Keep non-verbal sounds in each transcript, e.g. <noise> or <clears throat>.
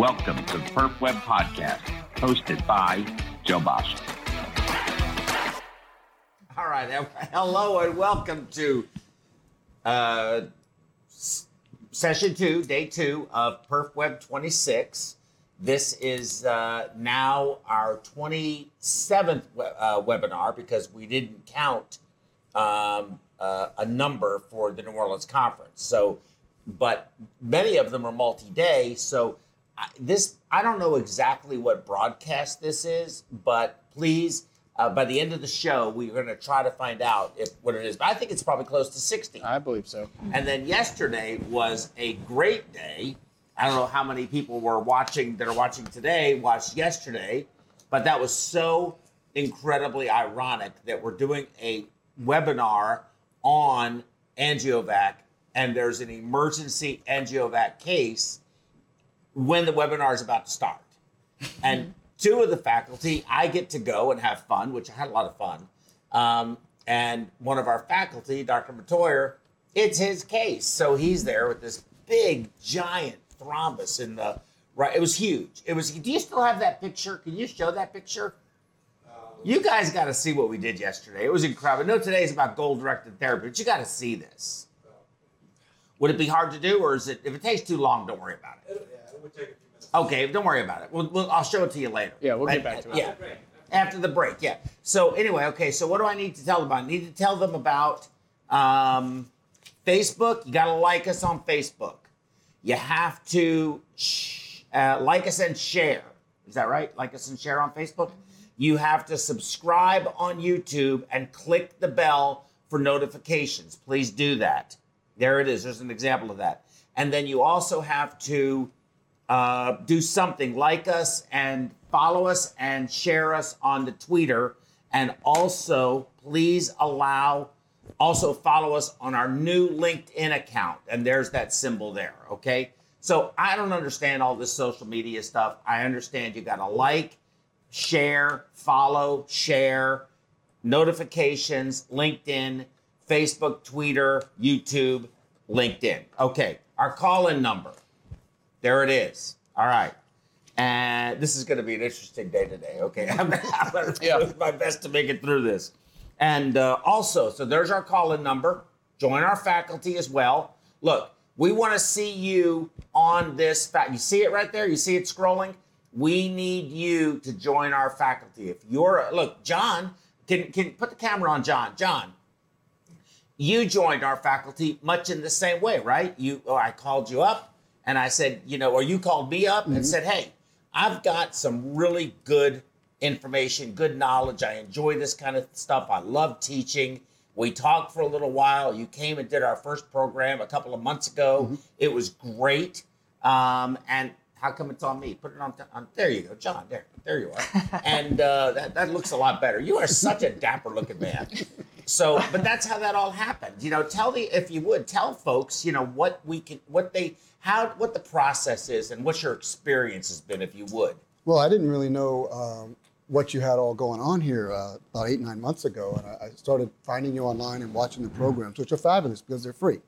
Welcome to the Perf Web Podcast, hosted by Joe Basha. All right. Hello and welcome to uh, session two, day two of Perf Web 26. This is uh, now our 27th we- uh, webinar because we didn't count um, uh, a number for the New Orleans conference. So, but many of them are multi-day. So, I, this I don't know exactly what broadcast this is, but please, uh, by the end of the show, we're going to try to find out if what it is. But I think it's probably close to 60. I believe so. And then yesterday was a great day. I don't know how many people were watching that are watching today, watched yesterday, but that was so incredibly ironic that we're doing a webinar on angiovac and there's an emergency angiovac case when the webinar is about to start. And two of the faculty, I get to go and have fun, which I had a lot of fun. Um, and one of our faculty, Dr. Matoyer, it's his case. So he's there with this big, giant thrombus in the right. It was huge. It was. Do you still have that picture? Can you show that picture? You guys got to see what we did yesterday. It was incredible. No, today is about goal directed therapy, but you got to see this. Would it be hard to do, or is it? If it takes too long, don't worry about it. Yeah, it would take a few minutes. Okay, don't worry about it. We'll, we'll, I'll show it to you later. Yeah, we'll get back to it. Yeah, after the break. Yeah. So anyway, okay. So what do I need to tell them about? I need to tell them about um, Facebook. You got to like us on Facebook. You have to sh- uh, like us and share. Is that right? Like us and share on Facebook. You have to subscribe on YouTube and click the bell for notifications. Please do that. There it is. There's an example of that. And then you also have to uh, do something like us and follow us and share us on the Twitter. And also, please allow, also follow us on our new LinkedIn account. And there's that symbol there, okay? So I don't understand all this social media stuff. I understand you got to like, share, follow, share, notifications, LinkedIn, Facebook, Twitter, YouTube, LinkedIn. Okay, our call in number. There it is. All right. And this is going to be an interesting day today. Okay. <laughs> I'm going to do my best to make it through this. And uh, also, so there's our call in number. Join our faculty as well. Look, we want to see you on this. Fa- you see it right there? You see it scrolling? We need you to join our faculty. If you're, look, John, can, can put the camera on John. John, you joined our faculty much in the same way, right? You, or I called you up and I said, you know, or you called me up and said, hey, I've got some really good information, good knowledge. I enjoy this kind of stuff. I love teaching. We talked for a little while. You came and did our first program a couple of months ago. It was great. Um, and how come it's on me? Put it on, on there you go, John. There, there you are. <laughs> and uh, that, that looks a lot better. You are such a dapper looking man. So, but that's how that all happened. You know, tell the if you would tell folks, you know, what we can, what they, how, what the process is, and what your experience has been, if you would. Well, I didn't really know um, what you had all going on here uh, about eight, nine months ago, and I, I started finding you online and watching the programs, which are fabulous because they're free.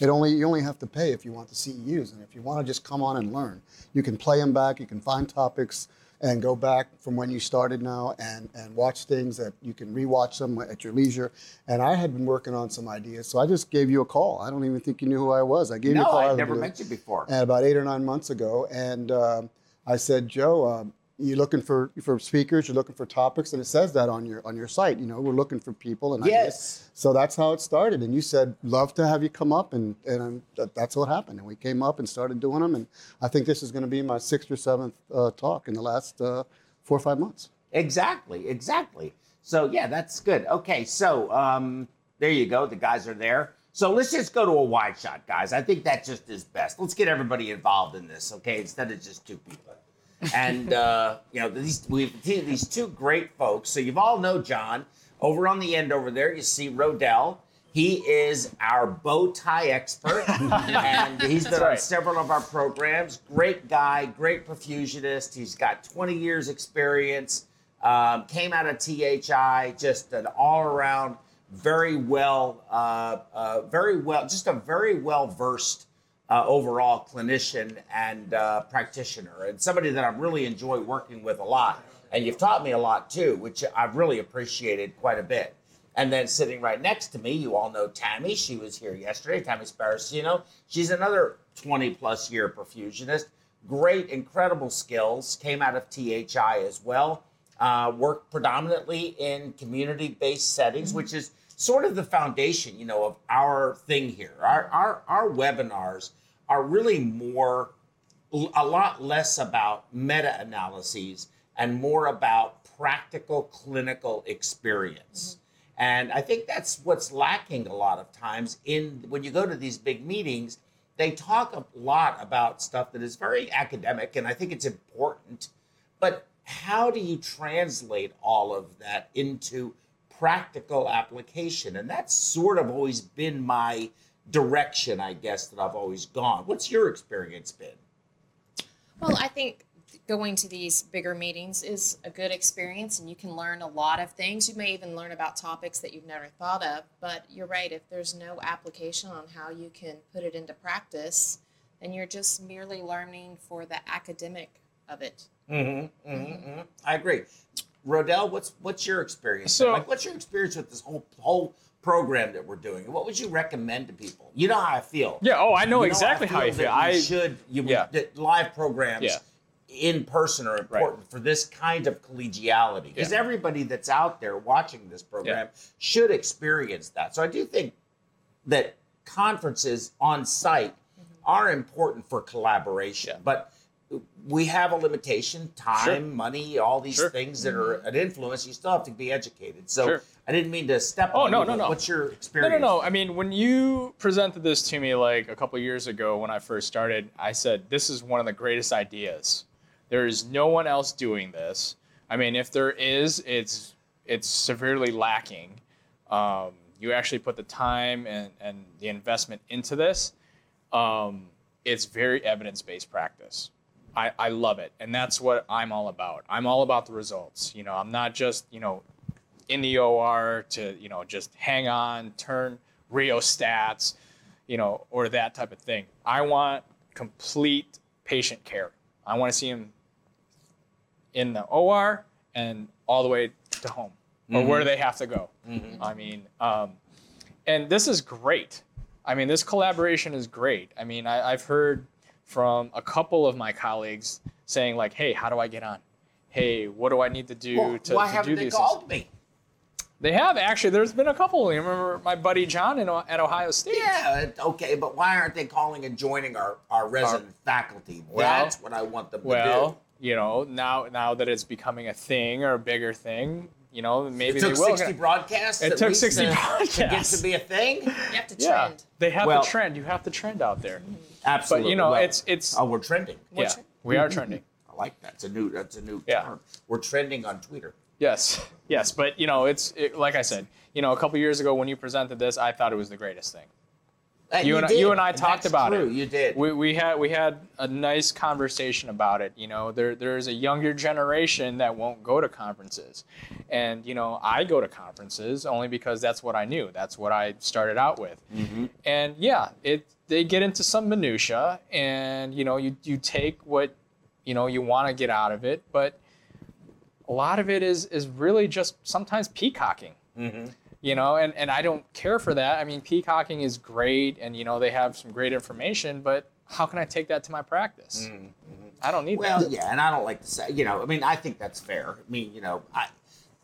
It only you only have to pay if you want the CEUs, and if you want to just come on and learn, you can play them back. You can find topics and go back from when you started now and and watch things that you can rewatch them at your leisure. And I had been working on some ideas, so I just gave you a call. I don't even think you knew who I was. I gave you a No, call. out I've never met you before. and about eight or nine months ago, and um I said, Joe, um, you looking for for speakers? You're looking for topics, and it says that on your on your site. You know, we're looking for people and ideas. Yes. So that's how it started. And you said, love to have you come up, and and that, that's what happened. And we came up and started doing them. And I think this is going to be my sixth or seventh uh, talk in the last uh, four or five months. Exactly, exactly. So yeah, that's good. Okay, so um, there you go. The guys are there. So let's just go to a wide shot, guys. I think that just is best. Let's get everybody involved in this, okay? Instead of just two people. And uh, you know, these we've these two great folks. So you've all know John. Over on the end over there, you see Rodell. He is our bow tie expert, <laughs> and he's been on several of our programs. Great guy, great perfusionist. He's got 20 years experience. Um, came out of THI, just an all-around, very well, uh, uh, very well, just a very well versed uh, overall clinician and uh, practitioner, and somebody that I really enjoy working with a lot. And you've taught me a lot too, which I've really appreciated quite a bit. And then sitting right next to me, you all know Tammy. She was here yesterday. Tammy Sparacino. She's another 20 plus year perfusionist. Great, incredible skills. Came out of THI as well. Uh, worked predominantly in community based settings, which is sort of the foundation, you know, of our thing here. Our, our, our webinars are really more, a lot less about meta analyses and more about practical clinical experience. Mm-hmm. And I think that's what's lacking a lot of times in when you go to these big meetings, they talk a lot about stuff that is very academic and I think it's important. But how do you translate all of that into practical application? And that's sort of always been my direction, I guess, that I've always gone. What's your experience been? Well, I think going to these bigger meetings is a good experience and you can learn a lot of things. You may even learn about topics that you've never thought of, but you're right, if there's no application on how you can put it into practice, then you're just merely learning for the academic of it. Mm-hmm, mm-hmm, mm-hmm. I agree. Rodell, what's what's your experience? So- like, what's your experience with this whole whole program that we're doing? What would you recommend to people? You know how I feel. Yeah. Oh, I know You exactly how you that feel. you I should you Yeah. that live programs Yeah. in person are important for this kind of collegiality because Yeah. everybody that's out there watching this program should experience that. So I do think that conferences on site mm-hmm. are important for collaboration, Yeah. but we have a limitation time Sure. money all these Sure. things that are an influence you still have to be educated so Sure. i didn't mean to step Oh, on no, you, no, no. what's your experience no, no. No. I mean, when you presented this to me like a couple years ago when I first started, I said, this is one of the greatest ideas. There is no one else doing this. I mean, if there is, it's it's severely lacking. Um, you actually put the time and, and the investment into this. Um, it's very evidence based practice. I, I love it. And that's what I'm all about. I'm all about the results. You know, I'm not just, you know, in the OR to you know just hang on, turn rheostats, you know, or that type of thing. I want complete patient care. I want to see him in the OR and all the way to home or where they have to go. I mean, um, and this is great. I mean, this collaboration is great. I mean, I, I've heard from a couple of my colleagues saying like, "Hey, how do I get on? Hey, what do I need to do Well, to, why to haven't do they these things?" called me They have actually. There's been a couple. You remember my buddy John in, at Ohio State? yeah okay but why aren't they calling and joining our our resident faculty Well- that's what i want them to do Well, you know, now now that it's becoming a thing or a bigger thing, you know, maybe it took they will. 60 broadcasts It took 60 to, to get to be a thing You have to trend. yeah, trend. they have Well- the trend. You have the trend out there. Mm-hmm. Absolutely But you know, Well, it's it's oh we're trending yeah, we are trending. i like that it's a new that's a new Yeah. term we're trending on twitter Yes, yes, but you know, it's it, like I said. You know, a couple years ago when you presented this, I thought it was the greatest thing. Uh, and You and I- did, you and I talked that's about true, it. you did We, we had we had a nice conversation about it. You know, there there's a younger generation that won't go to conferences, and you know, I go to conferences only because that's what I knew. That's what I started out with. Mm-hmm. And yeah, it they get into some minutia, and you know, you you take what you know you want to get out of it, but a lot of it is is really just sometimes peacocking mm-hmm. You know and, and i don't care for that i mean peacocking is great and you know they have some great information but how can i take that to my practice i don't need Well, that yeah, and I don't like to say, you know, I mean, I think that's fair. I mean, you know, I,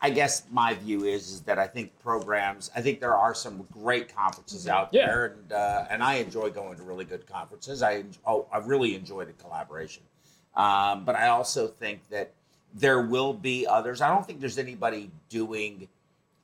I guess my view is is that I think programs, I think there are some great conferences out Yeah. there, and uh, and I enjoy going to really good conferences. I en- oh, I really enjoy the collaboration, um, but I also think that there will be others. I don't think there's anybody doing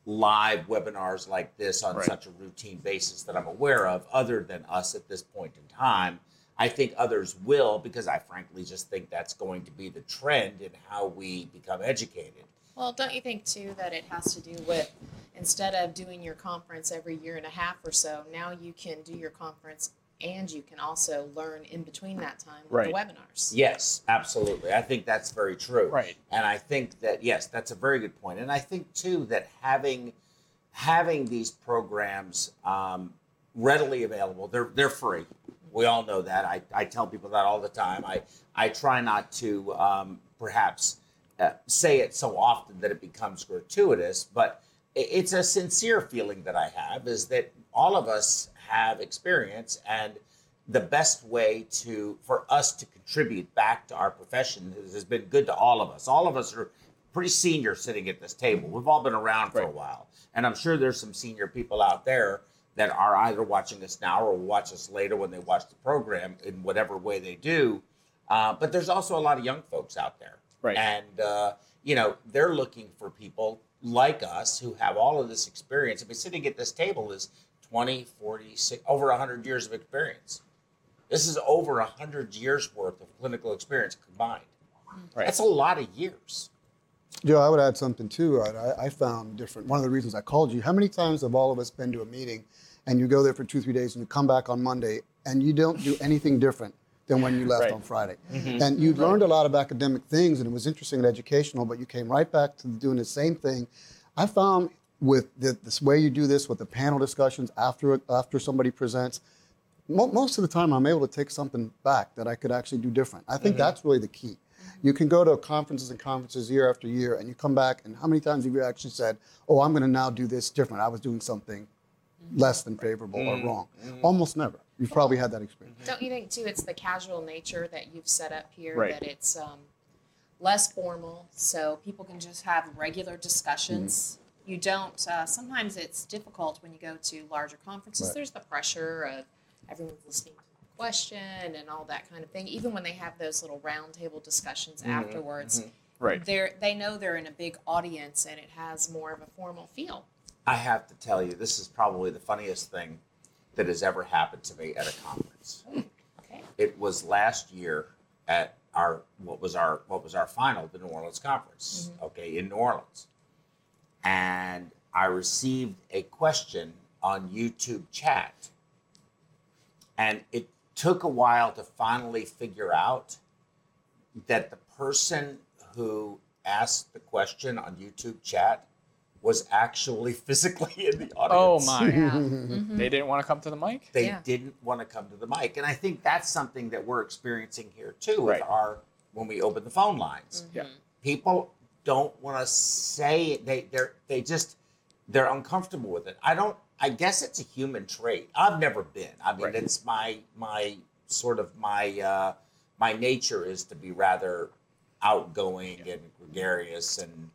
live webinars like this on Right. such a routine basis that I'm aware of, other than us at this point in time. I think others will because I frankly just think that's going to be the trend in how we become educated. Well, don't you think too that it has to do with instead of doing your conference every year and a half or so, now you can do your conference and you can also learn in between that time with the webinars. Yes, absolutely. I think that's very true. Right. And I think that yes, that's a very good point. And I think too that having having these programs um, readily available, they're they're free. We all know that. I, I tell people that all the time. I, I try not to um, perhaps uh, say it so often that it becomes gratuitous, but it's a sincere feeling that I have is that all of us have experience and the best way to for us to contribute back to our profession has, been good to all of us. All of us are pretty senior sitting at this table. We've all been around for a while, and I'm sure there's some senior people out there that are either watching us now or will watch us later when they watch the program in whatever way they do. Uh, but there's also a lot of young folks out there, Right. And uh, you know they're looking for people like us who have all of this experience. I mean, sitting at this table is 20, 40, six, over 100 years of experience. This is over 100 years worth of clinical experience combined. Right. That's a lot of years. Joe, I would add something too. I, I found different. One of the reasons I called you. How many times have all of us been to a meeting, and you go there for two, three days, and you come back on Monday, and you don't do anything different than when you left Right. on Friday, mm-hmm. and you learned a lot of academic things, and it was interesting and educational, but you came right back to doing the same thing. I found with the, this way you do this with the panel discussions after after somebody presents, mo- most of the time I'm able to take something back that I could actually do different. I think mm-hmm. that's really the key. You can go to conferences and conferences year after year, and you come back, and how many times have you actually said, "Oh, I'm going to now do this different. I was doing something less than favorable or mm-hmm. wrong." Mm-hmm. Almost never. You've probably had that experience. Don't you think too? It's the casual nature that you've set up here. Right. That it's um, less formal, so people can just have regular discussions. Mm-hmm. You don't. Uh, sometimes it's difficult when you go to larger conferences. Right. There's the pressure of everyone's listening to the question and all that kind of thing. Even when they have those little roundtable discussions Mm-hmm. afterwards, Right. they're they know they're in a big audience and it has more of a formal feel. I have to tell you, this is probably the funniest thing that has ever happened to me at a conference. Okay. It was last year at our what was our what was our final, the New Orleans conference. Okay, in New Orleans, and I received a question on YouTube chat, and it took a while to finally figure out that the person who asked the question on YouTube chat was actually <laughs> physically in the audience. Oh my. Yeah. Mm-hmm. They didn't want to come to the mic? They Yeah. didn't want to come to the mic, and I think that's something that we're experiencing here too with our when we open the phone lines. Yeah. People don't want to say it. They they're they just they're uncomfortable with it. I don't. I guess it's a human trait. I've never been. I mean, Right. it's my my sort of my uh, my nature is to be rather outgoing and gregarious and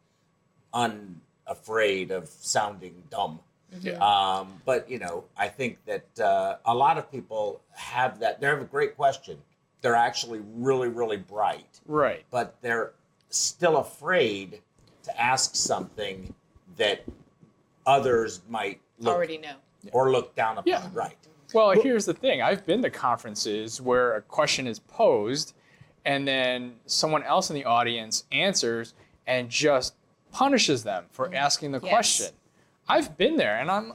unafraid of sounding dumb. Yeah. Um, but you know, I think that uh, a lot of people have that. They have a great question. They're actually really, really bright, Right. but they're still afraid to ask something that others might look Already know. or look down upon. Yeah. Right. Well, here's the thing. I've been to conferences where a question is posed and then someone else in the audience answers and just punishes them for mm. asking the Yes. question. I've been there and I'm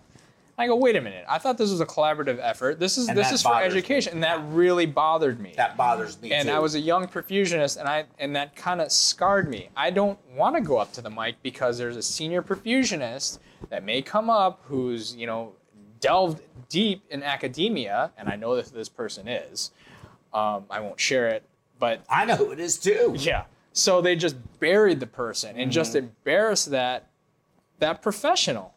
I go, wait a minute. I thought this was a collaborative effort. This is And this that is for bothers me. education. And that really bothered me. That bothers me and too. I was a young perfusionist, and I and that kind of scarred me. I don't want to go up to the mic because there's a senior perfusionist that may come up who's you know delved deep in academia, and I know that this person is. Um, I won't share it, but I know who it is too. yeah. So they just buried the person and just Mm-hmm. embarrassed that that professional,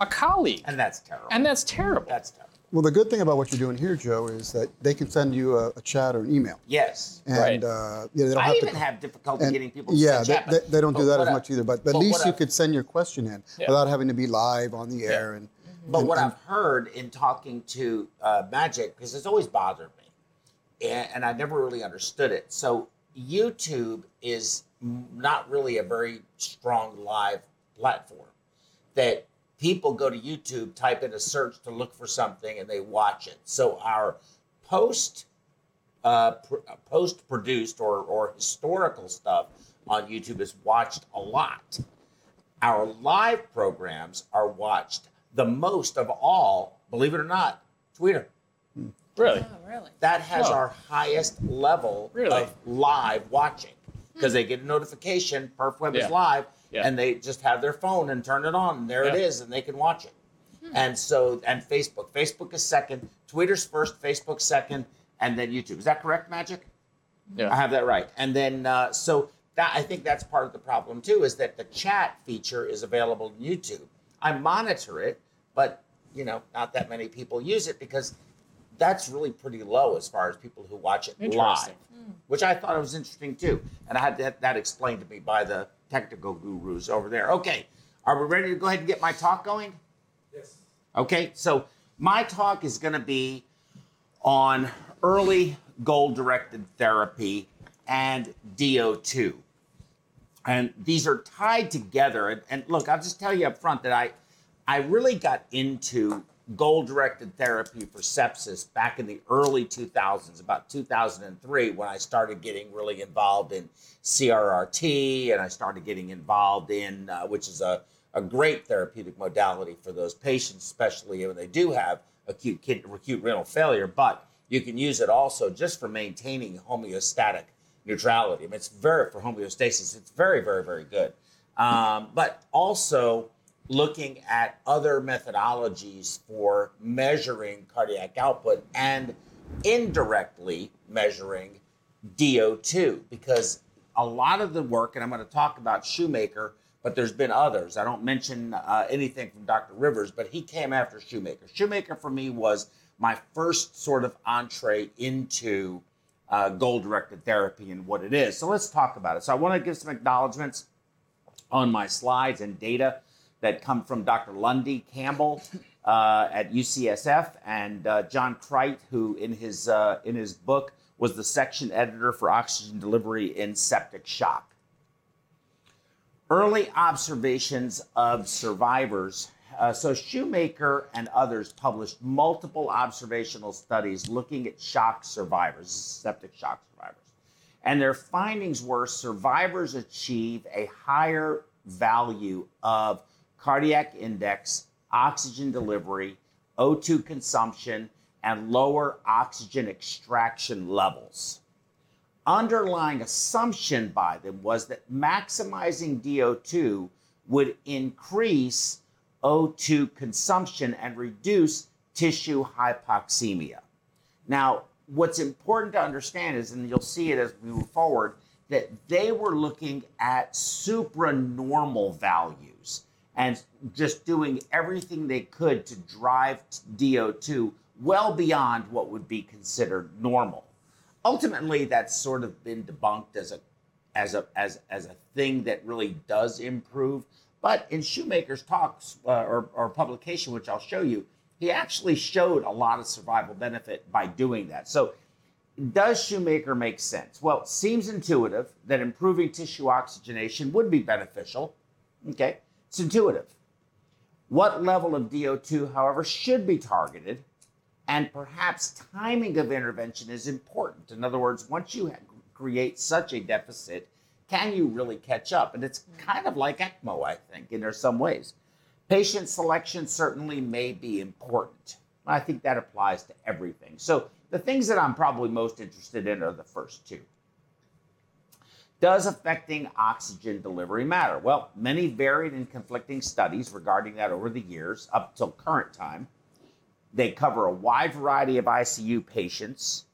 a colleague, And that's terrible. and that's terrible. that's terrible. Well, the good thing about what you're doing here, Joe, is that they can send you a, a chat or an email, Yes. and Right. uh, yeah, they don't I have even to. have difficulty and- getting people to yeah, send they, chat, they, they don't do that what as I- much either. But, but at least you I- could send your question in Yeah. without having to be live on the air. And But and- what and- I've heard in talking to uh, Magic, because it's always bothered me, and, and I never really understood it. So YouTube is not really a very strong live platform. That people go to YouTube, type in a search to look for something, and they watch it. So our post uh, pr- post produced or, or historical stuff on YouTube is watched a lot. Our live programs are watched the most of all, believe it or not, Twitter. really. Oh, really? That has Oh. our highest level Really? of live watching because they get a notification, PerfWeb Yeah. is live, Yeah. and they just have their phone and turn it on, and there it Yeah. is, and they can watch it. And so, and Facebook. Facebook is second, Twitter's first, Facebook second, and then YouTube. Is that correct, Magic? Yeah. I have that right. And then, uh, so that I think that's part of the problem too, is that the chat feature is available on YouTube. I monitor it, but you know, not that many people use it because that's really pretty low as far as people who watch it live, Interesting. which I thought was interesting too. And I had that, that explained to me by the technical gurus over there. Okay, are we ready to go ahead and get my talk going? Yes. Okay, so my talk is going to be on early goal directed therapy and DO2. And these are tied together. And, and look, I'll just tell you up front that I, I really got into goal directed therapy for sepsis back in the early 2000s, about 2003, when I started getting really involved in CRRT and I started getting involved in, uh, which is a, a great therapeutic modality for those patients, especially when they do have acute, kid, acute renal failure. But you can use it also just for maintaining homeostatic neutrality. I mean, it's very, for homeostasis, it's very, very, very good. Um, but also, looking at other methodologies for measuring cardiac output and indirectly measuring DO2 because a lot of the work, and I'm going to talk about Shoemaker, but there's been others. I don't mention uh, anything from Dr. Rivers, but he came after Shoemaker. Shoemaker for me was my first sort of entree into uh, goal directed therapy and what it is. So let's talk about it. So I want to give some acknowledgments on my slides and data that come from Dr. Lundy Campbell uh, at UCSF and uh, John Crite, who in his uh, in his book was the section editor for oxygen delivery in septic shock. Early observations of survivors. Uh, so Shoemaker and others published multiple observational studies looking at shock survivors, septic shock survivors. And their findings were survivors achieve a higher value of cardiac index, oxygen delivery, O2 consumption, and lower oxygen extraction levels. Underlying assumption by them was that maximizing DO2 would increase O2 consumption and reduce tissue hypoxemia. Now, what's important to understand is, and you'll see it as we move forward, that they were looking at supranormal values and just doing everything they could to drive DO2 well beyond what would be considered normal. Ultimately, that's sort of been debunked as a as a as as a thing that really does improve. But in Shoemaker's talks uh, or, or publication, which I'll show you, he actually showed a lot of survival benefit by doing that. So, does Shoemaker make sense? Well, it seems intuitive that improving tissue oxygenation would be beneficial. Okay, it's intuitive. What level of DO2, however, should be targeted, and perhaps timing of intervention is important. In other words, once you create such a deficit, can you really catch up? And it's kind of like ECMO, I think, in some ways. Patient selection certainly may be important. I think that applies to everything. So the things that I'm probably most interested in are the first two. Does affecting oxygen delivery matter? Well, many varied and conflicting studies regarding that over the years, up till current time. They cover a wide variety of ICU patients.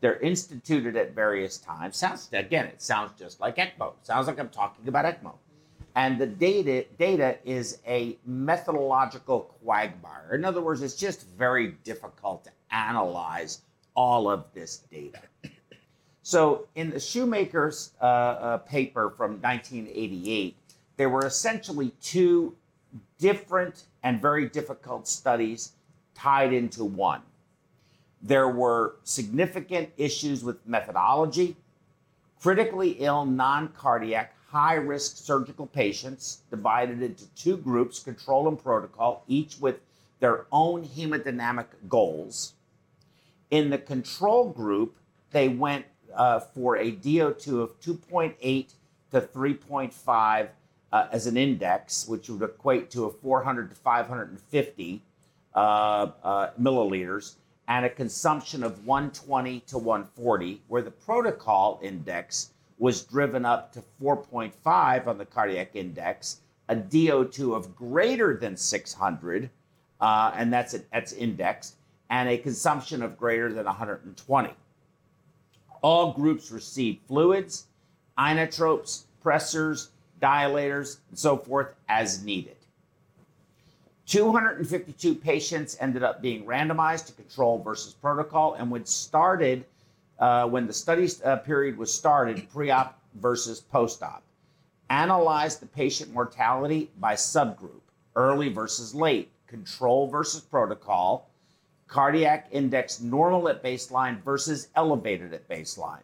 They're instituted at various times. Sounds again, it sounds just like ECMO. Sounds like I'm talking about ECMO. And the data data is a methodological quagmire. In other words, it's just very difficult to analyze all of this data. So, in the Shoemaker's uh, uh, paper from 1988, there were essentially two different and very difficult studies tied into one. There were significant issues with methodology, critically ill non cardiac high risk surgical patients divided into two groups, control and protocol, each with their own hemodynamic goals. In the control group, they went uh, for a DO2 of 2.8 to 3.5 uh, as an index, which would equate to a 400 to 550 uh, uh, milliliters, and a consumption of 120 to 140, where the protocol index was driven up to 4.5 on the cardiac index, a DO2 of greater than 600, uh, and that's that's indexed, and a consumption of greater than 120. All groups received fluids, inotropes, pressors, dilators, and so forth as needed. 252 patients ended up being randomized to control versus protocol, and when started, uh, when the study uh, period was started, pre-op versus post-op, analyzed the patient mortality by subgroup, early versus late, control versus protocol, cardiac index normal at baseline versus elevated at baseline.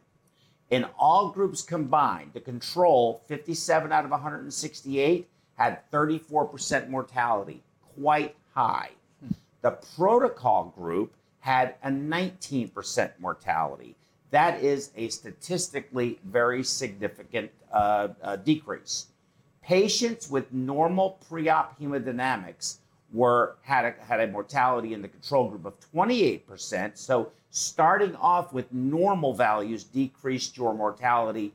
In all groups combined, the control, 57 out of 168, had 34% mortality, quite high. The protocol group had a 19% mortality. That is a statistically very significant uh, uh, decrease. Patients with normal pre-op hemodynamics were had a, had a mortality in the control group of 28%. So starting off with normal values decreased your mortality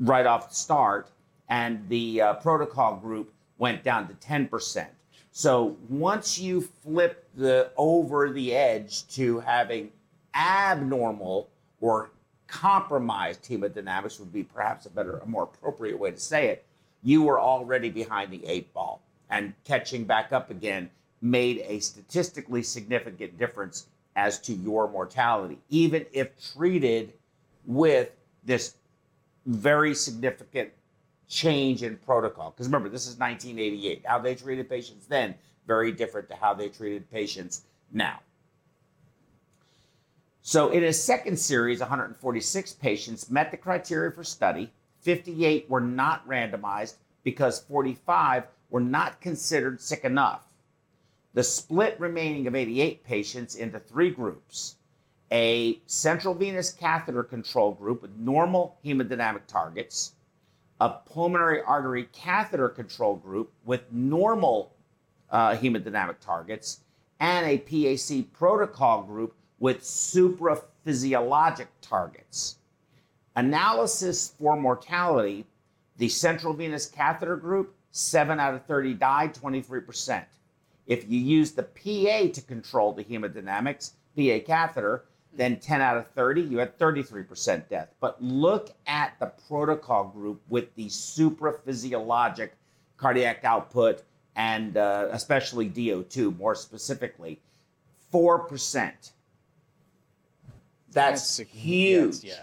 right off the start, and the uh, protocol group went down to 10%. So once you flip the over the edge to having abnormal or compromised hemodynamics would be perhaps a better, a more appropriate way to say it. You were already behind the eight ball, and catching back up again made a statistically significant difference as to your mortality, even if treated with this very significant change in protocol. Because remember, this is 1988. How they treated patients then, very different to how they treated patients now. So, in a second series, 146 patients met the criteria for study. 58 were not randomized because 45 were not considered sick enough. The split remaining of 88 patients into three groups a central venous catheter control group with normal hemodynamic targets, a pulmonary artery catheter control group with normal uh, hemodynamic targets, and a PAC protocol group with supraphysiologic targets. Analysis for mortality the central venous catheter group, 7 out of 30 died, 23%. If you use the PA to control the hemodynamics, PA catheter, then 10 out of 30, you had 33% death. But look at the protocol group with the supraphysiologic cardiac output and uh, especially DO2 more specifically, 4%. That's, That's huge. yeah.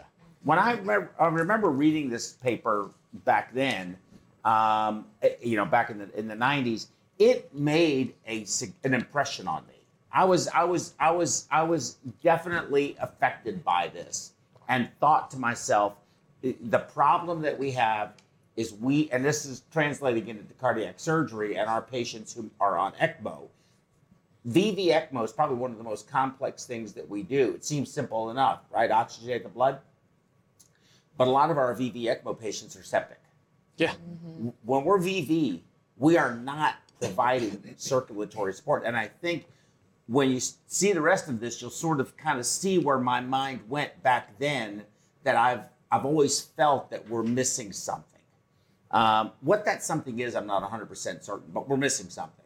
When I, I remember reading this paper back then, um, eh, you know, back in the in the 90s, it made a an impression on me. I was I was I was I was definitely affected by this and thought to myself, the the problem that we have is we and this is translating into cardiac surgery and our patients who are on ECMO. VV ECMO is probably one of the most complex things that we do. It seems simple enough, right? Oxygenate the blood. But a lot of our VV ECMO patients are septic Yeah. when we're VV, we are not providing circulatory support. And I think when you see the rest of this, you'll sort of kind of see where my mind went back then. That I've I've always felt that we're missing something. Um, what that something is, I'm not 100% certain, but we're missing something.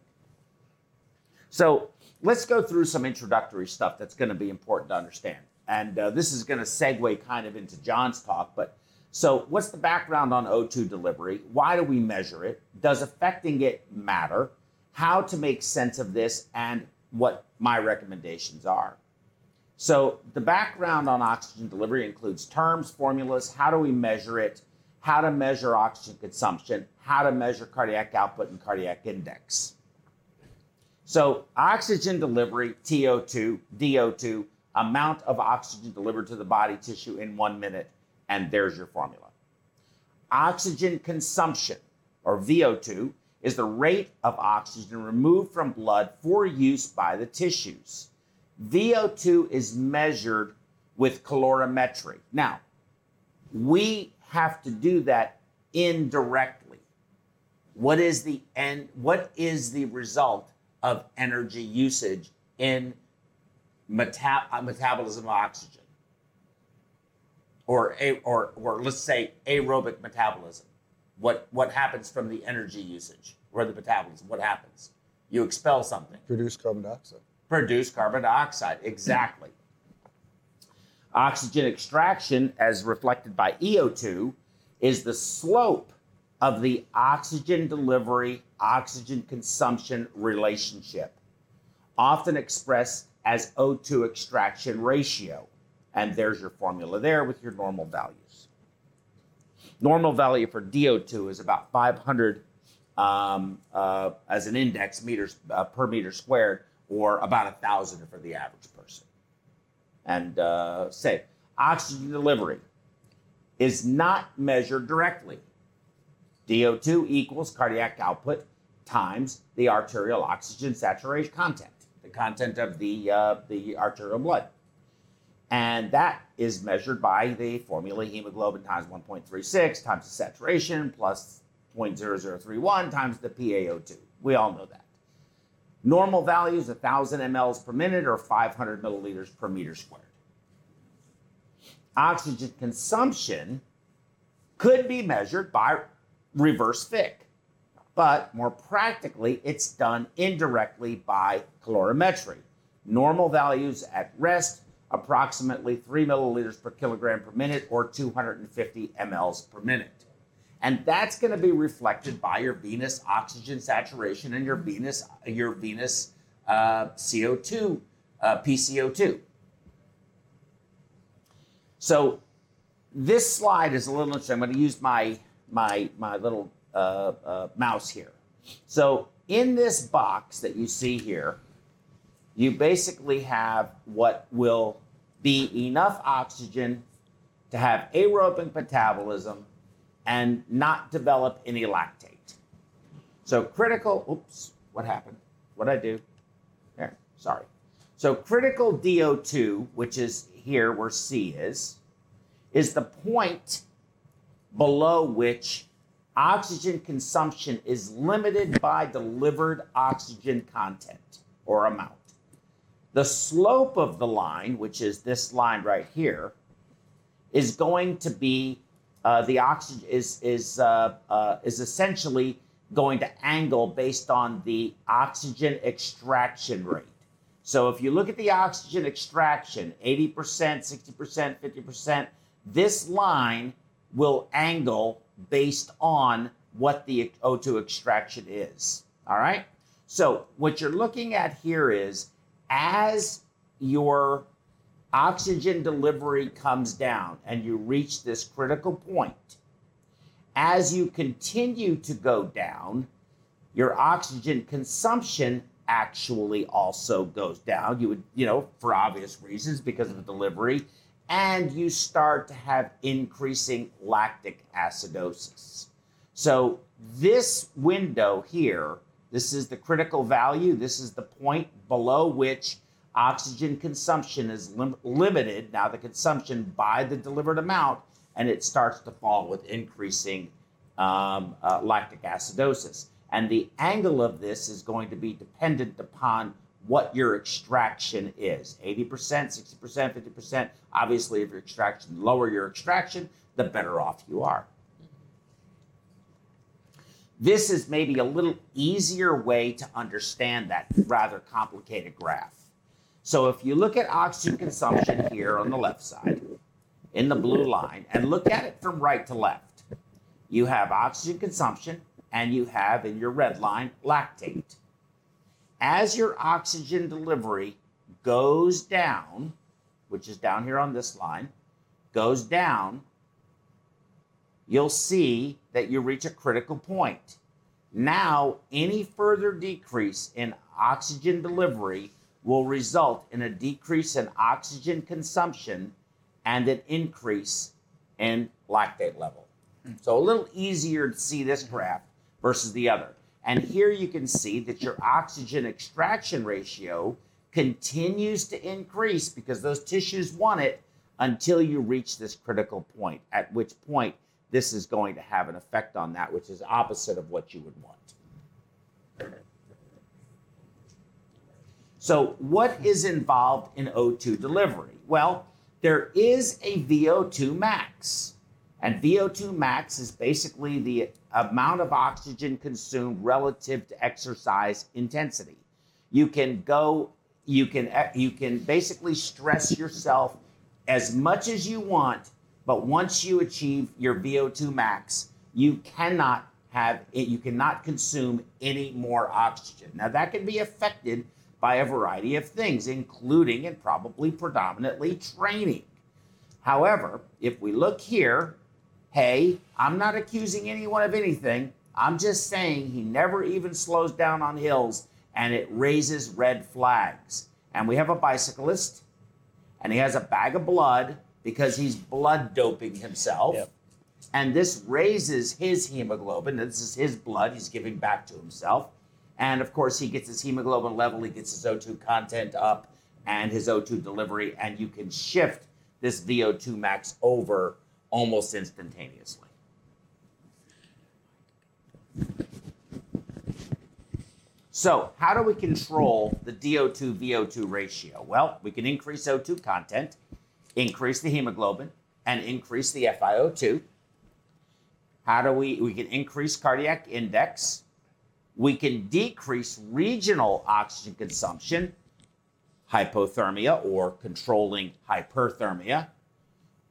So let's go through some introductory stuff that's going to be important to understand. And uh, this is going to segue kind of into John's talk. But so, what's the background on O2 delivery? Why do we measure it? Does affecting it matter? How to make sense of this, and what my recommendations are. So, the background on oxygen delivery includes terms, formulas, how do we measure it, how to measure oxygen consumption, how to measure cardiac output and cardiac index. So, oxygen delivery, TO2, DO2, amount of oxygen delivered to the body tissue in one minute, and there's your formula. Oxygen consumption, or VO2, is the rate of oxygen removed from blood for use by the tissues. VO2 is measured with calorimetry. Now, we have to do that indirectly. What is the end? What is the result of energy usage in meta- uh, metabolism of oxygen? Or, a, or, or let's say aerobic metabolism. What, what happens from the energy usage or the metabolism? What happens? You expel something Produce carbon dioxide. produce carbon dioxide. Exactly. Oxygen extraction, as reflected by EO2, is the slope of the oxygen delivery oxygen consumption relationship, often expressed as O2 extraction ratio. And there's your formula there with your normal values. Normal value for DO2 is about 500 um, uh, as an index meters uh, per meter squared, or about a thousand for the average person. And uh, say oxygen delivery is not measured directly. DO2 equals cardiac output times the arterial oxygen saturation content, the content of the, uh, the arterial blood. And that is measured by the formula hemoglobin times 1.36 times the saturation plus 0.0031 times the PaO2. We all know that. Normal values 1,000 mLs per minute or 500 milliliters per meter squared. Oxygen consumption could be measured by reverse Fick, but more practically, it's done indirectly by calorimetry. Normal values at rest approximately 3 milliliters per kilogram per minute or 250 mLs per minute. And that's going to be reflected by your venous oxygen saturation and your venous, your venous uh, CO2, uh, PCO2. So this slide is a little interesting. I'm going to use my, my, my little uh, uh mouse here. So in this box that you see here, you basically have what will be enough oxygen to have aerobic metabolism and not develop any lactate. So critical, oops, what happened? What I do? There, sorry. So critical DO2, which is here where C is, is the point below which oxygen consumption is limited by delivered oxygen content or amount. The slope of the line, which is this line right here, is going to be uh, the oxygen is is uh, uh, is essentially going to angle based on the oxygen extraction rate. So if you look at the oxygen extraction, 80%, 60%, 50%, this line will angle based on what the O2 extraction is. All right? So what you're looking at here is as your oxygen delivery comes down and you reach this critical point, as you continue to go down, your oxygen consumption actually also goes down. You would, you know, for obvious reasons because of the delivery, and you start to have increasing lactic acidosis. So, this window here this is the critical value. This is the point below which oxygen consumption is lim- limited. Now, the consumption by the delivered amount, and it starts to fall with increasing um, uh, lactic acidosis. And the angle of this is going to be dependent upon what your extraction is 80%, 60%, 50%. Obviously, if your extraction, lower your extraction, the better off you are. This is maybe a little easier way to understand that rather complicated graph. So if you look at oxygen consumption here on the left side, in the blue line, and look at it from right to left, you have oxygen consumption and you have in your red line lactate. As your oxygen delivery goes down, which is down here on this line, goes down, you'll see that you reach a critical point. Now, any further decrease in oxygen delivery will result in a decrease in oxygen consumption and an increase in lactate level. So, a little easier to see this graph versus the other. And here you can see that your oxygen extraction ratio continues to increase because those tissues want it until you reach this critical point, at which point this is going to have an effect on that, which is opposite of what you would want. So, what is involved in O2 delivery? Well, there is a VO2 max. And VO2 max is basically the amount of oxygen consumed relative to exercise intensity. You can go, you can, you can basically stress yourself as much as you want, but once you achieve your VO2 max, you cannot have it, you cannot consume any more oxygen. Now that can be affected by a variety of things, including and probably predominantly training. However, if we look here, hey, I'm not accusing anyone of anything. I'm just saying he never even slows down on hills and it raises red flags. And we have a bicyclist and he has a bag of blood because he's blood doping himself. Yep. And this raises his hemoglobin. This is his blood he's giving back to himself. And of course, he gets his hemoglobin level, he gets his O2 content up and his O2 delivery, and you can shift this VO2 max over almost instantaneously. So, how do we control the DO2 VO2 ratio? Well, we can increase O2 content, increase the hemoglobin, and increase the FiO2. How do we we can increase cardiac index? We can decrease regional oxygen consumption, hypothermia or controlling hyperthermia,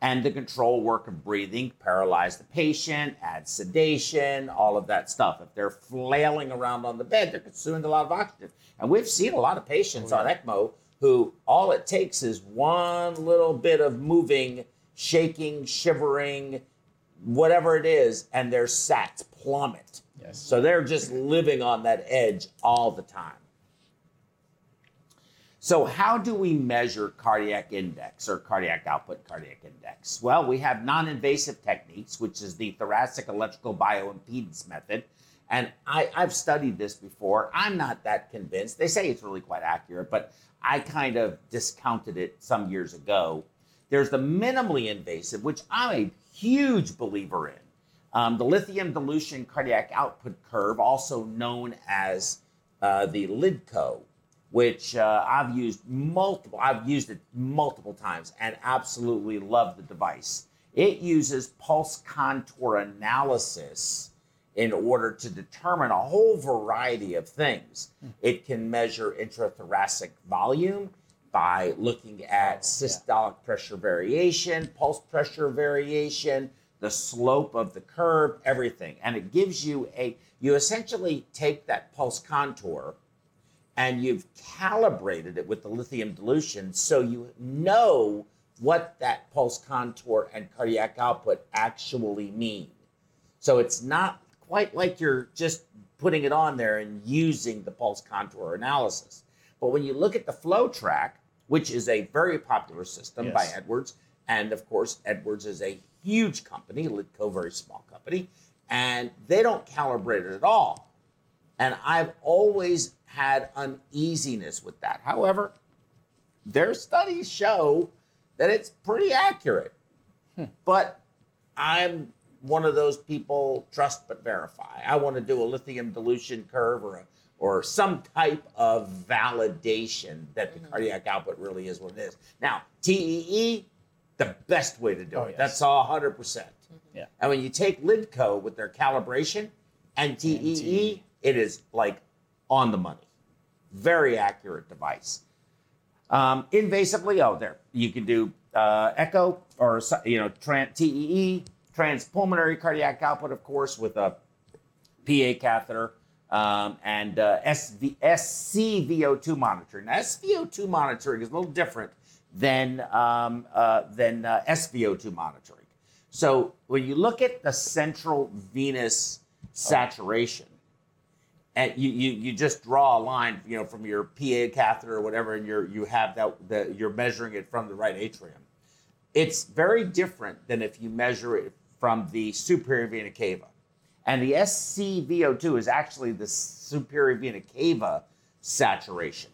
and the control work of breathing, paralyze the patient, add sedation, all of that stuff. If they're flailing around on the bed, they're consuming a lot of oxygen. And we've seen a lot of patients oh, on ECMO who all it takes is one little bit of moving, shaking, shivering, whatever it is, and their sats plummet. Yes. So they're just living on that edge all the time. So, how do we measure cardiac index or cardiac output cardiac index? Well, we have non invasive techniques, which is the thoracic electrical bioimpedance method. And I, I've studied this before. I'm not that convinced. They say it's really quite accurate, but I kind of discounted it some years ago. There's the minimally invasive, which I'm a huge believer in. Um, the lithium dilution cardiac output curve, also known as uh, the LIDCO, which uh, I've used multiple. I've used it multiple times and absolutely love the device. It uses pulse contour analysis in order to determine a whole variety of things. Hmm. It can measure intrathoracic volume by looking at oh, systolic pressure variation, pulse pressure variation, the slope of the curve, everything. And it gives you a, you essentially take that pulse contour and you've calibrated it with the lithium dilution so you know what that pulse contour and cardiac output actually mean. So it's not quite like you're just putting it on there and using the pulse contour analysis. But when you look at the FloTrac, which is a very popular system by Edwards, and of course, Edwards is a huge company, Lidco, very small company, and they don't calibrate it at all. And I've always had uneasiness with that. However, their studies show that it's pretty accurate. Hmm. But I'm one of those people trust but verify. I want to do a lithium dilution curve or a, or some type of validation that the cardiac output really is what it is. Now, TEE, the best way to do Oh, it. yes. That's all 100%. Yeah. And when you take Lidco with their calibration and TEE, TEE. it is like on the money. Very accurate device. Um, invasively, oh, there you can do uh, echo or you know tran- TEE, transpulmonary cardiac output, of course, with a PA catheter um, and uh, SV, SCVO2 monitoring. Now, SVO2 monitoring is a little different than um, uh, than uh, SVO2 monitoring. So when you look at the central venous saturation, and you, you you just draw a line, you know, from your PA catheter or whatever, and you're you have that the, you're measuring it from the right atrium. It's very different than if you measure it from the superior vena cava, and the SCVO2 is actually the superior vena cava saturation.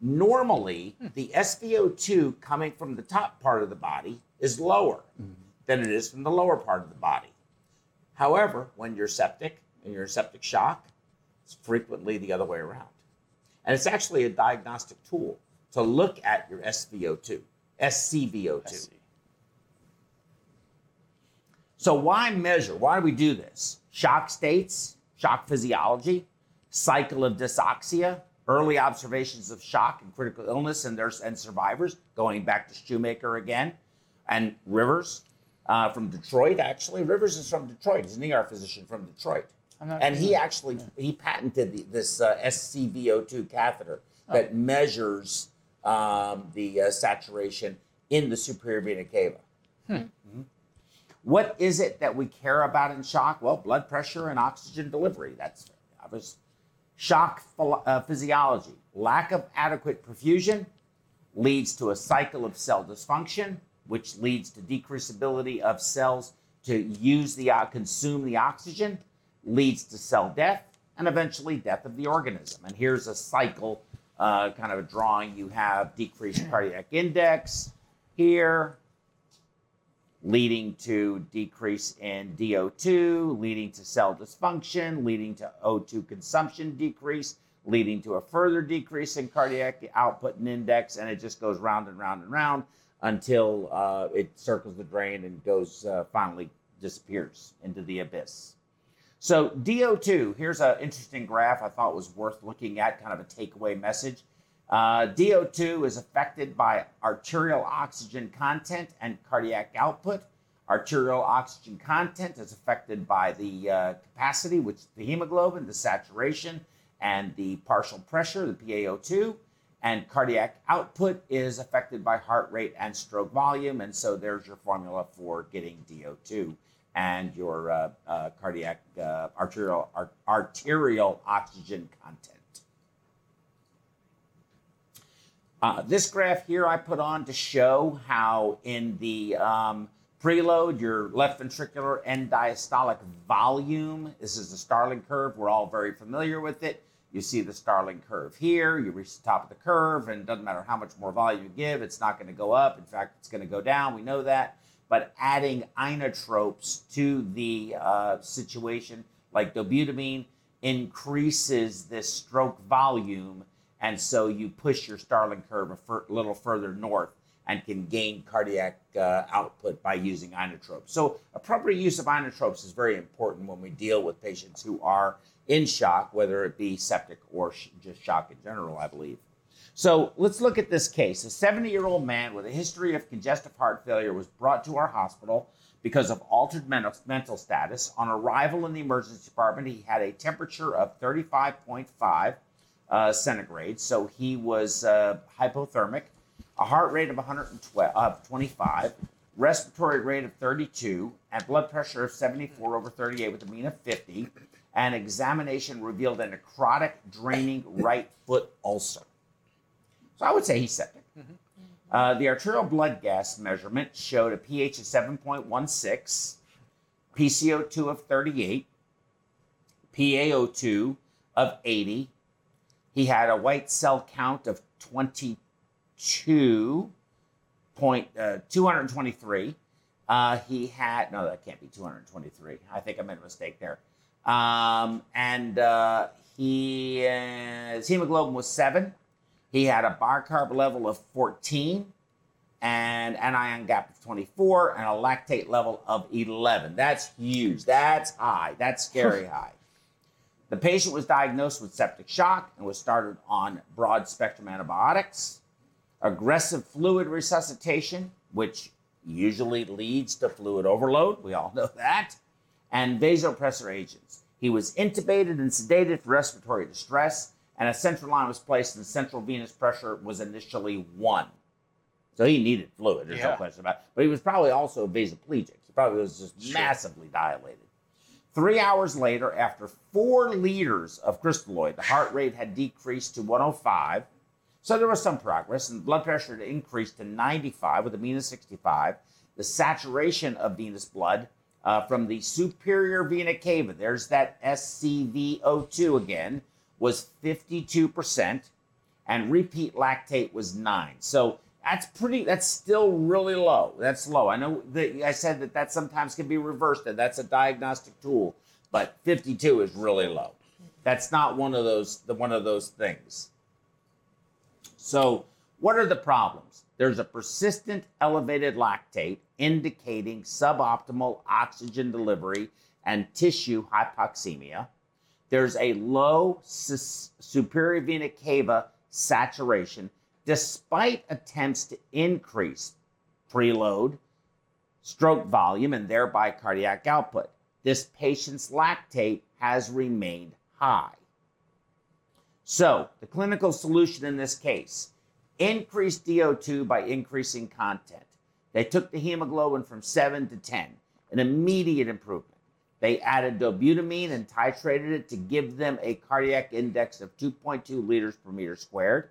Normally, hmm. the SVO2 coming from the top part of the body is lower mm-hmm. than it is from the lower part of the body. However, when you're septic and you're in septic shock, it's frequently the other way around. And it's actually a diagnostic tool to look at your SVO2, SCVO2. So why measure? Why do we do this? Shock states, shock physiology, cycle of dysoxia, early observations of shock and critical illness and their and survivors, going back to Shoemaker again. And Rivers uh, from Detroit, actually, Rivers is from Detroit. He's an ER physician from Detroit. And he sure. actually he patented the, this uh, SCVO2 catheter that measures um, the uh, saturation in the superior vena cava. Mhm. What is it that we care about in shock? Well, blood pressure and oxygen delivery. That's obvious. Shock uh, physiology. Lack of adequate perfusion leads to a cycle of cell dysfunction, which leads to decreased ability of cells to use the uh, consume the oxygen, leads to cell death, and eventually death of the organism. And here's a cycle, uh, kind of a drawing. You have decreased cardiac index here, leading to decrease in DO2, leading to cell dysfunction, leading to O2 consumption decrease, leading to a further decrease in cardiac output and index, and it just goes round and round and round until uh, it circles the drain and goes uh, finally disappears into the abyss. So DO2, here's an interesting graph I thought was worth looking at, kind of a takeaway message. Uh, DO2 is affected by arterial oxygen content and cardiac output. Arterial oxygen content is affected by the uh, capacity, which is the hemoglobin, the saturation, and the partial pressure, the PaO2. And cardiac output is affected by heart rate and stroke volume. And so there's your formula for getting DO2 and your uh, uh, cardiac uh, arterial ar- arterial oxygen content. Uh, this graph here I put on to show how in the um, preload, your left ventricular end diastolic volume, this is the Starling curve. We're all very familiar with it. You see the Starling curve here. You reach the top of the curve, and it doesn't matter how much more volume you give, it's not going to go up. In fact, it's going to go down. We know that. But adding inotropes to the uh, situation, like dobutamine, increases this stroke volume and so you push your Starling curve a little further north and can gain cardiac uh, output by using inotropes. So appropriate use of inotropes is very important when we deal with patients who are in shock, whether it be septic or sh- just shock in general, I believe. So let's look at this case. A 70 year old man with a history of congestive heart failure was brought to our hospital because of altered mental, mental status. On arrival in the emergency department, he had a temperature of 35.5 uh, centigrade, so he was uh, hypothermic, a heart rate of 112, uh, 25, respiratory rate of 32, and blood pressure of 74 over 38 with a mean of 50. And examination revealed a necrotic, draining right foot ulcer. So I would say he's septic. Uh, the arterial blood gas measurement showed a pH of 7.16, PCO2 of 38, PaO2 of 80. He had a white cell count of 22 point, uh, 223. Uh, he had, no, that can't be 223. I think I made a mistake there. Um, and uh, he, uh, his hemoglobin was seven. He had a bicarb level of 14 and anion gap of 24 and a lactate level of 11. That's huge. That's high. That's scary high. The patient was diagnosed with septic shock and was started on broad spectrum antibiotics, aggressive fluid resuscitation, which usually leads to fluid overload. We all know that, and vasopressor agents. He was intubated and sedated for respiratory distress, and a central line was placed, and the central venous pressure was initially one. So he needed fluid, there's no question about it. But he was probably also vasoplegic. He probably was just Sure. massively dilated. Three hours later, after four liters of crystalloid, the heart rate had decreased to 105. So there was some progress, and blood pressure had increased to 95 with a mean of 65. The saturation of venous blood uh, from the superior vena cava, there's that SCVO2 again, was 52%, and repeat lactate was 9. So that's pretty, that's still really low. That's low. I know that I said that that sometimes can be reversed, and that's a diagnostic tool, but 52 is really low. That's not one of those, the, one of those things. So, what are the problems? There's a persistent elevated lactate indicating suboptimal oxygen delivery and tissue hypoxemia. There's a low superior vena cava saturation despite attempts to increase preload stroke volume, and thereby cardiac output. This patient's lactate has remained high. So, the clinical solution in this case increased DO2 by increasing content. They took the hemoglobin from 7 to 10, an immediate improvement. They added dobutamine and titrated it to give them a cardiac index of 2.2 liters per meter squared.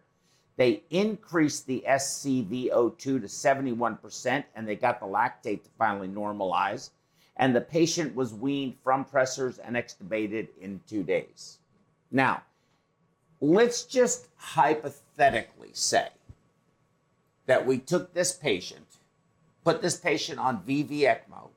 They increased the SCVO2 to 71%, and they got the lactate to finally normalize. And the patient was weaned from pressors and extubated in two days. Now, let's just hypothetically say that we took this patient, put this patient on VV ECMO.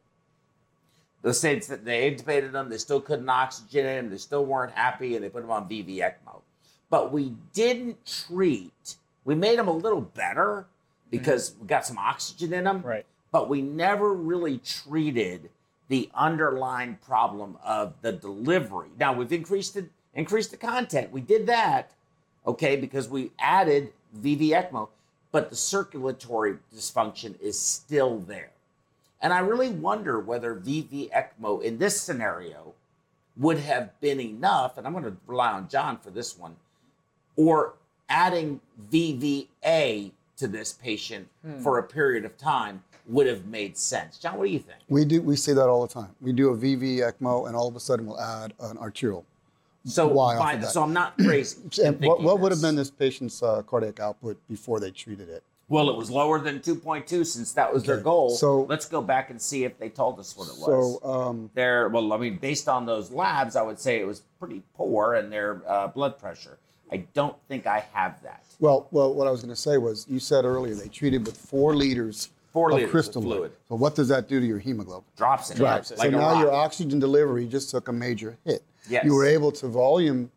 The states that they intubated them, they still couldn't oxygenate him, they still weren't happy, and they put him on VV ECMO. But we didn't treat, we made them a little better because mm-hmm. we got some oxygen in them. Right. but we never really treated the underlying problem of the delivery. Now we've increased the increased the content. We did that, okay, because we added VV ECMO, but the circulatory dysfunction is still there. And I really wonder whether VV ECMO in this scenario would have been enough, and I'm going to rely on John for this one, or adding VVA to this patient for a period of time would have made sense. John, what do you think? We do. We see that all the time. We do a VV ECMO, and all of a sudden we'll add an arterial. So, Why off fine, of that? so I'm not crazy. <clears throat> And what, what would have been this patient's uh, cardiac output before they treated it? Well, it was lower than 2.2 since that was their goal. so- let's go back and see if they told us what it was. So um, their well, I mean, based on those labs, I would say it was pretty poor in their uh, blood pressure. I don't think I have that. Well, well, what I was going to say was, you said earlier they treated with four liters Four of liters of crystalloid. fluid. So what does that do to your hemoglobin? Drops it. Drops it. Like so now rock. your oxygen delivery just took a major hit. Yes. You were able to volume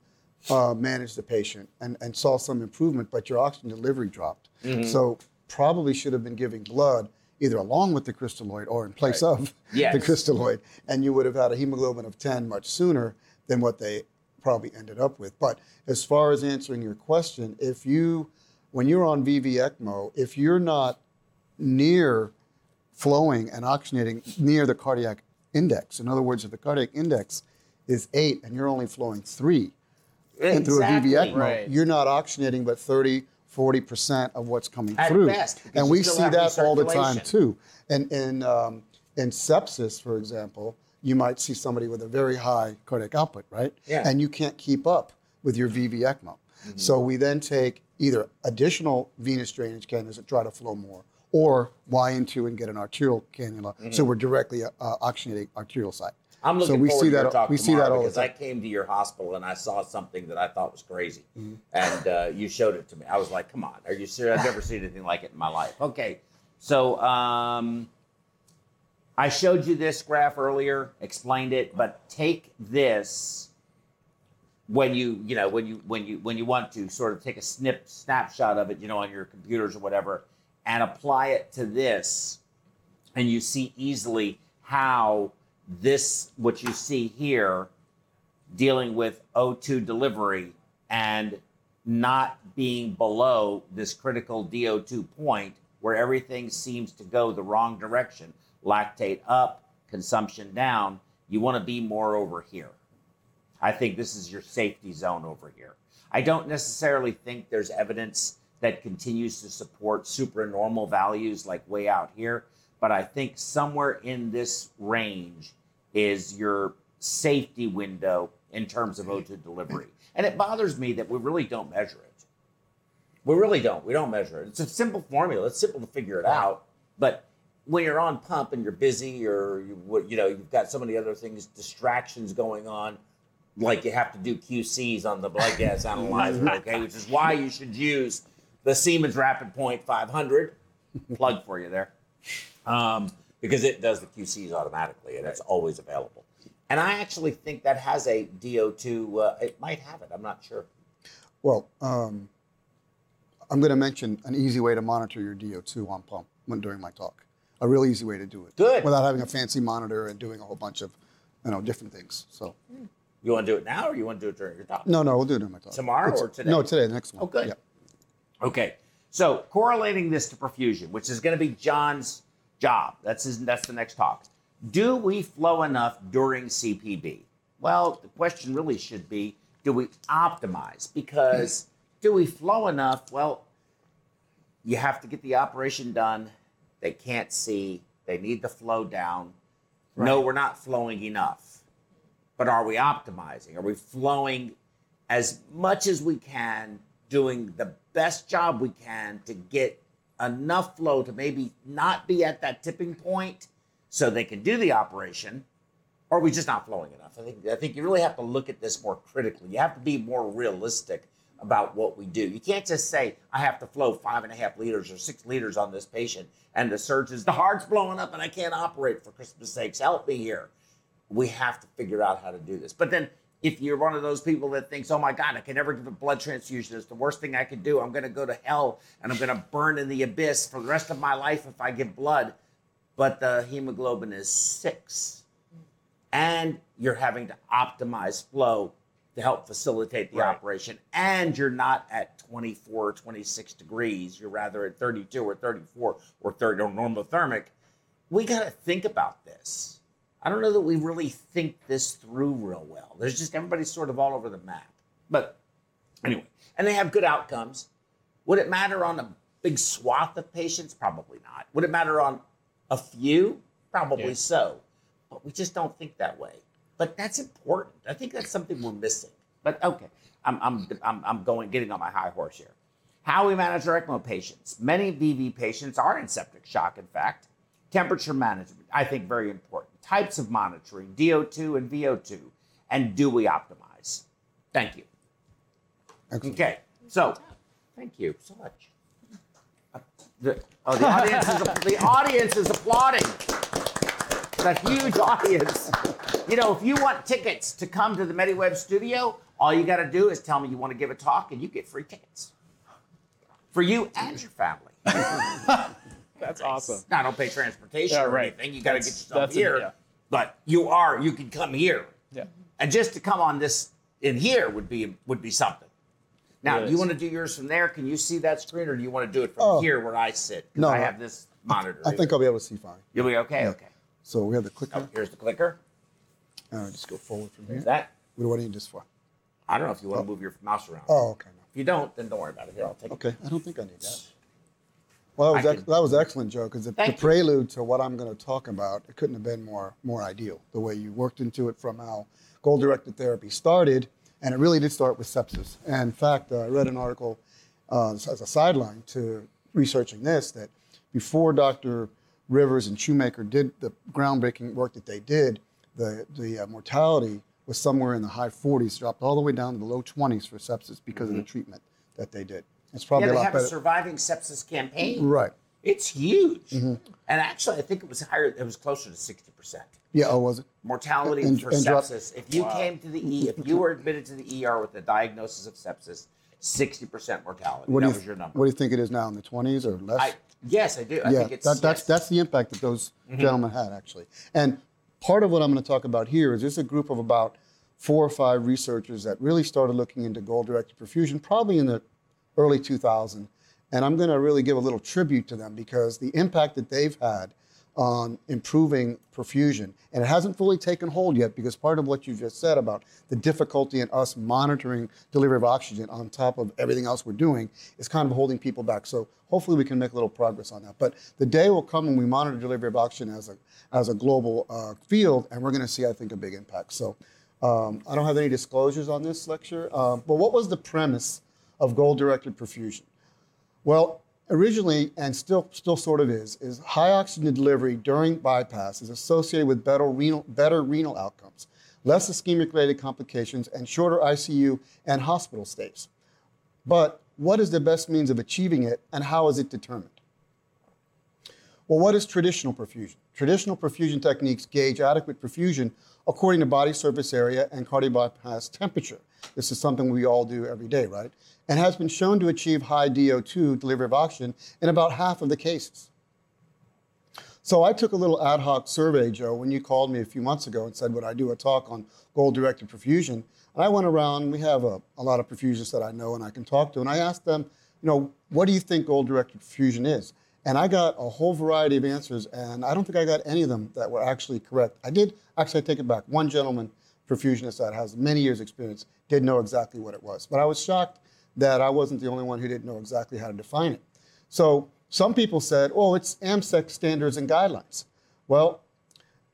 uh, manage the patient and, and saw some improvement, but your oxygen delivery dropped. Mm-hmm. So probably should have been giving blood either along with the crystalloid or in place of <laughs> Yes. the crystalloid, and you would have had a hemoglobin of 10 much sooner than what they probably ended up with. But as far as answering your question, if you, when you're on VV ECMO, if you're not near flowing and oxygenating near the cardiac index. In other words, if the cardiac index is eight and you're only flowing three and through a VV ECMO, Right. you're not oxygenating but 30, 40% of what's coming At through. best, and we see that all the time too. And in, um, in sepsis, for example, you might see somebody with a very high cardiac output, right? Yeah. And you can't keep up with your VV ECMO. So we then take either additional venous drainage cannulas that try to flow more, or Y into and get an arterial cannula, so we're directly uh, oxygenating arterial site. I'm looking so we forward see to your that. talk we see that all because I came to your hospital and I saw something that I thought was crazy, Mm-hmm. and uh, you showed it to me. I was like, "Come on, are you serious? I've never seen anything like it in my life." Okay, so um, I showed you this graph earlier, explained it, but take this when you you know when you when you when you want to sort of take a snip snapshot of it, you know, on your computers or whatever, and apply it to this and you see easily how this what you see here dealing with O2 delivery and not being below this critical DO2 point where everything seems to go the wrong direction lactate up consumption down you want to be more over here I think this is your safety zone over here. I don't necessarily think there's evidence that continues to support supranormal values like way out here, but I think somewhere in this range is your safety window in terms of O2 delivery. And it bothers me that we really don't measure it. We really don't. We don't measure it. It's a simple formula. It's simple to figure it out, but when you're on pump and you're busy or you, you know you've got so many other things distractions going on like you have to do QCs on the blood gas <laughs> analyzer, okay, which is why you should use the Siemens Rapid Point 500. Plug for you there, um, because it does the QCs automatically and it's always available. And I actually think that has a DO2. Uh, it might have it. I'm not sure. Well, um, I'm going to mention an easy way to monitor your DO2 on pump when during my talk. A real easy way to do it. Good. Without having a fancy monitor and doing a whole bunch of, you know, different things. So You want to do it now, or you want to do it during your talk? no, no, we'll do it during my talk. Tomorrow It's- or today? No, today. The next one. Oh, good. Yeah. Okay, so correlating this to perfusion, which is going to be John's job. That's his, that's the next talk. Do we flow enough during CPB? Well, the question really should be, do we optimize? Because do we flow enough? Well, you have to get the operation done. They can't see. They need the flow down. No, we're not flowing enough. But are we optimizing? Are we flowing as much as we can, doing the best job we can to get enough flow to maybe not be at that tipping point so they can do the operation? Or are we just not flowing enough? I think I think you really have to look at this more critically. You have to be more realistic about what we do. You can't just say, I have to flow five and a half liters or six liters on this patient, and the surgeon's the heart's blowing up and I can't operate for Christmas sakes. Help me here. We have to figure out how to do this. But then if you're one of those people that thinks, oh my God, I can never give a blood transfusion, it's the worst thing I could do. I'm gonna go to hell and I'm gonna burn in the abyss for the rest of my life if I give blood. But the hemoglobin is six. And you're having to optimize flow to help facilitate the Right. operation. And you're not at 24 or 26 degrees. You're rather at 32 or 34 or 30 or normothermic. We got to think about this. I don't know that we really think this through real well. There's just everybody's sort of all over the map. But anyway, and they have good outcomes. Would it matter on a big swath of patients? Probably not. Would it matter on a few? Probably Yeah. so. But we just don't think that way. But that's important. I think that's something we're missing. But okay, I'm, I'm, I'm, I'm going, getting on my high horse here. How we manage our ECMO patients. Many VV patients are in septic shock, in fact. Temperature management, I think very important. Types of monitoring, DO2 and VO2. And do we optimize? Thank you. Excellent. Okay, so thank you so much. Uh, The, oh, the audience is the audience is applauding. It's a huge audience. You know, if you want tickets to come to the MediWeb studio, all you got to do is tell me you want to give a talk, and you get free tickets for you and your family. <laughs> That's awesome. Now, I don't pay transportation Yeah, or right. anything. You got to get That's- yourself that's a- here. yeah. But you are. You can come here. Yeah. And just to come on this in here would be would be something. Now, It do you want to do yours from there? Can you see that screen, or do you want to do it from Oh. here where I sit? 'Cause No, I have this monitor. I think I'll be able to see fine. you'll be okay. Okay. So we have the clicker. Oh, here's the clicker. All right, just go forward from here. that. What do I need this for? I don't know if you want to move your mouse around. Oh, okay. no. If you don't, then don't worry about it. Here, I'll take it. Okay, I don't think I need that. Well, that was, ex- that was excellent, Joe, because the, the prelude to what I'm going to talk about, it couldn't have been more more ideal. The way you worked into it from how goal-directed therapy started, and it really did start with sepsis. And in fact, uh, I read an article uh, as a sideline to researching this that before Dr. Rivers and Shoemaker did the groundbreaking work that they did, the the uh, mortality was somewhere in the high 40s, dropped all the way down to the low 20s for sepsis because of the treatment that they did. It's probably Mm-hmm. Yeah, a they lot have a surviving sepsis campaign. Right. It's huge. Mm-hmm. And actually, I think it was higher. It was closer to sixty percent. Yeah, oh, was it? mortality And- for and drop- sepsis. If you came to the E, if you were admitted to the ER with a diagnosis of sepsis, sixty percent mortality. What that do you, was your number. What do you think it is now in the 20s or less? I, yes, I do. I yeah, think it's that, that's yes. Mm-hmm. that's the impact that those gentlemen had actually. And part of what I'm going to talk about here is there's a group of about four or five researchers that really started looking into goal-directed perfusion, probably in the early 2000s. And I'm going to really give a little tribute to them because the impact that they've had on improving perfusion, and it hasn't fully taken hold yet because part of what you just said about the difficulty in us monitoring delivery of oxygen on top of everything else we're doing is kind of holding people back. So hopefully we can make a little progress on that. But the day will come when we monitor delivery of oxygen as a as a global uh, field, and we're going to see, I think, a big impact. So um, I don't have any disclosures on this lecture, um, but what was the premise of goal-directed perfusion? Well, originally, and still, still sort of is, is high oxygen delivery during bypass is associated with better renal, better renal outcomes, less ischemic-related complications, and shorter ICU and hospital stays. But what is the best means of achieving it, and how is it determined? Well, what is traditional perfusion? Traditional perfusion techniques gauge adequate perfusion according to body surface area and cardiac bypass temperature. This is something we all do every day, right? And has been shown to achieve high DO2 delivery of oxygen in about half of the cases. So I took a little ad hoc survey, Joe, when you called me a few months ago and said, would I do a talk on goal-directed perfusion? And I went around, we have a, a lot of perfusionists that I know and I can talk to, and I asked them, you know, what do you think goal-directed perfusion is? And I got a whole variety of answers, and I don't think I got any of them that were actually correct. I did, actually, take it back. One gentleman, perfusionist that has many years' experience, did know exactly what it was. But I was shocked that I wasn't the only one who didn't know exactly how to define it. So some people said, oh, it's AmSECT standards and guidelines. Well,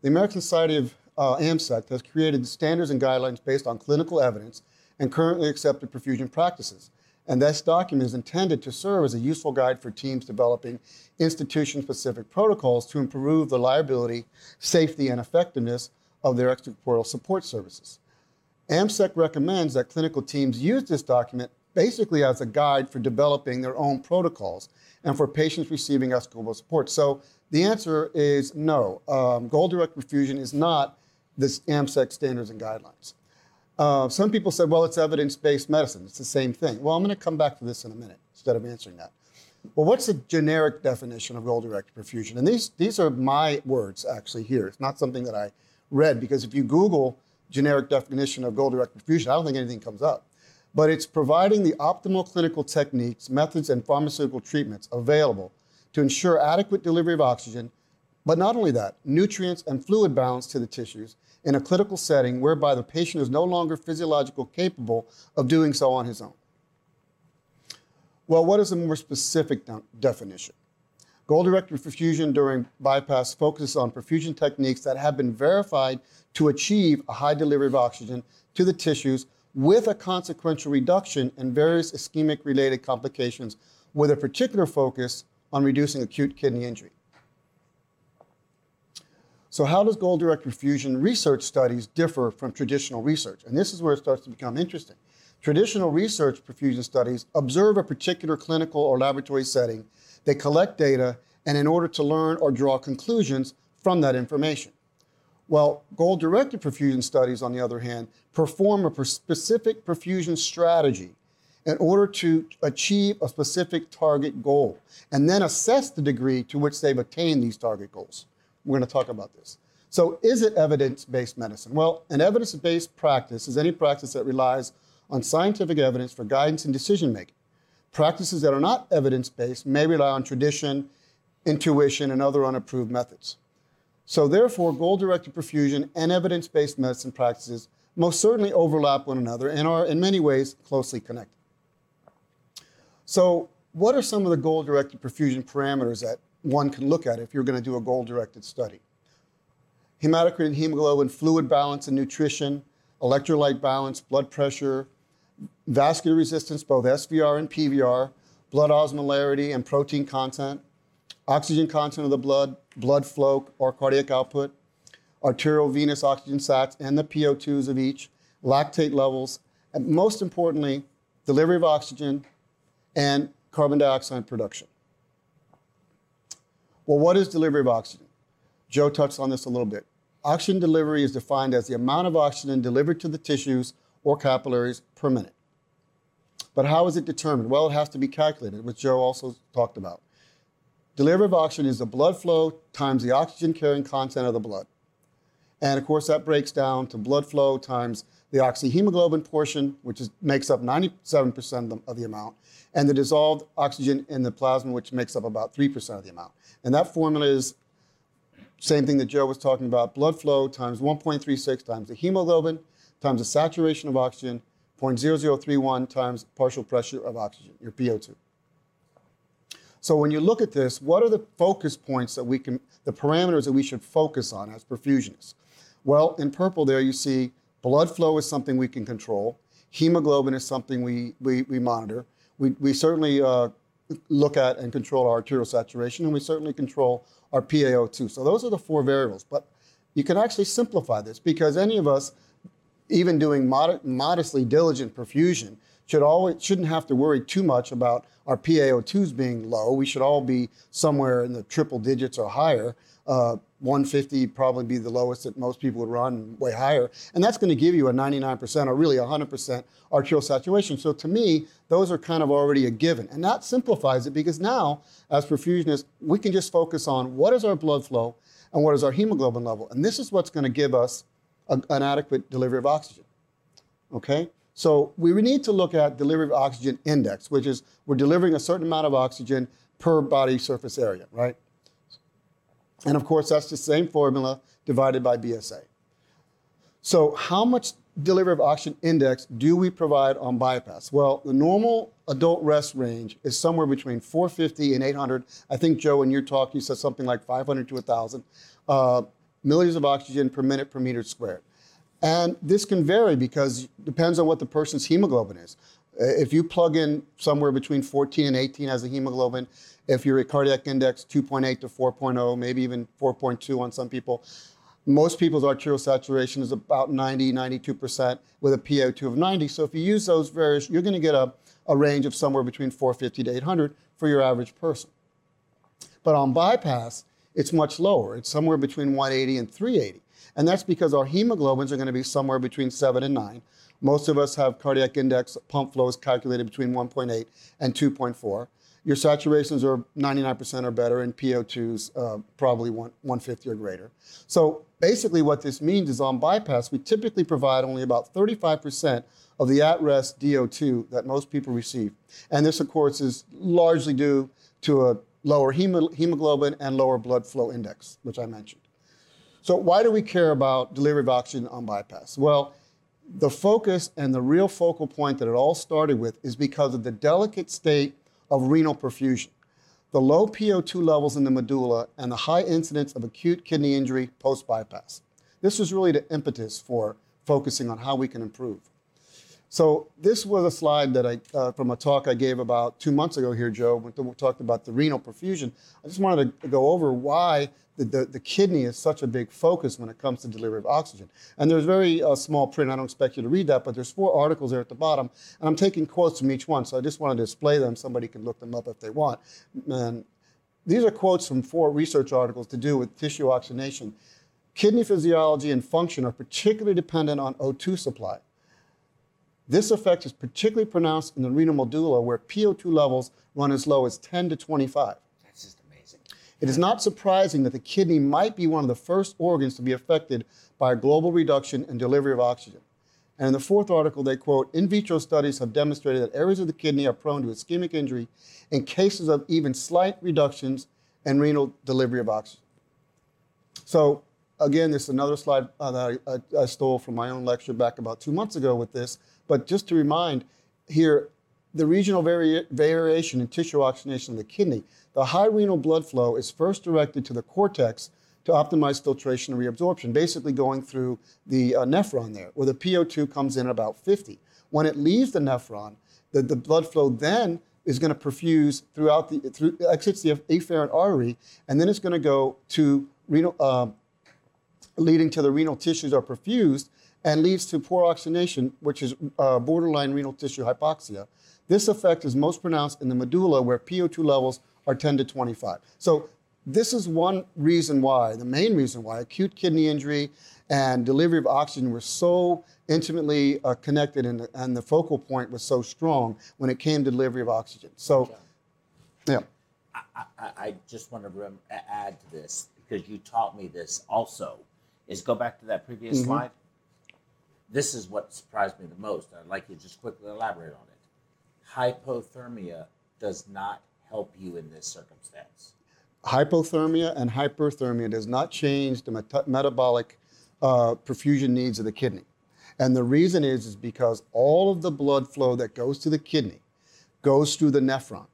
the American Society of uh, AmSECT has created standards and guidelines based on clinical evidence and currently accepted perfusion practices. And this document is intended to serve as a useful guide for teams developing institution specific protocols to improve the liability, safety, and effectiveness of their extracorporeal support services. AmSECT recommends that clinical teams use this document basically as a guide for developing their own protocols and for patients receiving extracorporeal support. So the answer is no. Um, goal direct perfusion is not this AmSECT standards and guidelines. Uh, some people said, well, it's evidence based medicine. It's the same thing. Well, I'm going to come back to this in a minute instead of answering that. Well, what's the generic definition of goal directed perfusion? And these, these are my words actually here. It's not something that I read because if you Google generic definition of goal directed perfusion, I don't think anything comes up. But it's providing the optimal clinical techniques, methods, and pharmaceutical treatments available to ensure adequate delivery of oxygen, but not only that, nutrients and fluid balance to the tissues in a clinical setting whereby the patient is no longer physiologically capable of doing so on his own. Well, what is a more specific de- definition? Goal-directed perfusion during bypass focuses on perfusion techniques that have been verified to achieve a high delivery of oxygen to the tissues with a consequential reduction in various ischemic-related complications with a particular focus on reducing acute kidney injury. So how does goal-directed perfusion research studies differ from traditional research? And this is where it starts to become interesting. Traditional research perfusion studies observe a particular clinical or laboratory setting, they collect data, and in order to learn or draw conclusions from that information. Well, goal-directed perfusion studies, on the other hand, perform a specific perfusion strategy in order to achieve a specific target goal, and then assess the degree to which they've attained these target goals. We're going to talk about this. So, is it evidence based medicine? Well, an evidence based practice is any practice that relies on scientific evidence for guidance and decision making. Practices that are not evidence based may rely on tradition, intuition, and other unapproved methods. So, therefore, goal directed perfusion and evidence based medicine practices most certainly overlap one another and are, in many ways, closely connected. So, what are some of the goal directed perfusion parameters that one can look at if you're going to do a goal-directed study. Hematocrit and hemoglobin, fluid balance and nutrition, electrolyte balance, blood pressure, vascular resistance, both SVR and PVR, blood osmolarity and protein content, oxygen content of the blood, blood flow or cardiac output, arterial venous oxygen sats and the PO2s of each, lactate levels, and most importantly, delivery of oxygen and carbon dioxide production. Well, what is delivery of oxygen? Joe touched on this a little bit. Oxygen delivery is defined as the amount of oxygen delivered to the tissues or capillaries per minute. But how is it determined? Well, it has to be calculated, which Joe also talked about. Delivery of oxygen is the blood flow times the oxygen carrying content of the blood. And of course, that breaks down to blood flow times the oxyhemoglobin portion, which is, makes up 97% of the, of the amount, and the dissolved oxygen in the plasma, which makes up about 3% of the amount. And that formula is same thing that Joe was talking about, blood flow times 1.36 times the hemoglobin times the saturation of oxygen, 0.0031 times partial pressure of oxygen, your PO2. So when you look at this, what are the focus points that we can, the parameters that we should focus on as perfusionists? Well, in purple there you see blood flow is something we can control. Hemoglobin is something we, we, we monitor. We, we certainly uh, look at and control our arterial saturation, and we certainly control our PaO2. So those are the four variables. But you can actually simplify this because any of us, even doing mod- modestly diligent perfusion, should always shouldn't have to worry too much about our PaO2s being low. We should all be somewhere in the triple digits or higher. Uh, 150 probably be the lowest that most people would run, way higher. And that's going to give you a 99% or really 100% arterial saturation. So to me, those are kind of already a given. And that simplifies it because now, as perfusionists, we can just focus on what is our blood flow and what is our hemoglobin level. And this is what's going to give us a, an adequate delivery of oxygen. Okay? So we need to look at delivery of oxygen index, which is we're delivering a certain amount of oxygen per body surface area, right? And of course, that's the same formula divided by BSA. So, how much delivery of oxygen index do we provide on bypass? Well, the normal adult rest range is somewhere between 450 and 800. I think, Joe, in your talk, you said something like 500 to 1,000 uh, milliliters of oxygen per minute per meter squared. And this can vary because it depends on what the person's hemoglobin is. Uh, If you plug in somewhere between 14 and 18 as a hemoglobin, if your cardiac index 2.8 to 4.0, maybe even 4.2 on some people, most people's arterial saturation is about 90, 92% with a PO2 of 90. So if you use those various, you're going to get a, a range of somewhere between 450 to 800 for your average person. But on bypass, it's much lower. It's somewhere between 180 and 380. And that's because our hemoglobins are going to be somewhere between 7 and 9. Most of us have cardiac index pump flows calculated between 1.8 and 2.4. Your saturations are 99% or better, and PO2s uh, probably one, 150 or greater. So basically, what this means is on bypass, we typically provide only about 35% of the at rest DO2 that most people receive. And this, of course, is largely due to a lower hemoglobin and lower blood flow index, which I mentioned. So, why do we care about delivery of oxygen on bypass? Well, the focus and the real focal point that it all started with is because of the delicate state of renal perfusion, the low PO2 levels in the medulla, and the high incidence of acute kidney injury post bypass. This was really the impetus for focusing on how we can improve. So this was a slide that I, uh, from a talk I gave about two months ago here, Joe, when we talked about the renal perfusion. I just wanted to go over why the, the, the kidney is such a big focus when it comes to delivery of oxygen. And there's very uh, small print. I don't expect you to read that, but there's four articles there at the bottom, and I'm taking quotes from each one. So I just wanted to display them. Somebody can look them up if they want. And these are quotes from four research articles to do with tissue oxygenation. Kidney physiology and function are particularly dependent on O2 supply. This effect is particularly pronounced in the renal medulla, where PO2 levels run as low as 10 to 25. That's just amazing. It is not surprising that the kidney might be one of the first organs to be affected by a global reduction in delivery of oxygen. And in the fourth article, they quote In vitro studies have demonstrated that areas of the kidney are prone to ischemic injury in cases of even slight reductions in renal delivery of oxygen. So, again, this is another slide uh, that I, I, I stole from my own lecture back about two months ago with this. But just to remind here, the regional vari- variation in tissue oxygenation of the kidney, the high renal blood flow is first directed to the cortex to optimize filtration and reabsorption, basically going through the uh, nephron there, where the PO2 comes in at about 50. When it leaves the nephron, the, the blood flow then is going to perfuse throughout the, through, exits the afferent artery, and then it's going to go to renal, uh, leading to the renal tissues are perfused and leads to poor oxygenation, which is uh, borderline renal tissue hypoxia. This effect is most pronounced in the medulla, where PO2 levels are 10 to 25. So this is one reason why, the main reason why, acute kidney injury and delivery of oxygen were so intimately uh, connected, and the, and the focal point was so strong when it came to delivery of oxygen. So, yeah. I, I, I just want to rem- add to this because you taught me this also. Is go back to that previous slide. This is what surprised me the most. I'd like you to just quickly elaborate on it. Hypothermia does not help you in this circumstance. hypothermia and hyperthermia does not change the meta- metabolic uh, perfusion needs of the kidney. And the reason is, is because all of the blood flow that goes to the kidney goes through the nephron.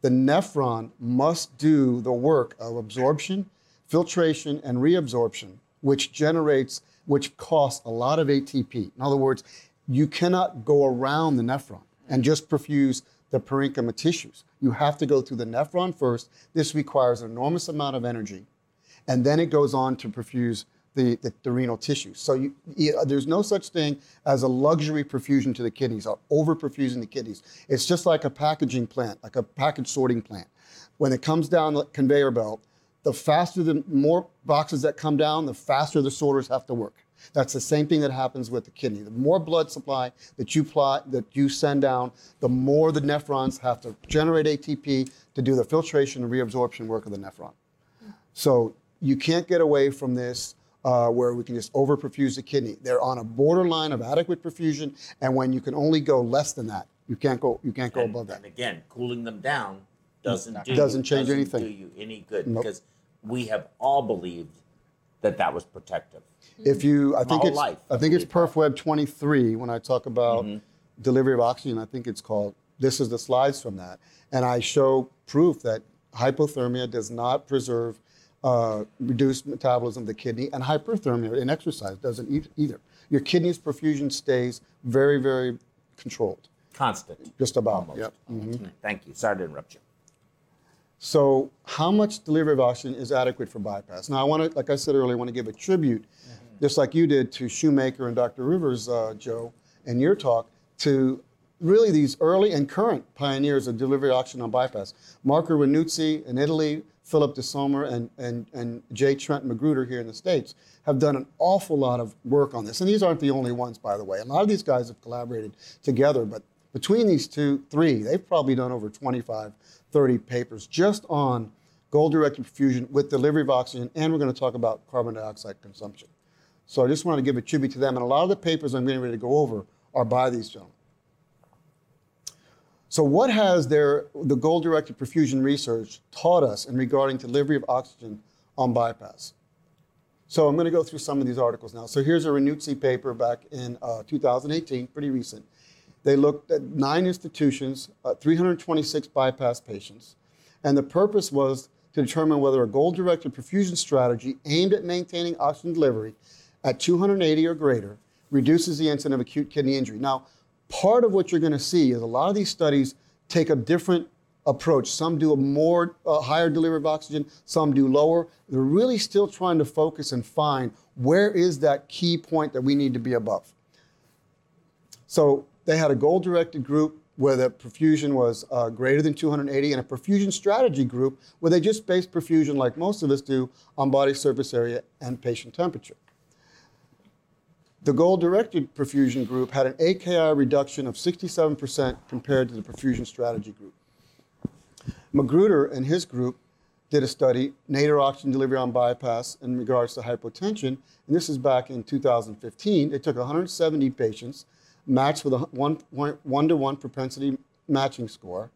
The nephron must do the work of absorption, filtration, and reabsorption, which generates, which costs a lot of ATP. In other words, you cannot go around the nephron and just perfuse the parenchyma tissues. You have to go through the nephron first. This requires an enormous amount of energy, and then it goes on to perfuse the, the, the renal tissues. So you, you- there's no such thing as a luxury perfusion to the kidneys or over perfusing the kidneys. It's just like a packaging plant, like a package sorting plant. When it comes down the conveyor belt, the faster the more boxes that come down, the faster the sorters have to work. That's the same thing that happens with the kidney. The more blood supply that you ply, that you send down, the more the nephrons have to generate ATP to do the filtration and reabsorption work of the nephron. So you can't get away from this uh, where we can just overperfuse the kidney. They're on a borderline of adequate perfusion, and when you can only go less than that, you can't go you can't go and, above that. and again, cooling them down doesn't do Doesn't change doesn't anything. Do you any good? Nope. Because we have all believed that that was protective. If you, I think it's, life, I think it's believe PerfWeb 23 when I talk about Mm-hmm. delivery of oxygen. I think it's called. This is the slides from that, and I show proof that hypothermia does not preserve, uh, reduce metabolism of the kidney, and hyperthermia in exercise doesn't either. Your kidney's perfusion stays very, very controlled, Constant. just about. Almost. Yep. Mhm. Thank you. Sorry to interrupt you. So, how much delivery of oxygen is adequate for bypass? Now, I want to, like I said earlier, I want to give a tribute, just like you did to Shoemaker and Dr. Rivers, uh, Joe, in your talk, to really these early and current pioneers of delivery of oxygen on bypass. Marco Ranucci in Italy, Filip De Somer, and, and, and J. Trent Magruder here in the States have done an awful lot of work on this. And these aren't the only ones, by the way. A lot of these guys have collaborated together, but between these two, three, they've probably done over 25, 30 papers just on goal-directed perfusion with delivery of oxygen, and we're going to talk about carbon dioxide consumption. So I just wanted to give a tribute to them, and a lot of the papers I'm getting ready to go over are by these gentlemen. So what has their, the goal-directed perfusion research taught us in regarding delivery of oxygen on bypass? So I'm going to go through some of these articles now. So here's a Ranucci paper back in uh, 2018, pretty recent. They looked at nine institutions, uh, 326 bypass patients, and the purpose was to determine whether a goal-directed perfusion strategy aimed at maintaining oxygen delivery at 280 or greater reduces the incidence of acute kidney injury. Now, part of what you're going to see is a lot of these studies take a different approach. Some do a more uh, higher delivery of oxygen, some do lower. They're really still trying to focus and find where is that key point that we need to be above. So they had a goal-directed group where the perfusion was uh, greater than 280, and a perfusion strategy group where they just based perfusion, like most of us do, on body surface area and patient temperature. The goal-directed perfusion group had an AKI reduction of 67% compared to the perfusion strategy group. Magruder and his group did a study, nadir oxygen delivery on bypass in regards to hypotension, and this is back in 2015. They took 170 patients, matched with a 1 to 1 propensity matching score,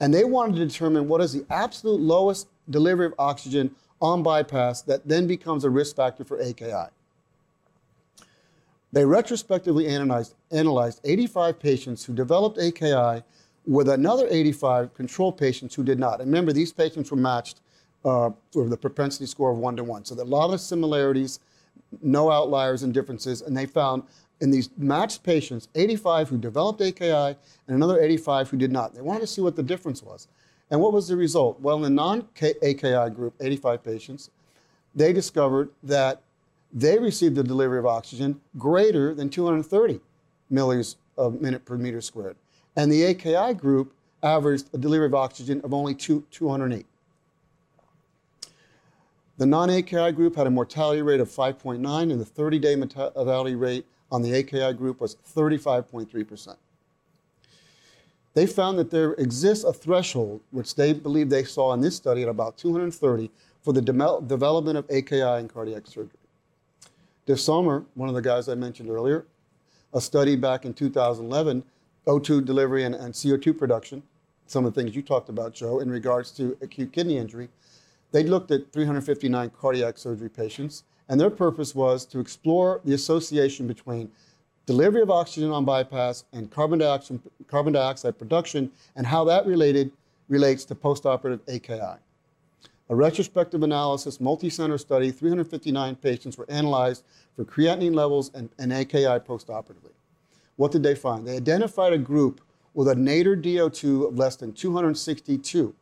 and they wanted to determine what is the absolute lowest delivery of oxygen on bypass that then becomes a risk factor for AKI. They retrospectively analyzed, analyzed 85 patients who developed AKI with another 85 control patients who did not. And remember, these patients were matched uh, with a propensity score of one to one. So there are a lot of similarities, no outliers and differences. And they found in these matched patients, 85 who developed AKI and another 85 who did not. They wanted to see what the difference was. And what was the result? Well, in the non AKI group, 85 patients, they discovered that they received a delivery of oxygen greater than 230 milliliters a minute per meter squared. And the AKI group averaged a delivery of oxygen of only two, 208. The non-AKI group had a mortality rate of 5.9, and the 30-day mortality rate on the AKI group was 35.3%. They found that there exists a threshold, which they believe they saw in this study at about 230, for the de- development of AKI in cardiac surgery. De Somer, one of the guys I mentioned earlier, a study back in 2011, O2 delivery and, and CO2 production, some of the things you talked about, Joe, in regards to acute kidney injury. They looked at 359 cardiac surgery patients, and their purpose was to explore the association between delivery of oxygen on bypass and carbon dioxide, carbon dioxide production and how that related relates to postoperative AKI. A retrospective analysis, multi-center study, 359 patients were analyzed for creatinine levels and, and AKI postoperatively. What did they find? They identified a group with a nadir DO2 of less than 262.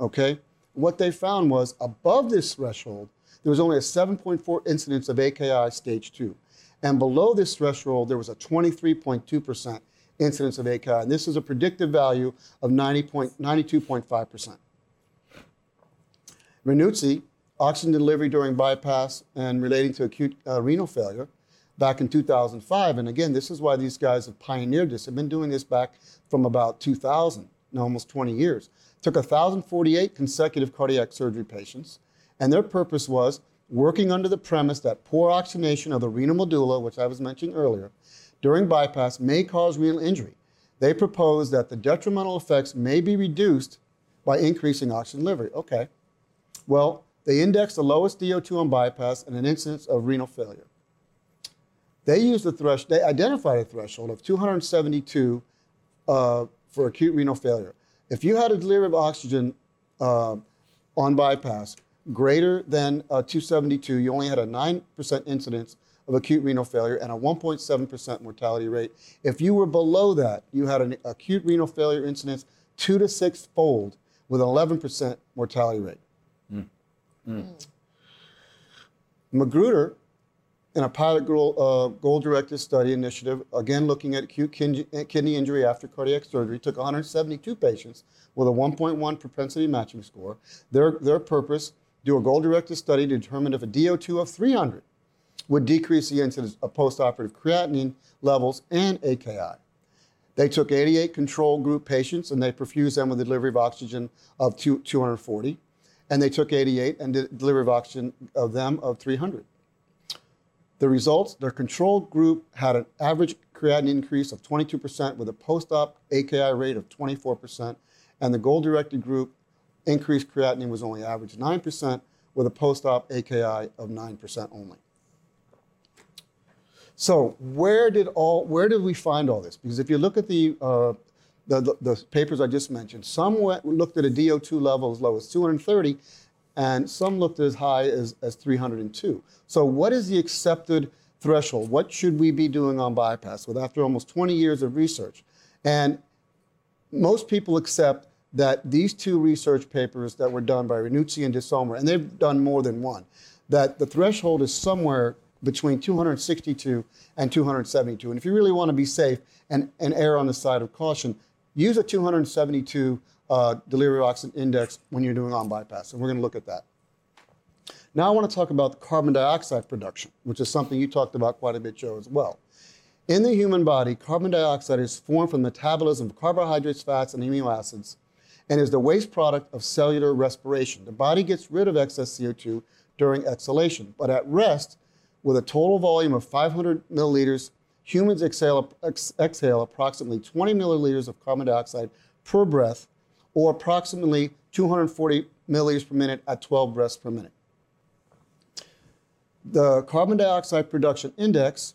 Okay? What they found was above this threshold, there was only a 7.4 incidence of AKI stage 2. And below this threshold, there was a 23.2% incidence of AKI. And this is a predictive value of 90.92.5%. Ranucci, oxygen delivery during bypass and relating to acute uh, renal failure back in 2005. And again, this is why these guys have pioneered this. They've been doing this back from about 2000, almost 20 years. Took 1,048 consecutive cardiac surgery patients, and their purpose was working under the premise that poor oxygenation of the renal medulla, which I was mentioning earlier, during bypass may cause renal injury. They proposed that the detrimental effects may be reduced by increasing oxygen delivery. Okay. Well, they indexed the lowest DO2 on bypass and an incidence of renal failure. They used the threshold, they identified a threshold of 272 uh, for acute renal failure. If you had a delivery of oxygen uh, on bypass greater than uh, 272, you only had a 9% incidence of acute renal failure and a 1.7% mortality rate. If you were below that, you had an acute renal failure incidence two to six fold with an 11% mortality rate. Magruder, in a pilot goal, uh, goal-directed study initiative, again looking at acute kidney injury after cardiac surgery, took 172 patients with a 1.1 propensity matching score. Their, their purpose, do a goal-directed study to determine if a DO2 of 300 would decrease the incidence of postoperative creatinine levels and AKI. They took 88 control group patients and they perfused them with the delivery of oxygen of two, 240 and they took 88 and did delivery of oxygen of them of 300. The results, their control group had an average creatinine increase of 22% with a post-op AKI rate of 24%, and the goal-directed group increased creatinine was only average 9% with a post-op AKI of 9% only. So where did all where did we find all this? Because if you look at the uh, the, the, papers I just mentioned, some went, looked at a DO2 level as low as 230, and some looked as high as, as 302. So what is the accepted threshold? What should we be doing on bypass? With after almost 20 years of research, and most people accept that these two research papers that were done by Ranucci and DeSomer, and they've done more than one, that the threshold is somewhere between 262 and 272. And if you really want to be safe and, and err on the side of caution, use a 272 uh, delivery oxygen index when you're doing on bypass. And we're going to look at that. Now I want to talk about carbon dioxide production, which is something you talked about quite a bit, Joe, as well. In the human body, carbon dioxide is formed from the metabolism of carbohydrates, fats, and amino acids, and is the waste product of cellular respiration. The body gets rid of excess CO2 during exhalation, but at rest, with a total volume of 500 milliliters, humans exhale, ex- exhale approximately 20 milliliters of carbon dioxide per breath, or approximately 240 milliliters per minute at 12 breaths per minute. The carbon dioxide production index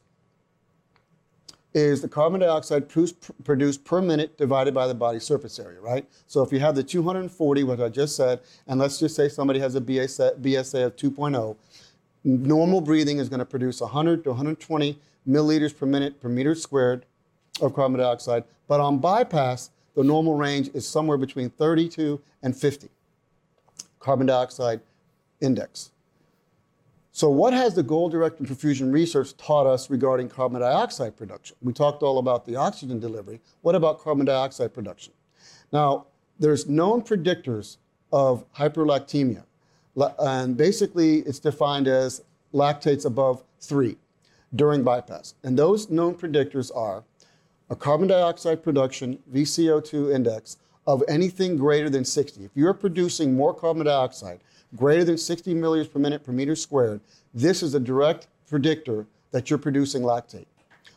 is the carbon dioxide produced per minute divided by the body surface area, right? So if you have the 240, what I just said, and let's just say somebody has a BSA, BSA of 2.0, normal breathing is going to produce 100 to 120 milliliters per minute per meter squared of carbon dioxide. But on bypass, the normal range is somewhere between 32 and 50 carbon dioxide index. So, what has the goal directed perfusion research taught us regarding carbon dioxide production? We talked all about the oxygen delivery. What about carbon dioxide production? Now, there's known predictors of hyperlactemia. And basically, it's defined as lactates above three during bypass. And those known predictors are a carbon dioxide production, VCO2 index, of anything greater than 60. If you're producing more carbon dioxide greater than 60 milliliters per minute per meter squared, this is a direct predictor that you're producing lactate.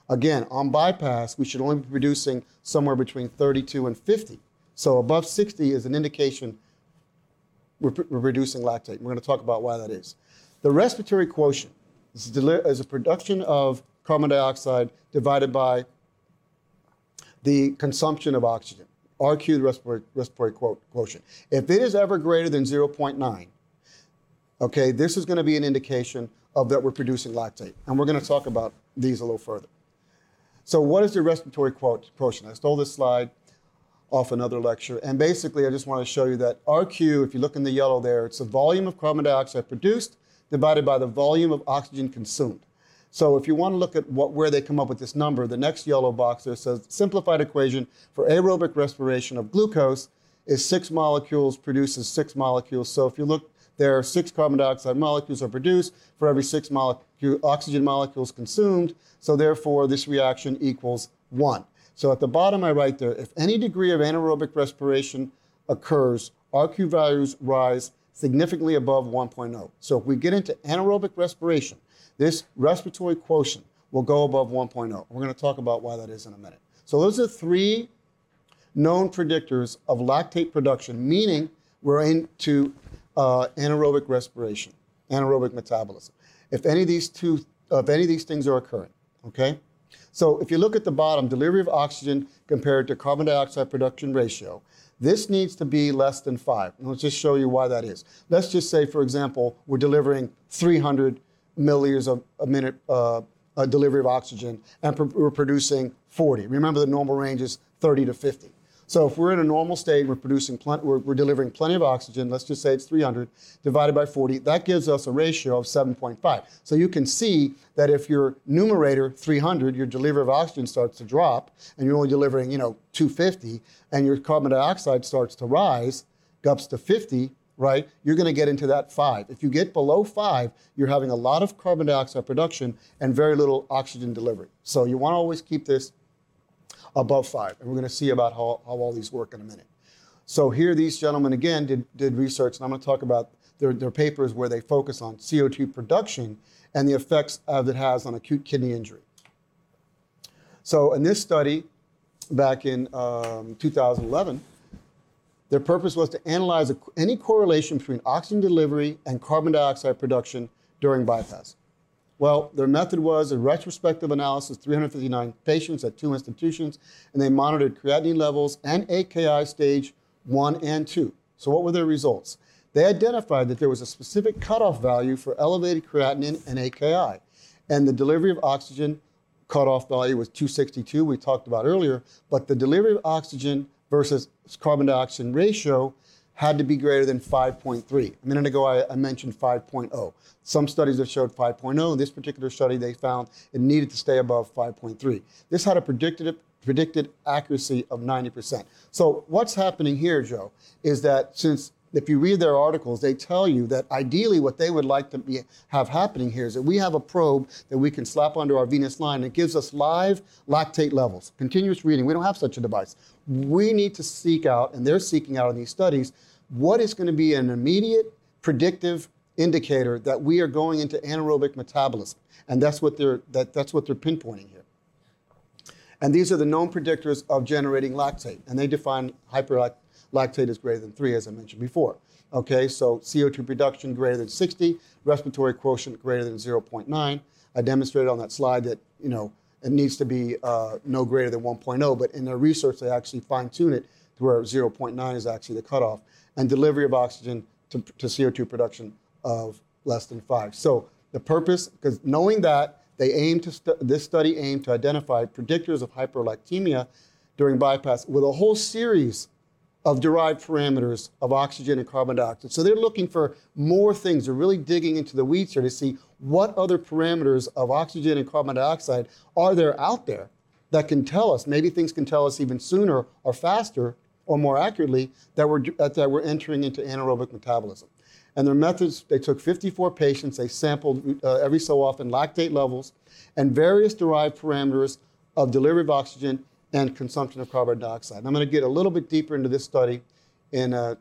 Again, on bypass, we should only be producing somewhere between 32 and 50. So above 60 is an indication we're, we're reducing lactate. We're going to talk about why that is. The respiratory quotient is, deli- is a production of carbon dioxide divided by the consumption of oxygen. RQ, the respiratory, respiratory quotient. If it is ever greater than 0.9, okay, this is going to be an indication of that we're producing lactate. And we're going to talk about these a little further. So what is the respiratory quotient? I stole this slide off another lecture. And basically, I just want to show you that RQ, if you look in the yellow there, it's the volume of carbon dioxide produced divided by the volume of oxygen consumed. So if you want to look at what, where they come up with this number, the next yellow box there says simplified equation for aerobic respiration of glucose is six molecules produces six molecules. So if you look there, are six carbon dioxide molecules are produced for every six molecule, oxygen molecules consumed. So therefore, this reaction equals one. So at the bottom, I write there, if any degree of anaerobic respiration occurs, RQ values rise significantly above 1.0. So if we get into anaerobic respiration, this respiratory quotient will go above 1.0. We're going to talk about why that is in a minute. So those are three known predictors of lactate production, meaning we're into uh, anaerobic respiration, anaerobic metabolism. If any of these two, if any of these things are occurring, okay? So if you look at the bottom, delivery of oxygen compared to carbon dioxide production ratio, this needs to be less than five. And let's just show you why that is. Let's just say, for example, we're delivering 300 milliliters of a minute uh, uh, delivery of oxygen, and pr- we're producing 40. Remember, the normal range is 30 to 50. So if we're in a normal state, we're producing, plen- we're, we're delivering plenty of oxygen. Let's just say it's 300 divided by 40. That gives us a ratio of 7.5. So you can see that if your numerator 300, your delivery of oxygen starts to drop, and you're only delivering, you know, 250, and your carbon dioxide starts to rise, ups to 50, right? You're going to get into that five. If you get below five, you're having a lot of carbon dioxide production and very little oxygen delivery. So you want to always keep this above five. And we're going to see about how, how all these work in a minute. So here, these gentlemen again did, did research, and I'm going to talk about their, their papers where they focus on CO2 production and the effects that it has on acute kidney injury. So in this study, back in um, 2011, their purpose was to analyze any correlation between oxygen delivery and carbon dioxide production during bypass. Well, their method was a retrospective analysis, 359 patients at two institutions, and they monitored creatinine levels and AKI stage one and two. So, what were their results? They identified that there was a specific cutoff value for elevated creatinine and AKI, and the delivery of oxygen cutoff value was 262, we talked about earlier, but the delivery of oxygen versus carbon dioxide ratio had to be greater than 5.3. A minute ago, I, I, mentioned 5.0. Some studies have showed 5.0. In this particular study, they found it needed to stay above 5.3. This had a predicted, predicted accuracy of 90%. So what's happening here, Joe, is that since if you read their articles, they tell you that ideally what they would like to be, have happening here is that we have a probe that we can slap under our venous line it gives us live lactate levels, continuous reading. We don't have such a device. We need to seek out, and they're seeking out in these studies, what is going to be an immediate predictive indicator that we are going into anaerobic metabolism. And that's what they're, that, that's what they're pinpointing here. And these are the known predictors of generating lactate. And they define hyperlactate lactate is greater than 3, as I mentioned before. Okay, so CO2 production greater than 60, respiratory quotient greater than 0.9. I demonstrated on that slide that, you know, it needs to be uh, no greater than 1.0, but in their research, they actually fine tune it to where 0.9 is actually the cutoff, and delivery of oxygen to, to CO2 production of less than 5. So the purpose, because knowing that, they aim to this study aimed to identify predictors of hyperlactemia during bypass with a whole series of derived parameters of oxygen and carbon dioxide. So they're looking for more things. They're really digging into the weeds here to see what other parameters of oxygen and carbon dioxide are there out there that can tell us, maybe things can tell us even sooner or faster or more accurately that we're, that we're entering into anaerobic metabolism. And their methods, they took 54 patients, they sampled uh, every so often lactate levels and various derived parameters of delivery of oxygen and consumption of carbon dioxide. And I'm going to get a little bit deeper into this study. In, uh,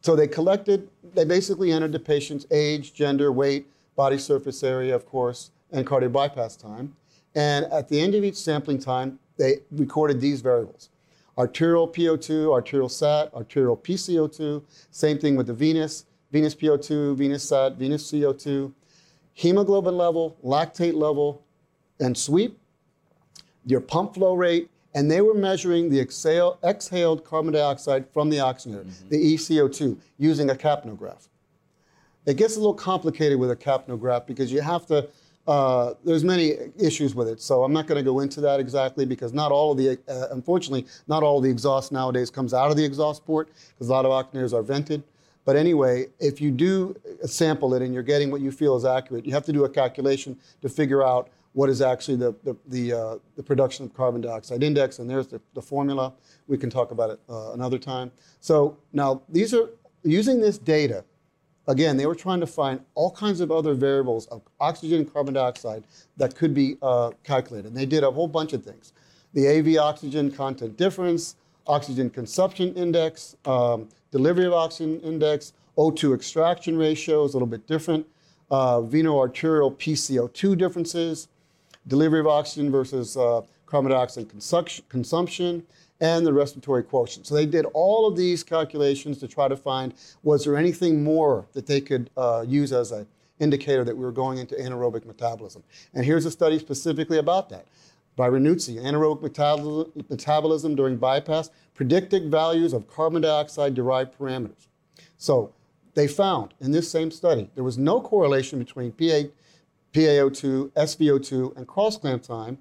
so they collected, they basically entered the patient's age, gender, weight, body surface area, of course, and cardiac bypass time. And at the end of each sampling time, they recorded these variables. Arterial PO2, arterial SAT, arterial PCO2, same thing with the venous, venous PO2, venous SAT, venous CO2, hemoglobin level, lactate level, and sweep, your pump flow rate, and they were measuring the exhale, exhaled carbon dioxide from the oxygenator, mm-hmm. the ECO2, using a capnograph. It gets a little complicated with a capnograph because you have to, uh, there's many issues with it. So I'm not going to go into that exactly because not all of the, uh, unfortunately, not all of the exhaust nowadays comes out of the exhaust port because a lot of oxygenators are vented. But anyway, if you do sample it and you're getting what you feel is accurate, you have to do a calculation to figure out what is actually the, the, the, uh, the, production of carbon dioxide index, and there's the, the formula. We can talk about it uh, another time. So now these are, using this data, again, they were trying to find all kinds of other variables of oxygen and carbon dioxide that could be uh, calculated. And they did a whole bunch of things. The AV oxygen content difference, oxygen consumption index, um, delivery of oxygen index, O2 extraction ratio is a little bit different, uh, veno-arterial PCO2 differences, delivery of oxygen versus uh, carbon dioxide consumption, and the respiratory quotient. So they did all of these calculations to try to find was there anything more that they could uh, use as an indicator that we were going into anaerobic metabolism. And here's a study specifically about that by Ranucci, anaerobic metabolism, during bypass, predicted values of carbon dioxide derived parameters. So they found in this same study there was no correlation between PA, PaO2, SVO2, and cross clamp time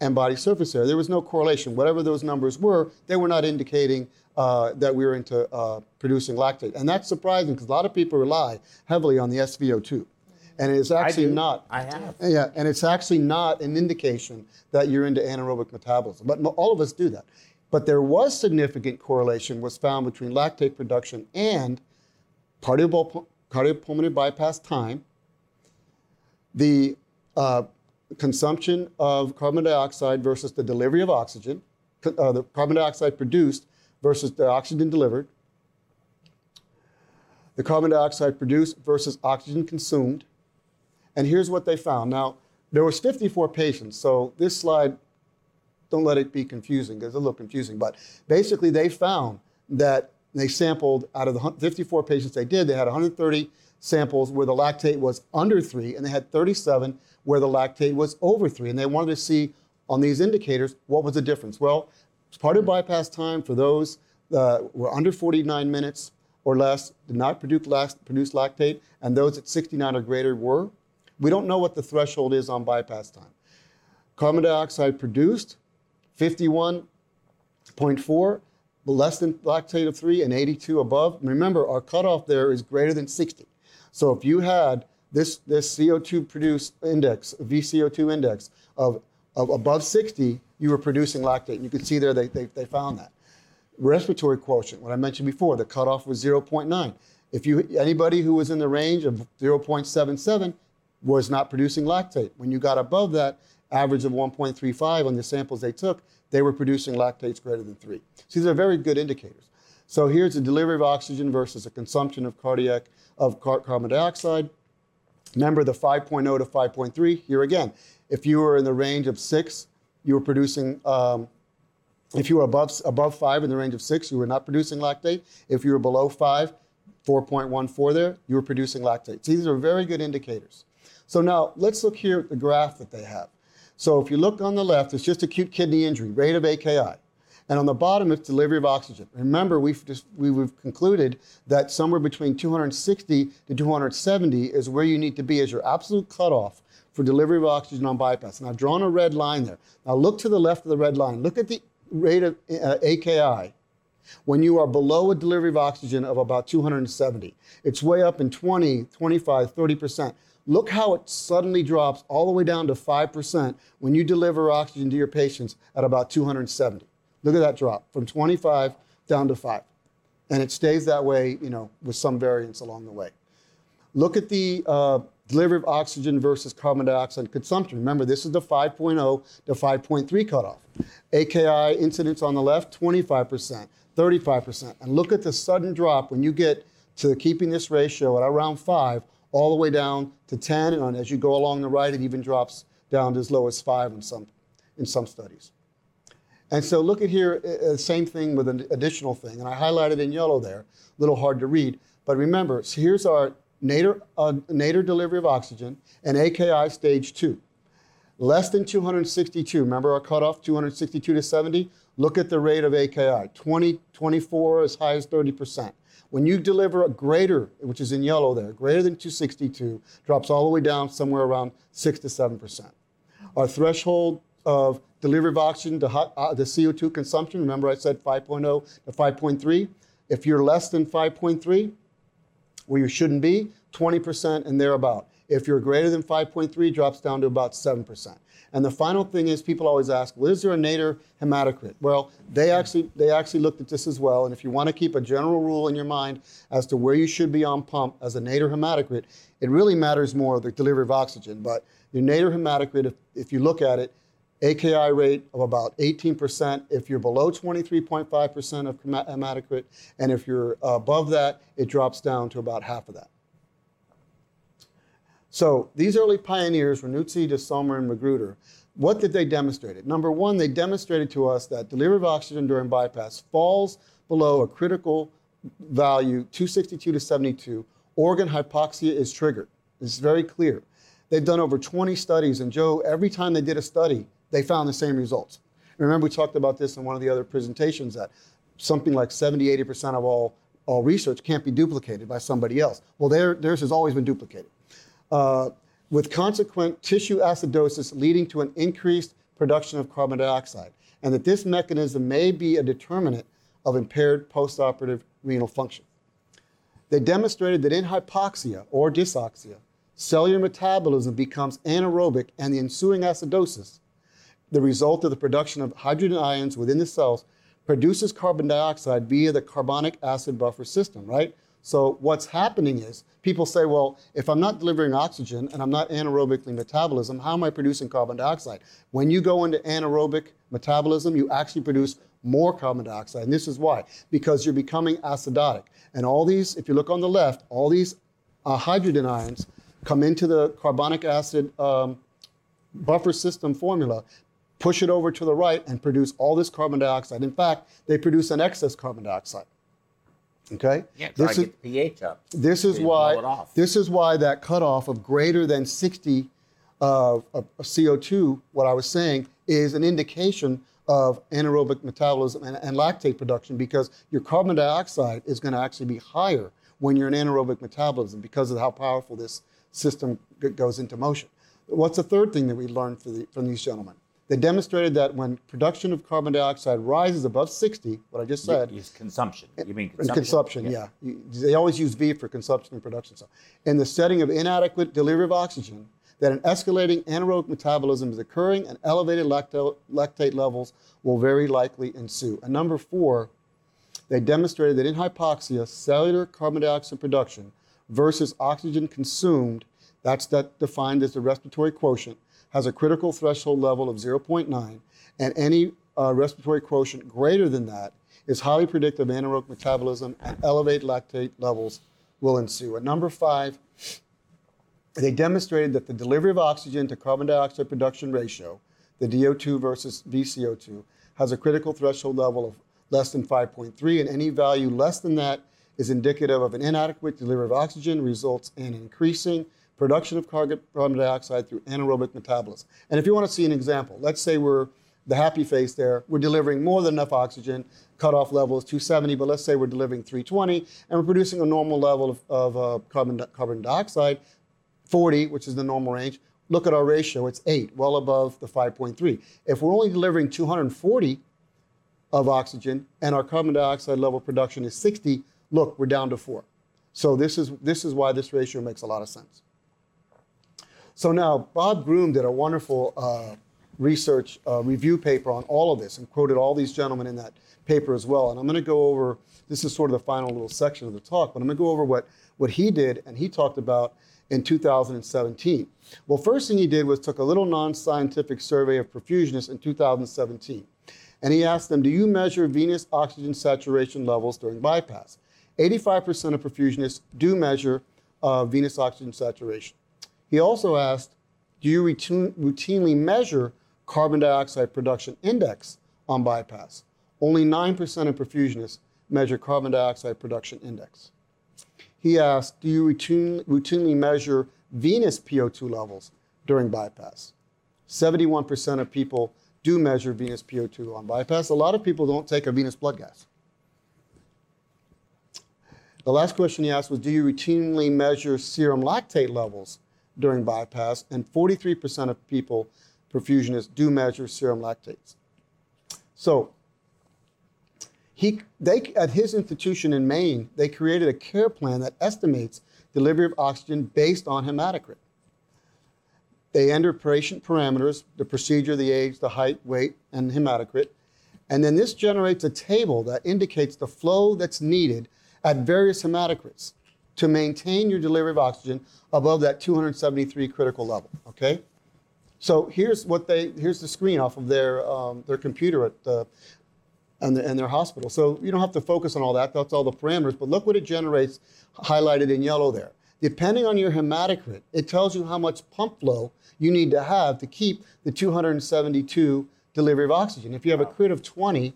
and body surface area. There was no correlation. Whatever those numbers were, they were not indicating uh, that we were into uh, producing lactate. And that's surprising because a lot of people rely heavily on the SVO2. And it's actually do. not. I have. Yeah, and it's actually not an indication that you're into anaerobic metabolism. But all of us do that. But there was significant correlation was found between lactate production and cardiopul- cardiopulmonary bypass time, the uh, consumption of carbon dioxide versus the delivery of oxygen, uh, the carbon dioxide produced versus the oxygen delivered, the carbon dioxide produced versus oxygen consumed. And here's what they found. Now, there was 54 patients, so this slide, don't let it be confusing because it's a little confusing. But basically, they found that they sampled out of the 54 patients they did, they had 130 samples where the lactate was under three, and they had 37 where the lactate was over three. And they wanted to see on these indicators what was the difference. Well, part of bypass time for those uh, were under 49 minutes or less, did not produce, lac- produce lactate, and those at 69 or greater were. We don't know what the threshold is on bypass time. Carbon dioxide produced, 51.4, less than lactate of 3, and 82 above. Remember, our cutoff there is greater than 60. So if you had this, this CO2 produce index, VCO2 index of, of above 60, you were producing lactate. And you can see there they, they, they found that. Respiratory quotient, what I mentioned before, the cutoff was 0.9. If you anybody who was in the range of 0.77 was not producing lactate. When you got above that average of 1.35 on the samples they took, they were producing lactates greater than 3. So these are very good indicators. So here's the delivery of oxygen versus the consumption of cardiac of carbon dioxide. Remember the 5.0 to 5.3. Here again, if you were in the range of 6, you were producing um, if you were above, above 5 in the range of 6, you were not producing lactate. If you were below 5, 4.14 there, you were producing lactate. These are very good indicators. So now let's look here at the graph that they have. So if you look on the left, it's just acute kidney injury, rate of AKI. And on the bottom, it's delivery of oxygen. Remember, we've, just, we, we've concluded that somewhere between 260 to 270 is where you need to be as your absolute cutoff for delivery of oxygen on bypass. And I've drawn a red line there. Now look to the left of the red line. Look at the rate of uh, AKI when you are below a delivery of oxygen of about 270. It's way up in 20, 25, 30%. Look how it suddenly drops all the way down to 5% when you deliver oxygen to your patients at about 270. Look at that drop from 25 down to 5. And it stays that way, you know, with some variance along the way. Look at the uh, delivery of oxygen versus carbon dioxide consumption. Remember, this is the 5.0 to 5.3 cutoff. AKI incidence on the left, 25%, 35%. And look at the sudden drop when you get to keeping this ratio at around 5 all the way down to 10. And as you go along the right, it even drops down to as low as 5 in some, in some studies. And so look at here, uh, uh, same thing with an additional thing. And I highlighted in yellow there, a little hard to read. But remember, so here's our nadir, uh, nadir delivery of oxygen and AKI stage 2. Less than 262, remember our cutoff, 262 to 70? Look at the rate of AKI, 20, 24, as high as 30%. When you deliver a greater, which is in yellow there, greater than 262, drops all the way down somewhere around 6 to 7%. Our threshold of delivery of oxygen to hot, uh, the CO2 consumption, remember I said 5.0 to 5.3? If you're less than 5.3, where you shouldn't be, 20% and thereabout. If you're greater than 5.3, drops down to about 7%. And the final thing is people always ask, well, is there a nadir hematocrit? Well, they actually, they actually looked at this as well. And if you want to keep a general rule in your mind as to where you should be on pump as a nadir hematocrit, it really matters more the delivery of oxygen. But your nadir hematocrit, if, if you look at it, AKI rate of about 18%. If you're below 23.5% of hema- hematocrit, and if you're above that, it drops down to about half of that. So these early pioneers, Ranucci, De Somer, and Magruder, what did they demonstrate? Number one, they demonstrated to us that delivery of oxygen during bypass falls below a critical value, 262 to 72. Organ hypoxia is triggered. It's very clear. They've done over 20 studies, and Joe, every time they did a study, they found the same results. Remember, we talked about this in one of the other presentations that something like 70, 80% of all, all research can't be duplicated by somebody else. Well, their, theirs has always been duplicated. Uh, with consequent tissue acidosis leading to an increased production of carbon dioxide, and that this mechanism may be a determinant of impaired postoperative renal function. They demonstrated that in hypoxia or dysoxia, cellular metabolism becomes anaerobic and the ensuing acidosis, the result of the production of hydrogen ions within the cells, produces carbon dioxide via the carbonic acid buffer system, right? So what's happening is people say, well, if I'm not delivering oxygen and I'm not anaerobically metabolism, how am I producing carbon dioxide? When you go into anaerobic metabolism, you actually produce more carbon dioxide. And this is why, because you're becoming acidotic. And all these, if you look on the left, all these uh, hydrogen ions come into the carbonic acid um, buffer system formula, push it over to the right, and produce all this carbon dioxide. In fact, they produce an excess carbon dioxide. Okay? Yeah, this is, get the pH up. this is so you blow it why this is why that cutoff of greater than 60 uh, of of CO2, what I was saying, is an indication of anaerobic metabolism and, and lactate production because your carbon dioxide is going to actually be higher when you're in anaerobic metabolism because of how powerful this system g- goes into motion. What's the third thing that we learned for the, from these gentlemen? They demonstrated that when production of carbon dioxide rises above 60, what I just said, Use consumption. You mean consumption? consumption, yeah. You- They always use V for consumption and production. So, in the setting of inadequate delivery of oxygen, that an escalating anaerobic metabolism is occurring and elevated lacto- lactate levels will very likely ensue. And number four, they demonstrated that in hypoxia, cellular carbon dioxide production versus oxygen consumed, that's that defined as the respiratory quotient, has a critical threshold level of 0.9, and any uh, respiratory quotient greater than that is highly predictive of anaerobic metabolism and elevated lactate levels will ensue. And number five, they demonstrated that the delivery of oxygen to carbon dioxide production ratio, the DO2 versus VCO2, has a critical threshold level of less than 5.3, and any value less than that is indicative of an inadequate delivery of oxygen, results in increasing production of carbon dioxide through anaerobic metabolism. And if you want to see an example, let's say we're the happy face there, we're delivering more than enough oxygen, cutoff level is 270, but let's say we're delivering 320, and we're producing a normal level of, of uh, carbon, carbon dioxide, 40, which is the normal range. Look at our ratio, it's 8, well above the 5.3. If we're only delivering 240 of oxygen and our carbon dioxide level production is 60, look, we're down to 4. So this is, this is why this ratio makes a lot of sense. So now, Bob Groom did a wonderful uh, research uh, review paper on all of this and quoted all these gentlemen in that paper as well. And I'm going to go over, this is sort of the final little section of the talk, but I'm going to go over what, what he did and he talked about in 2017. Well, first thing he did was took a little non-scientific survey of perfusionists in 2017. And he asked them, do you measure venous oxygen saturation levels during bypass? 85% of perfusionists do measure uh, venous oxygen saturation. He also asked, do you routine, routinely measure carbon dioxide production index on bypass? Only 9% of perfusionists measure carbon dioxide production index. He asked, do you routine, routinely measure venous PO2 levels during bypass? 71% of people do measure venous PO2 on bypass. A lot of people don't take a venous blood gas. The last question he asked was, do you routinely measure serum lactate levels during bypass? And 43% of people, perfusionists, do measure serum lactates. So he, they, at his institution in Maine, they created a care plan that estimates delivery of oxygen based on hematocrit. They enter patient parameters, the procedure, the age, the height, weight, and hematocrit. And then this generates a table that indicates the flow that's needed at various hematocrits to maintain your delivery of oxygen above that 273 critical level, okay? So here's what they, here's the screen off of their, um, their computer at the, and, the, and their hospital. So you don't have to focus on all that, that's all the parameters, but look what it generates highlighted in yellow there. depending on your hematocrit, it tells you how much pump flow you need to have to keep the 272 delivery of oxygen. If you have a crit of 20,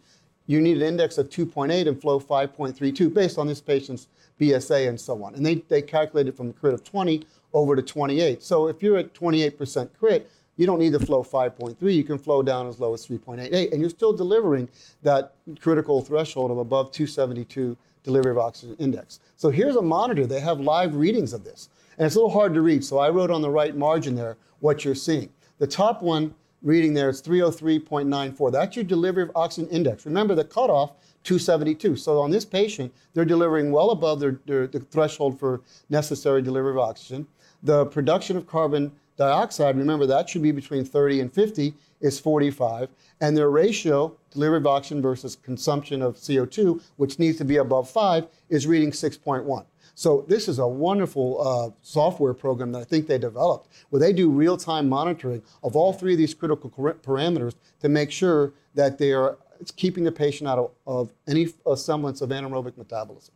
you need an index of 2.8 and flow 5.32 based on this patient's BSA and so on. And they, they calculated from a crit of 20 over to 28. So if you're at 28% crit, you don't need to flow 5.3. You can flow down as low as 3.88, and you're still delivering that critical threshold of above 272 delivery of oxygen index. So here's a monitor. They have live readings of this. And it's a little hard to read, so I wrote on the right margin there what you're seeing. The top one reading there is 303.94. That's your delivery of oxygen index. Remember the cutoff, 272. So on this patient, they're delivering well above their, their, the threshold for necessary delivery of oxygen. The production of carbon dioxide, remember that should be between 30 and 50, is 45. And their ratio, delivery of oxygen versus consumption of CO2, which needs to be above 5, is reading 6.1. So this is a wonderful uh, software program that I think they developed, where they do real-time monitoring of all three of these critical parameters to make sure that they are keeping the patient out of, of any uh, semblance of anaerobic metabolism.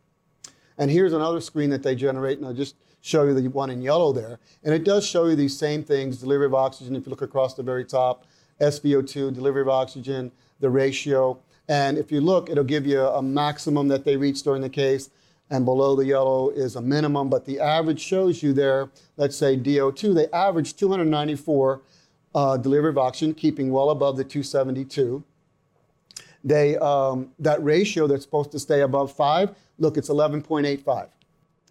And here's another screen that they generate, and I'll just show you the one in yellow there. And it does show you these same things, delivery of oxygen, if you look across the very top, SVO2, delivery of oxygen, the ratio. And if you look, it'll give you a maximum that they reached during the case, and below the yellow is a minimum, but the average shows you there, let's say DO2, they averaged 294 uh, delivery of oxygen, keeping well above the 272 they um, that ratio that's supposed to stay above five, look, it's 11.85.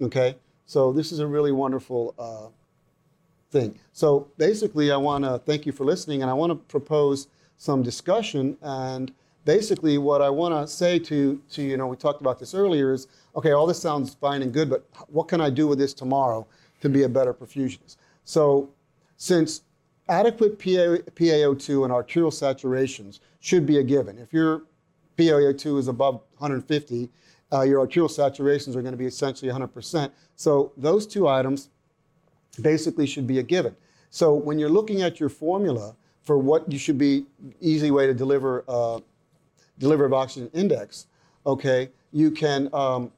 Okay, so this is a really wonderful uh, thing. So basically, I want to thank you for listening, and I want to propose some discussion. And basically, what I want to say to to you know, we talked about this earlier is okay, all this sounds fine and good, but what can I do with this tomorrow to be a better perfusionist? So since adequate PA, PaO2 and arterial saturations should be a given. If your PaO2 is above 150, uh, your arterial saturations are going to be essentially 100%. So those two items basically should be a given. So when you're looking at your formula for what you should be easy way to deliver uh, deliver of oxygen index, okay, you can um,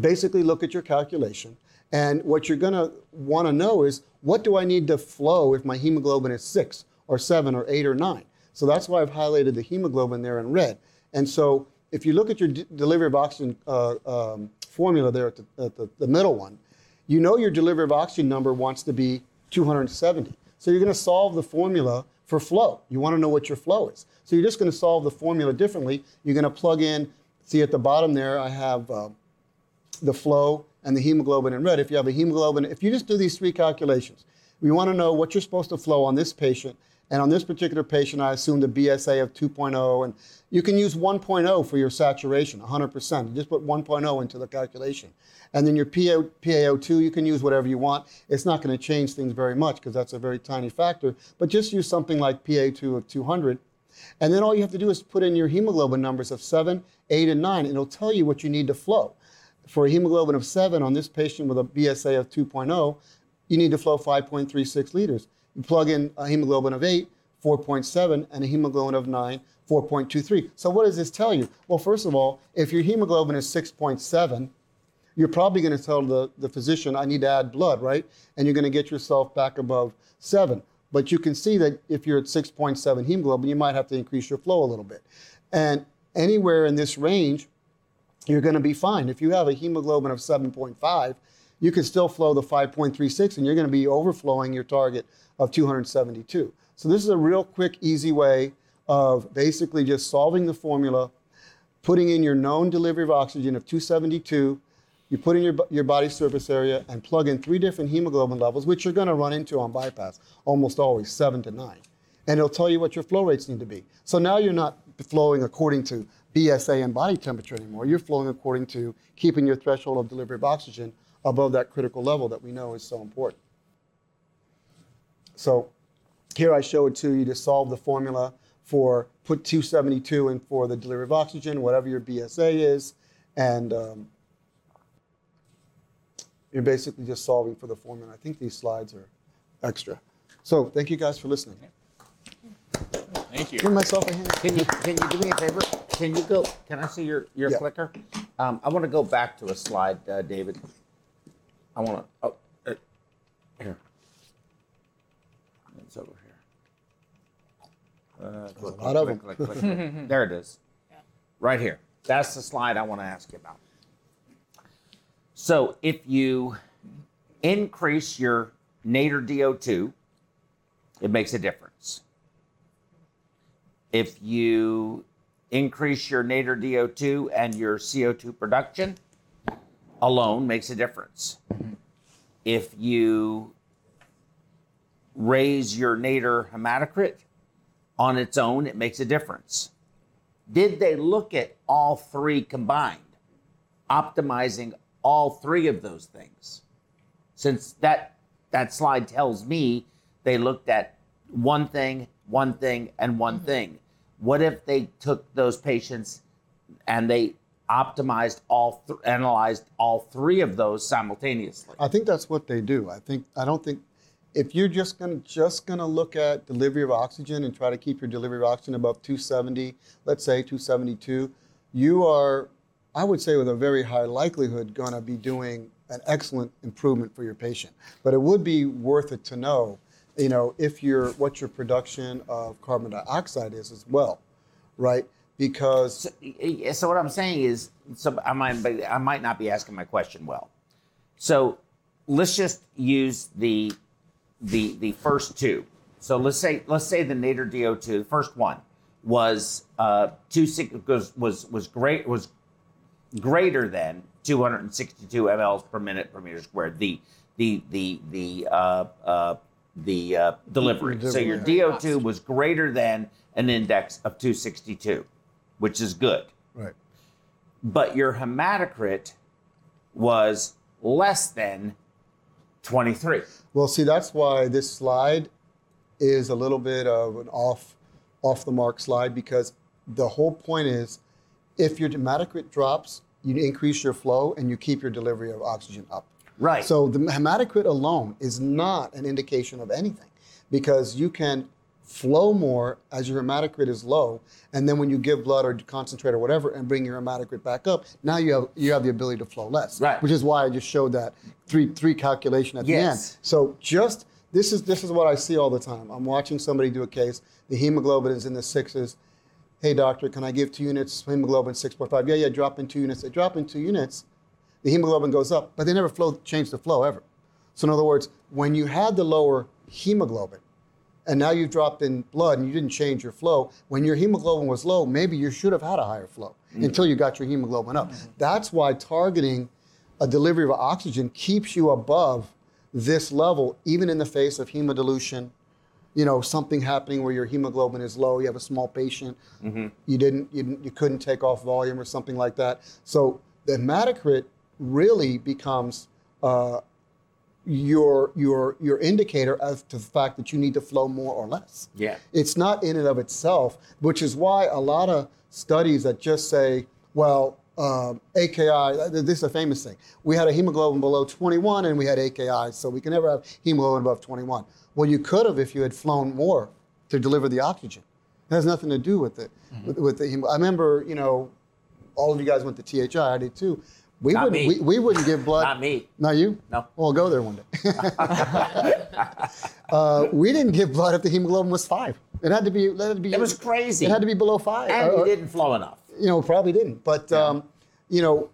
basically look at your calculation. And what you're going to want to know is what do I need to flow if my hemoglobin is six or seven or eight or nine? So that's why I've highlighted the hemoglobin there in red. And so if you look at your d- delivery of oxygen uh, um, formula there at, the, at the, the middle one, you know your delivery of oxygen number wants to be 270. So you're going to solve the formula for flow. You want to know what your flow is. So you're just going to solve the formula differently. You're going to plug in, see at the bottom there, I have uh, the flow and the hemoglobin in red. If you have a hemoglobin, if you just do these three calculations, we want to know what you're supposed to flow on this patient. And on this particular patient, I assume the BSA of 2.0. And you can use 1.0 for your saturation, 100%. You just put 1.0 into the calculation. And then your PA, PaO2, you can use whatever you want. It's not going to change things very much because that's a very tiny factor. But just use something like PA2 of 200. And then all you have to do is put in your hemoglobin numbers of 7, 8, and 9, and it'll tell you what you need to flow. For a hemoglobin of 7 on this patient with a BSA of 2.0, you need to flow 5.36 liters. You plug in a hemoglobin of 8, 4.7, and a hemoglobin of 9, 4.23. So what does this tell you? Well, first of all, if your hemoglobin is 6.7, you're probably going to tell the, the physician, I need to add blood, right? And you're going to get yourself back above 7. But you can see that if you're at 6.7 hemoglobin, you might have to increase your flow a little bit. And anywhere in this range, you're going to be fine. If you have a hemoglobin of 7.5, you can still flow the 5.36 and you're going to be overflowing your target of 272. So this is a real quick, easy way of basically just solving the formula, putting in your known delivery of oxygen of 272, you put in your, your body surface area and plug in three different hemoglobin levels, which you're going to run into on bypass, almost always, seven to nine. And it'll tell you what your flow rates need to be. So now you're not flowing according to BSA and body temperature anymore. You're flowing according to keeping your threshold of delivery of oxygen above that critical level that we know is so important. So here I show it to you to solve the formula for put 272 in for the delivery of oxygen, whatever your BSA is, and um, you're basically just solving for the formula. I think these slides are extra. So thank you guys for listening. Thank you. Give myself a hand. Can you can you do me a favor? Can you go? Can I see your your Yeah. clicker? Um, I want to go back to a slide, uh, David. I want to. Oh, uh, here. It's over here. Uh, click, a lot of click, them. click, click, click. <laughs> there it is. Right here. That's the slide I want to ask you about. So if you increase your nadir DO2, it makes a difference. If you increase your nadir DO2 and your CO2 production alone makes a difference. Mm-hmm. If you raise your nadir hematocrit on its own, it makes a difference. Did they look at all three combined, optimizing all three of those things? Since that that slide tells me they looked at one thing, one thing, and one mm-hmm. thing. What if they took those patients and they optimized all, th- analyzed all three of those simultaneously? I think that's what they do. I think I don't think if you're just gonna just gonna look at delivery of oxygen and try to keep your delivery of oxygen above 270, let's say 272, you are, I would say, with a very high likelihood, gonna be doing an excellent improvement for your patient. But it would be worth it to know, you know, if you're what your production of carbon dioxide is as well, right? Because So, so what I'm saying is, so I might, I might not be asking my question well. So let's just use the the the first two. So let's say let's say the nadir DO2, the first one was uh two was was was great was greater than 262 mLs per minute per meter squared. The the the the uh, uh, the uh, delivery. So your DO2 was greater than an index of 262, which is good. right. But your hematocrit was less than 23. Well, see, that's why this slide is a little bit of an off, off the mark slide because the whole point is, if your hematocrit drops, you increase your flow and you keep your delivery of oxygen up. Right. So the hematocrit alone is not an indication of anything because you can flow more as your hematocrit is low, and then when you give blood or concentrate or whatever and bring your hematocrit back up, now you have you have the ability to flow less. Right. Which is why I just showed that three three calculation at the end. Yes. So just this is this is what I see all the time. I'm watching somebody do a case. The hemoglobin is in the sixes. Hey doctor, can I give two units hemoglobin 6.5? Yeah, yeah, drop in two units. They drop in two units, the hemoglobin goes up, but they never flow change the flow ever. So in other words, when you had the lower hemoglobin, and now you've dropped in blood and you didn't change your flow, when your hemoglobin was low, maybe you should have had a higher flow mm. until you got your hemoglobin up. Mm-hmm. That's why targeting a delivery of oxygen keeps you above this level, even in the face of hemodilution. You know, something happening where your hemoglobin is low, you have a small patient, mm-hmm. you didn't, you didn't, you couldn't take off volume or something like that. So the hematocrit really becomes uh, your your your indicator as to the fact that you need to flow more or less. Yeah. It's not in and of itself, which is why a lot of studies that just say, well, um, AKI, this is a famous thing. We had a hemoglobin below 21 and we had AKI, so we can never have hemoglobin above 21. Well, you could have if you had flown more to deliver the oxygen. It has nothing to do with it. With, with the I remember, you know, all of you guys went to THI, I did too. We Not wouldn't, me. We, we wouldn't give blood. Not me. Not you? No. Well, I'll go there one day. <laughs> uh, we didn't give blood if the hemoglobin was five. It had to be. It had to be. It was crazy. It had to be below five. And Or- you didn't flow enough. You know, probably didn't. But um, you know,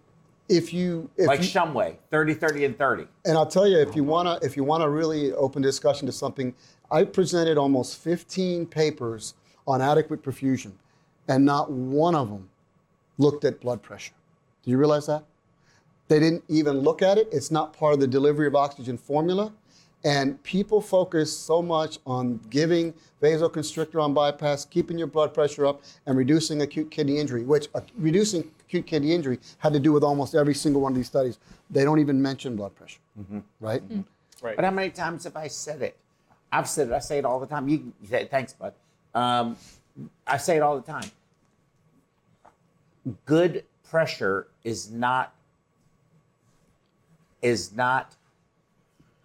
if you if Like you, Shumway, 30, 30, and 30. and I'll tell you, if you wanna if you wanna really open discussion to something, I presented almost 15 papers on adequate perfusion, and not one of them looked at blood pressure. Do you realize that? They didn't even look at it. It's not part of the delivery of oxygen formula. And people focus so much on giving vasoconstrictor on bypass, keeping your blood pressure up, and reducing acute kidney injury, which uh, reducing acute kidney injury had to do with almost every single one of these studies. They don't even mention blood pressure, right? Right. But how many times have I said it? I've said it. I say it all the time. You can say, thanks, bud. Um, I say it all the time. Good pressure is not is not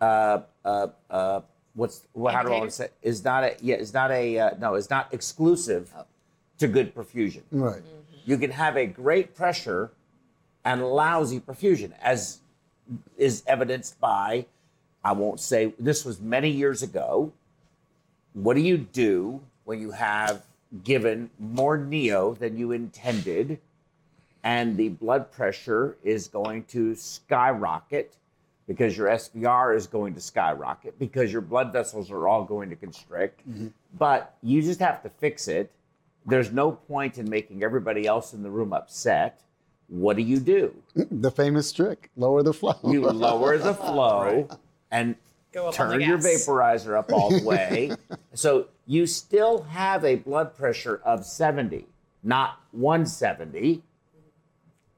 uh, uh, uh, what's well, how do I want to say is not a yeah is not a uh, no is not exclusive to good perfusion. Right. You can have a great pressure and lousy perfusion, as is evidenced by, I won't say, this was many years ago. What do you do when you have given more Neo than you intended and the blood pressure is going to skyrocket because your SVR is going to skyrocket because your blood vessels are all going to constrict? Mm-hmm. But you just have to fix it. There's no point in making everybody else in the room upset. What do you do? <laughs> The famous trick: lower the flow. You lower the <laughs> flow and Go up on the turn your vaporizer up all the way. <laughs> so you still have a blood pressure of 70, not 170,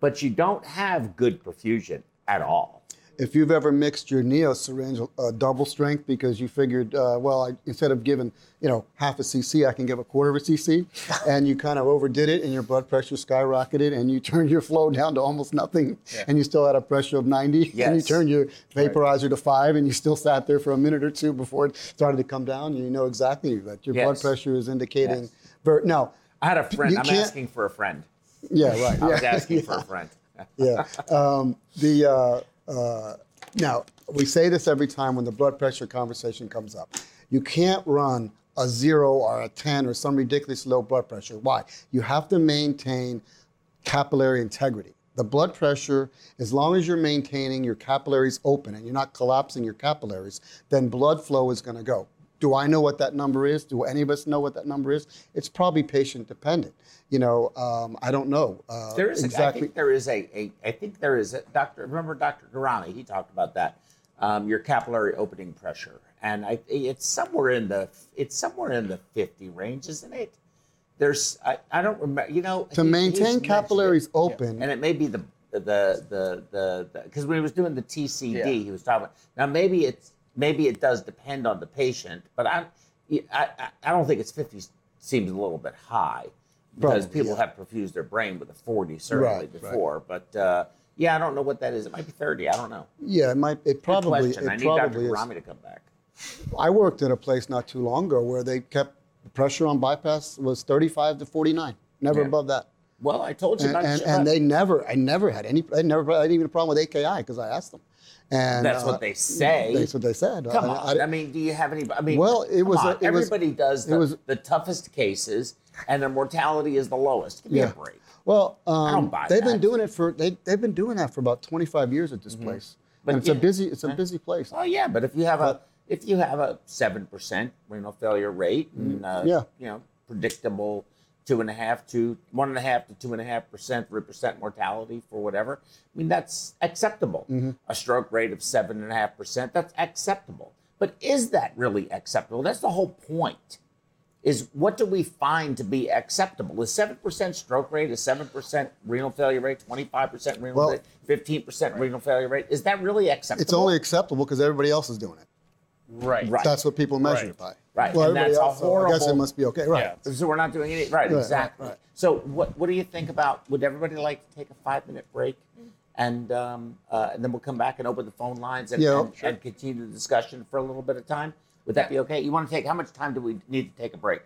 but you don't have good perfusion at all. if you've ever mixed your Neo syringe uh, double strength because you figured, uh, well, I, instead of giving you know half a cc, I can give a quarter of a cc, <laughs> and you kind of overdid it, and your blood pressure skyrocketed, and you turned your flow down to almost nothing, and you still had a pressure of 90, <laughs> and you turned your vaporizer to five, and you still sat there for a minute or two before it started to come down. You know exactly that your blood pressure is indicating. Yes. Ver- now, I had a friend, I'm asking for a friend. Yeah, right. I was asking yeah. for a <laughs> friend. yeah. Um, the uh, uh, now we say this every time when the blood pressure conversation comes up. You can't run a zero or a ten or some ridiculous low blood pressure. Why? You have to maintain capillary integrity. The blood pressure, as long as you're maintaining your capillaries open and you're not collapsing your capillaries, then blood flow is going to go. Do I know what that number is? Do any of us know what that number is? It's probably patient dependent. You know, um, I don't know uh, There is exactly. A, I think there is a, a I think there is a doctor. Remember Dr. Garami? He talked about that. Um, your capillary opening pressure, and I, it's somewhere in the it's somewhere in the 50 range, isn't it? There's I, I don't remember. You know, to he- maintain capillaries it. open. and it may be the the the the because when he was doing the TCD, Yeah. he was talking about now maybe it's maybe it does depend on the patient, but I I, I- don't think it's 50 seems a little bit high because Probably, people yeah. have perfused their brain with a 40 certainly Right, right. before, but uh, yeah, I don't know what that is. It might be 30. I don't know. yeah, it might. It probably. question. I It need Dr. probably is. Garami to come back. I worked in a place not too long ago where they kept the pressure on bypass was 35 to 49, never Yeah. above that. Well, I told you And, and, and they never, I never had any, I never had even a problem with AKI because I asked them. And That's uh, what they say. That's what they said. Come I- on. I- I, mean, do you have any? I mean, Well, it was a- it was- everybody does it the, was- the toughest cases, and their mortality is the lowest. Give me Yeah. a break. Well, um, don't buy they've that. been doing it for they, they've been doing that for about 25 years at this place. Mm-hmm. But and it's a busy it's a busy place. Oh yeah, but if you have a if you have a seven percent renal failure rate and uh, Mm, Yeah. you know predictable two and a half to one and a half to two and a half percent three percent mortality for whatever, I mean that's acceptable. Mm-hmm. A stroke rate of seven and a half percent that's acceptable. But is that really acceptable? That's the whole point. Is what do we find to be acceptable? Is seven percent stroke rate, is seven percent renal failure rate, twenty five percent renal Well- rate, fifteen percent renal failure rate? Is that really acceptable? It's only acceptable because everybody else is doing it. Right. Right. That's what people measure Right. it by. Right, Well, and everybody that's a else, so I guess it must be okay. Right. Yeah. So we're not doing any right, right, exactly. right. So what what do you think about? Would everybody like to take a five minute break, and um, uh, and then we'll come back and open the phone lines and, Yeah, and, sure. and continue the discussion for a little bit of time? Would that be okay? You want to take how much time do we need to take a break?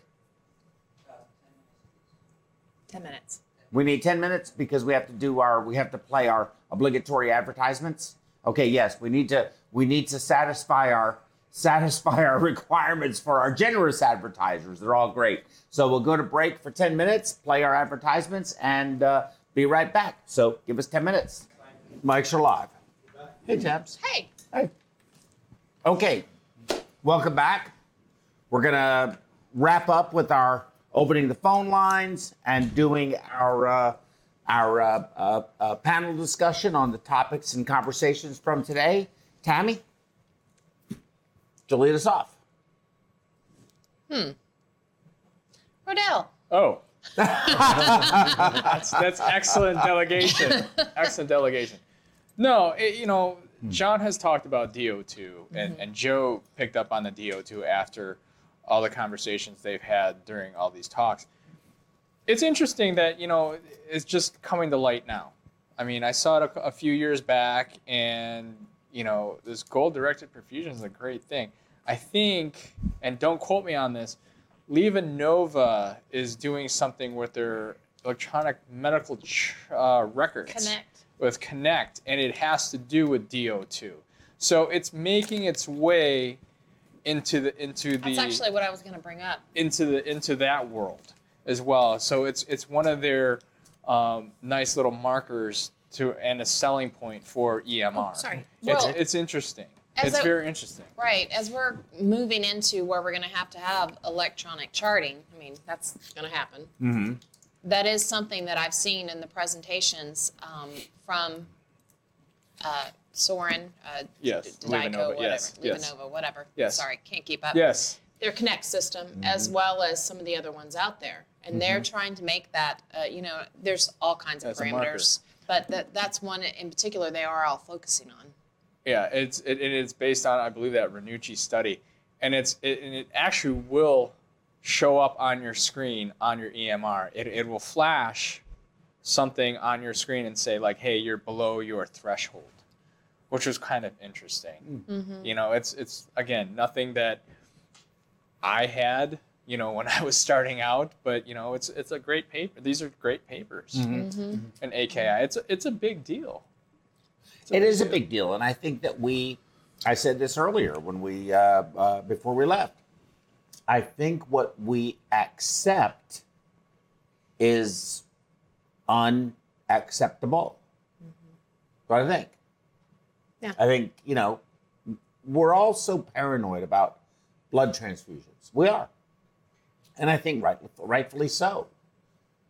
Ten minutes. We need ten minutes because we have to do our we have to play our obligatory advertisements. Okay, yes, we need to we need to satisfy our satisfy our <laughs> requirements for our generous advertisers. They're all great. So we'll go to break for ten minutes, play our advertisements, and uh, be right back. So give us ten minutes. Mics are live. Hey, Tabs. Hey, Hey. Okay, welcome back. We're gonna wrap up with our opening the phone lines and doing our uh, our uh, uh, uh, panel discussion on the topics and conversations from today. Tammy, to lead us off. Hmm. Rodell. Oh. <laughs> that's, that's excellent delegation. Excellent delegation. No, it, you know, John has talked about DO2, and, and Joe picked up on the DO2 after all the conversations they've had during all these talks. It's interesting that, you know, it's just coming to light now. I mean, I saw it a, a few years back, and, you know, this goal directed perfusion is a great thing. I think, and don't quote me on this, LivaNova is doing something with their electronic medical ch- uh, records. Connect. with Connect, and it has to do with DO2. So it's making its way into the into the That's actually what I was going to bring up. into the into that world as well. So it's it's one of their um, nice little markers to and a selling point for EMR. Oh, sorry. It's Well, it's interesting. It's a- very interesting. Right. As we're moving into where we're going to have to have electronic charting, I mean, that's going to happen. Mm-hmm. That is something that I've seen in the presentations um, from uh, Soren, uh, Yes, D- whatever, yes, yes. LivaNova, whatever. Yes. Sorry, can't keep up. Yes. Their Connect system, as Mm-hmm. well as some of the other ones out there, and they're trying to make that. Uh, you know, there's all kinds of As a parameters, but that that's one in particular they are all focusing on. Yeah, it's it, it is based on I believe that Ranucci study, and it's it, and it actually will show up on your screen on your EMR. It it will flash something on your screen and say like, "Hey, you're below your threshold," which was kind of interesting. Mm-hmm. You know, it's it's again nothing that I had you know <laughs> when I was starting out, but you know it's it's a great paper. These are great papers. And AKI, it's a, it's a big deal. It's It is a big deal, and I think that we. I said this earlier when we uh, uh, before we left. I think what we accept is unacceptable. What I think. Yeah. I think you know we're all so paranoid about blood transfusions. We are, and I think right, rightfully so.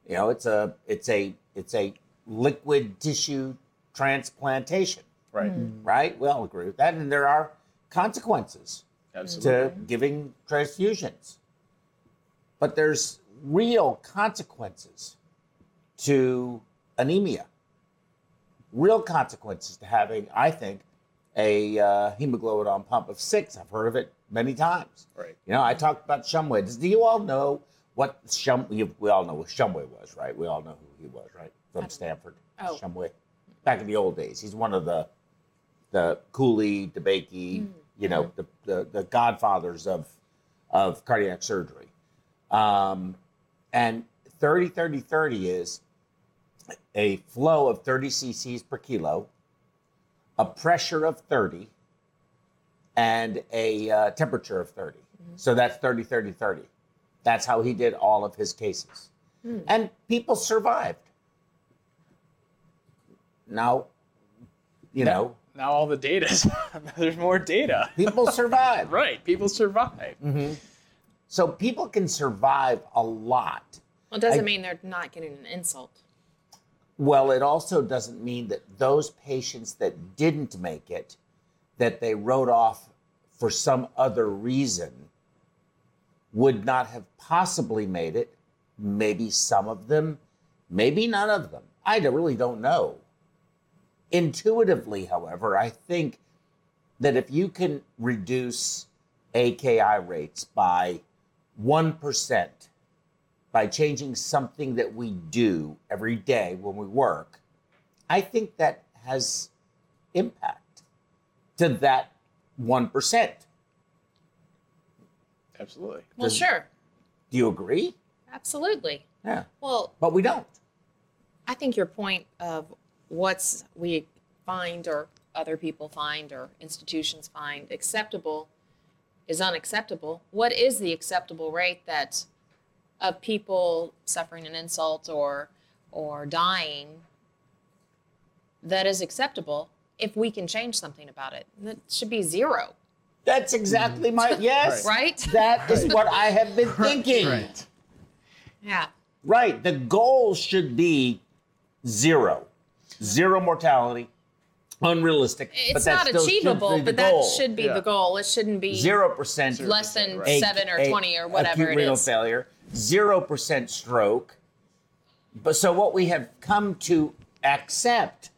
You know, it's a it's a it's a liquid tissue transplantation, Right. right? We all agree with that, and there are consequences Absolutely. to giving transfusions. But there's real consequences to anemia. Real consequences to having, I think, a uh, hemoglobin pump of six. I've heard of it many times. Right. You know, I talked about Shumway. Does, do you all know what Shum? You, we all know what Shumway was, right? We all know who he was, right? From Stanford. Oh. Shumway. Back in the old days, he's one of the the Cooley, DeBakey, you know, the, the the godfathers of of cardiac surgery. Um, and 30 30 30 is a flow of 30 cc's per kilo, a pressure of 30, and a uh, temperature of 30. Mm-hmm. So that's 30 30 30. That's how he did all of his cases. Hmm. And people survived. Now, you know, now all the data <laughs> there's more data people survived. <laughs> right people survive mm-hmm. So people can survive a lot. Well, it doesn't I- mean they're not getting an insult. Well, it also doesn't mean that those patients that didn't make it, that they wrote off for some other reason, would not have possibly made it. Maybe some of them, maybe none of them. I really don't know. Intuitively, however, I think that if you can reduce AKI rates by 1%, by changing something that we do every day when we work, I think that has impact to that 1%. absolutely Well, Does- sure, Do you agree? absolutely. Yeah. Well, But we don't. I think your point of what's we find or other people find or institutions find acceptable is unacceptable. What is the acceptable rate that of people suffering an insult or or dying that is acceptable if we can change something about it? That should be zero, That's exactly my <laughs> yes. right? That is what I have been <laughs> thinking. Right. Yeah. Right. The goal should be zero. Zero mortality. Unrealistic. but It's that not still achievable, be the but that goal. should be Yeah. the goal. It shouldn't be Zero percent less than right. seven or a- twenty or whatever acute it renal is. failure, zero percent stroke. But so what we have come to accept,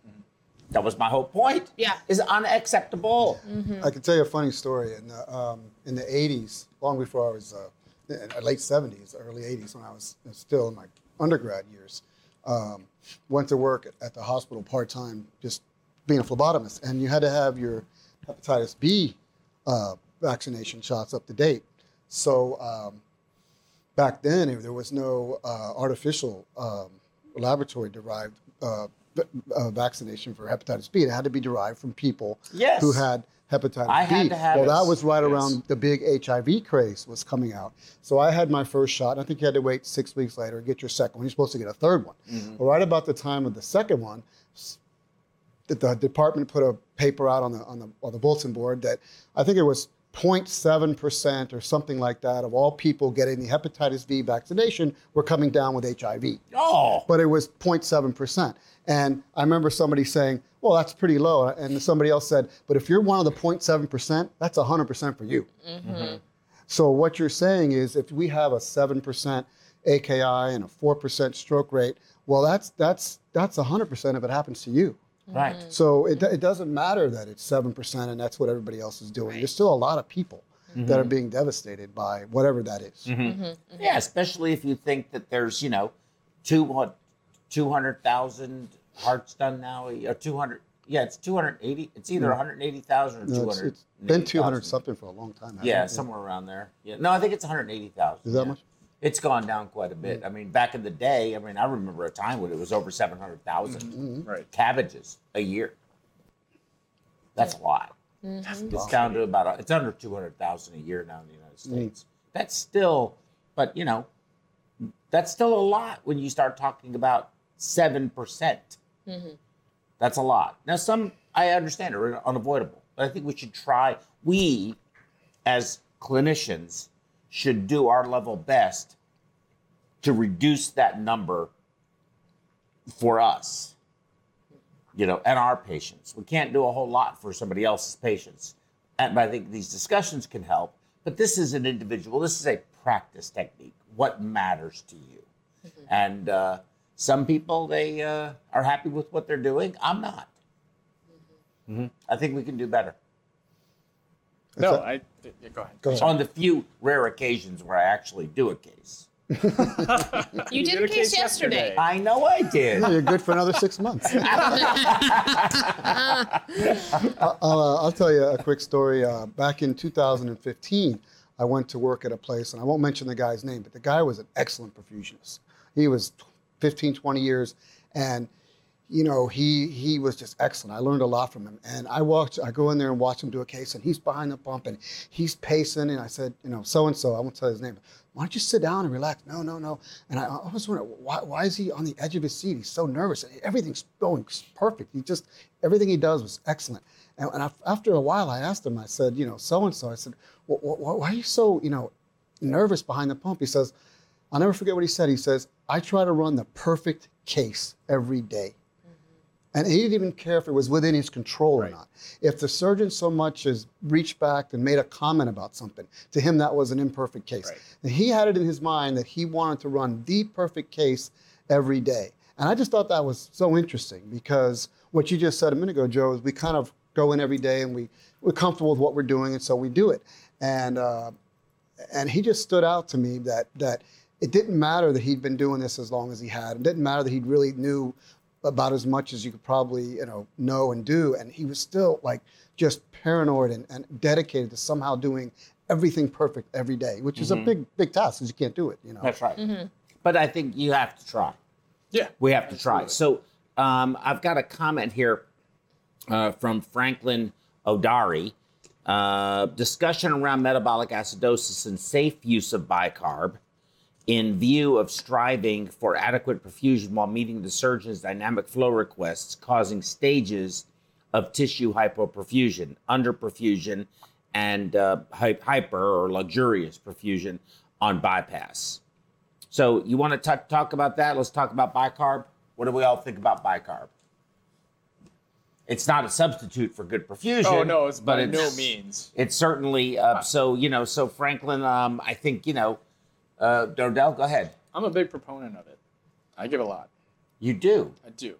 that was my whole point. Yeah. is unacceptable. I can tell you a funny story. In the, um, in the 80s, long before I was, uh, in the late 70s, early 80s, when I was still in my undergrad years, um, went to work at, at the hospital part time, just being a phlebotomist. And you had to have your hepatitis B uh, vaccination shots up to date. So um, back then, there was no uh, artificial um, laboratory derived uh, vaccination for hepatitis B. It had to be derived from people Yes. who had hepatitis I B. had to have well, it. that was right Yes. around the big HIV craze was coming out. So I had my first shot. I think you had to wait six weeks later to get your second one. You're supposed to get a third one. Mm-hmm. Well, right about the time of the second one, the, the department put a paper out on the on the on the bulletin board that I think it was 0.7 percent or something like that of all people getting the hepatitis B vaccination were coming down with HIV Oh, but it was 0.7%. And I remember somebody saying, well, that's pretty low. And somebody else said, but if you're one of the 0.7%, that's 100% for you. Mm-hmm. So what you're saying is if we have a 7% AKI and a 4% stroke rate, well, that's, that's, that's 100% if it happens to you. Right. Mm-hmm. So it, it doesn't matter that it's 7% and that's what everybody else is doing. There's still a lot of people that are mm-hmm. being devastated by whatever that is. Mm-hmm. Yeah, especially if you think that there's, you know, two what, two hundred thousand hearts done now, or two hundred. Yeah, it's two hundred eighty. It's either mm. one hundred eighty thousand or No, two it's, hundred. it's been 200 something for a long time. Yeah, it? somewhere around there. Yeah, no, I think it's one hundred eighty thousand. Is that much? It's gone down quite a bit. Mm. I mean, back in the day, I mean, I remember a time when it was over 700,000 Mm-hmm. Right. CABGs a year. That's a lot. Mm-hmm. It's down to about a, it's under two hundred thousand a year now in the United mm. States. That's still, but you know, that's still a lot when you start talking about seven percent. Mm-hmm. That's a lot. Now, some I understand are unavoidable, but I think we should try. We, as clinicians, should do our level best to reduce that number for us you know, and our patients. We can't do a whole lot for somebody else's patients. And I think these discussions can help. But this is an individual, this is a practice technique. What matters to you? And uh, some people, they uh, are happy with what they're doing. I'm not. Mhm. I think we can do better. No, that- I. yeah, go ahead. Go ahead. On the few rare occasions where I actually do a case. <laughs> You did a case yesterday. I know I did. Yeah, you're good for another six months. <laughs> I'll, uh, I'll tell you a quick story. Uh, back in 2015, I went to work at a place, and I won't mention the guy's name, but the guy was an excellent perfusionist. He was 15, 20 years, and you know, he he was just excellent. I learned a lot from him. And I watched, I go in there and watch him do a case, and he's behind the pump and he's pacing. And I said, you know, so and so, I won't tell his name. Why don't you sit down and relax? No, no, no. And I, was wondering, why, why is he on the edge of his seat? He's so nervous. Everything's going perfect. He just everything he does was excellent. And, and I, after a while, I asked him. I said, you know, so and so. I said, "Wh- wh- wh- why are you so, you know, nervous behind the pump? He says, I'll never forget what he said. He says, I try to run the perfect case every day. And he didn't even care if it was within his control or not. If the surgeon so much as reached back and made a comment about something, to him that was an imperfect case. Right. And he had it in his mind that he wanted to run the perfect case every day. And I just thought that was so interesting because what you just said a minute ago, Joe, is we kind of go in every day and we, we're comfortable with what we're doing, and so we do it. And uh, and he just stood out to me that that it didn't matter that he'd been doing this as long as he had. It didn't matter that he really knew about as much as you could probably you know know and do, and he was still like just paranoid and, and dedicated to somehow doing everything perfect every day, which is a big big task because you can't do it. You know. That's right. mm-hmm. But I think you have to try. Yeah. We have to try. So um, I've got a comment here uh, from Franklin Odari. Uh, discussion around metabolic acidosis and safe use of bicarb in view of striving for adequate perfusion while meeting the surgeon's dynamic flow requests, causing stages of tissue hypoperfusion, underperfusion, and uh, hyper or luxurious perfusion on bypass. So you want to talk about that? Let's talk about bicarb. What do we all think about bicarb? It's not a substitute for good perfusion. Oh no, it's by no means. It's certainly uh, so. You know, so Franklin, um, I think you know, uh, Dodell, go ahead. I'm a big proponent of it. I give a lot. You do. I do,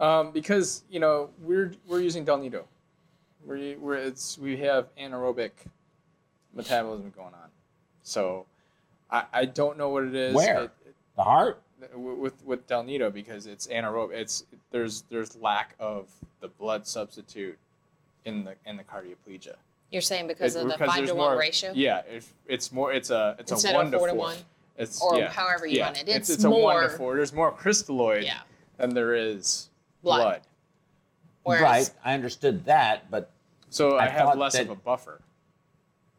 um, because you know we're we're using Del Nido. We're, we're it's we have anaerobic metabolism going on, so I, I don't know what it is. Where? It- it- The heart. with with Del Nido because it's anaerobic. It's there's there's lack of the blood substitute in the in the cardioplegia. You're saying because It- of the because five there's to one more- ratio? Yeah, it's, it's more. It's a it's Instead a of one to four four. to one? It's Or yeah, however you yeah. run it. It's, It's it's a one to more- four. There's more crystalloid Yeah. than there is blood. blood. Whereas, right. I understood that, but So I, I have thought less of a buffer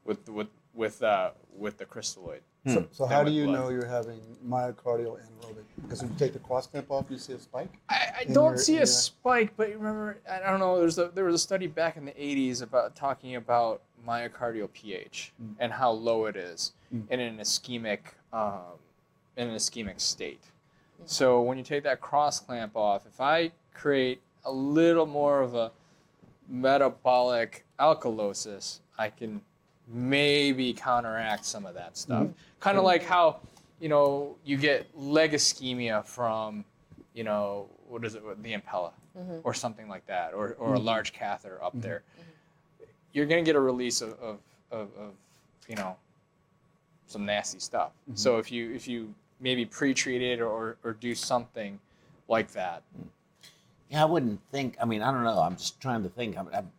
with with with uh, with the crystalloid. So, so how do you blood. know you're having myocardial anaerobic? Because when you take the cross clamp off, you see a spike. I, I don't your- see a your- spike, but remember, I don't know. There's a, there was a study back in the 80s about talking about myocardial pH Mm. and how low it is in an ischemic um, in an ischemic state. So when you take that cross clamp off, if I create a little more of a metabolic alkalosis, I can maybe counteract some of that stuff. Mm-hmm. Kind of like how, you know, you get leg ischemia from, you know, what is it, the impella or something like that, or, or Mm-hmm. a large catheter up there. You're going to get a release of, of, of, of, you know, some nasty stuff. Mm-hmm. So if you if you maybe pre-treat it or, or do something like that. yeah, I wouldn't think. I mean, I don't know. I'm just trying to think. I'm, I'm,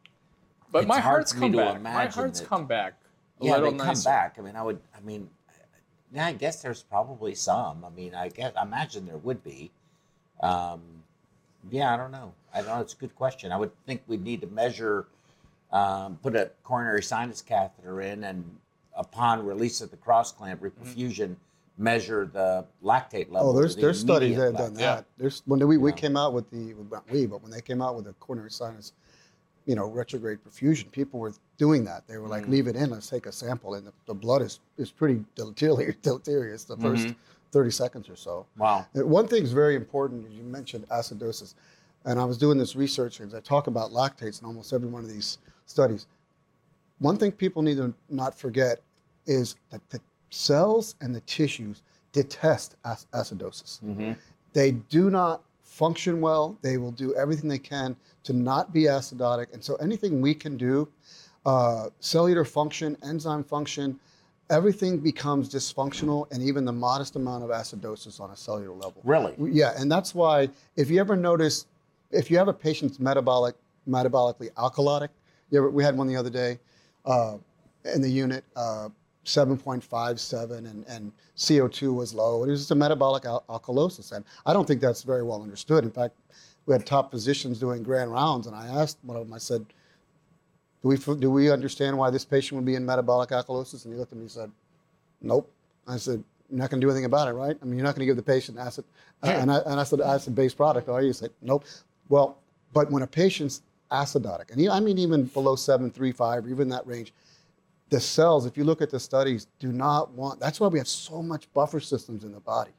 But It's my hard heart's for me come back. My heart's that- come back yeah, little they come back. I mean, I would. I mean, yeah, I guess there's probably some. I mean, I guess I imagine there would be. Um, yeah, I don't know. I don't know. It's a good question. I would think we'd need to measure, um, put a coronary sinus catheter in, and upon release of the cross clamp reperfusion, measure the lactate level. Oh, there's the there's studies that have done lactate. Yeah. that. There's when we, we Yeah. came out with the not we, but when they came out with the coronary sinus, you know, retrograde perfusion, people were doing that. They were like, Mm. leave it in, let's take a sample, and the, the blood is is pretty deleterious, <laughs> deleterious the 1st Mhm. 30 seconds or so. Wow. Uh, One thing's very important. You mentioned acidosis, and I was doing this research as I talk about lactates in almost every one of these studies. One thing people need to not forget is that the cells and the tissues detest ac- acidosis. Mhm. They do not function well. They will do everything they can to not be acidotic, and so anything we can do, uh, cellular function, enzyme function, everything becomes dysfunctional, and even the modest amount of acidosis on a cellular level. Really? Yeah, and that's why if you ever notice, if you have a patient's metabolic, metabolically alkalotic, you ever, we had one the other day uh, in the unit, uh, 7.57, and, and CO2 was low. It was just a metabolic al- alkalosis, and I don't think that's very well understood. In fact, we had top physicians doing grand rounds, and I asked one of them, I said, do we, do we understand why this patient would be in metabolic alkalosis? And he looked at me and said, Nope. I said, You're not going to do anything about it, right? I mean, you're not going to give the patient acid. Hmm. And, I, and I said, acid based product, are you? He said, Nope. Well, but when a patient's acidotic, and he- I mean, even below 735, or even that range, the cells, if you look at the studies, do not want, that's why we have so much buffer systems in the body.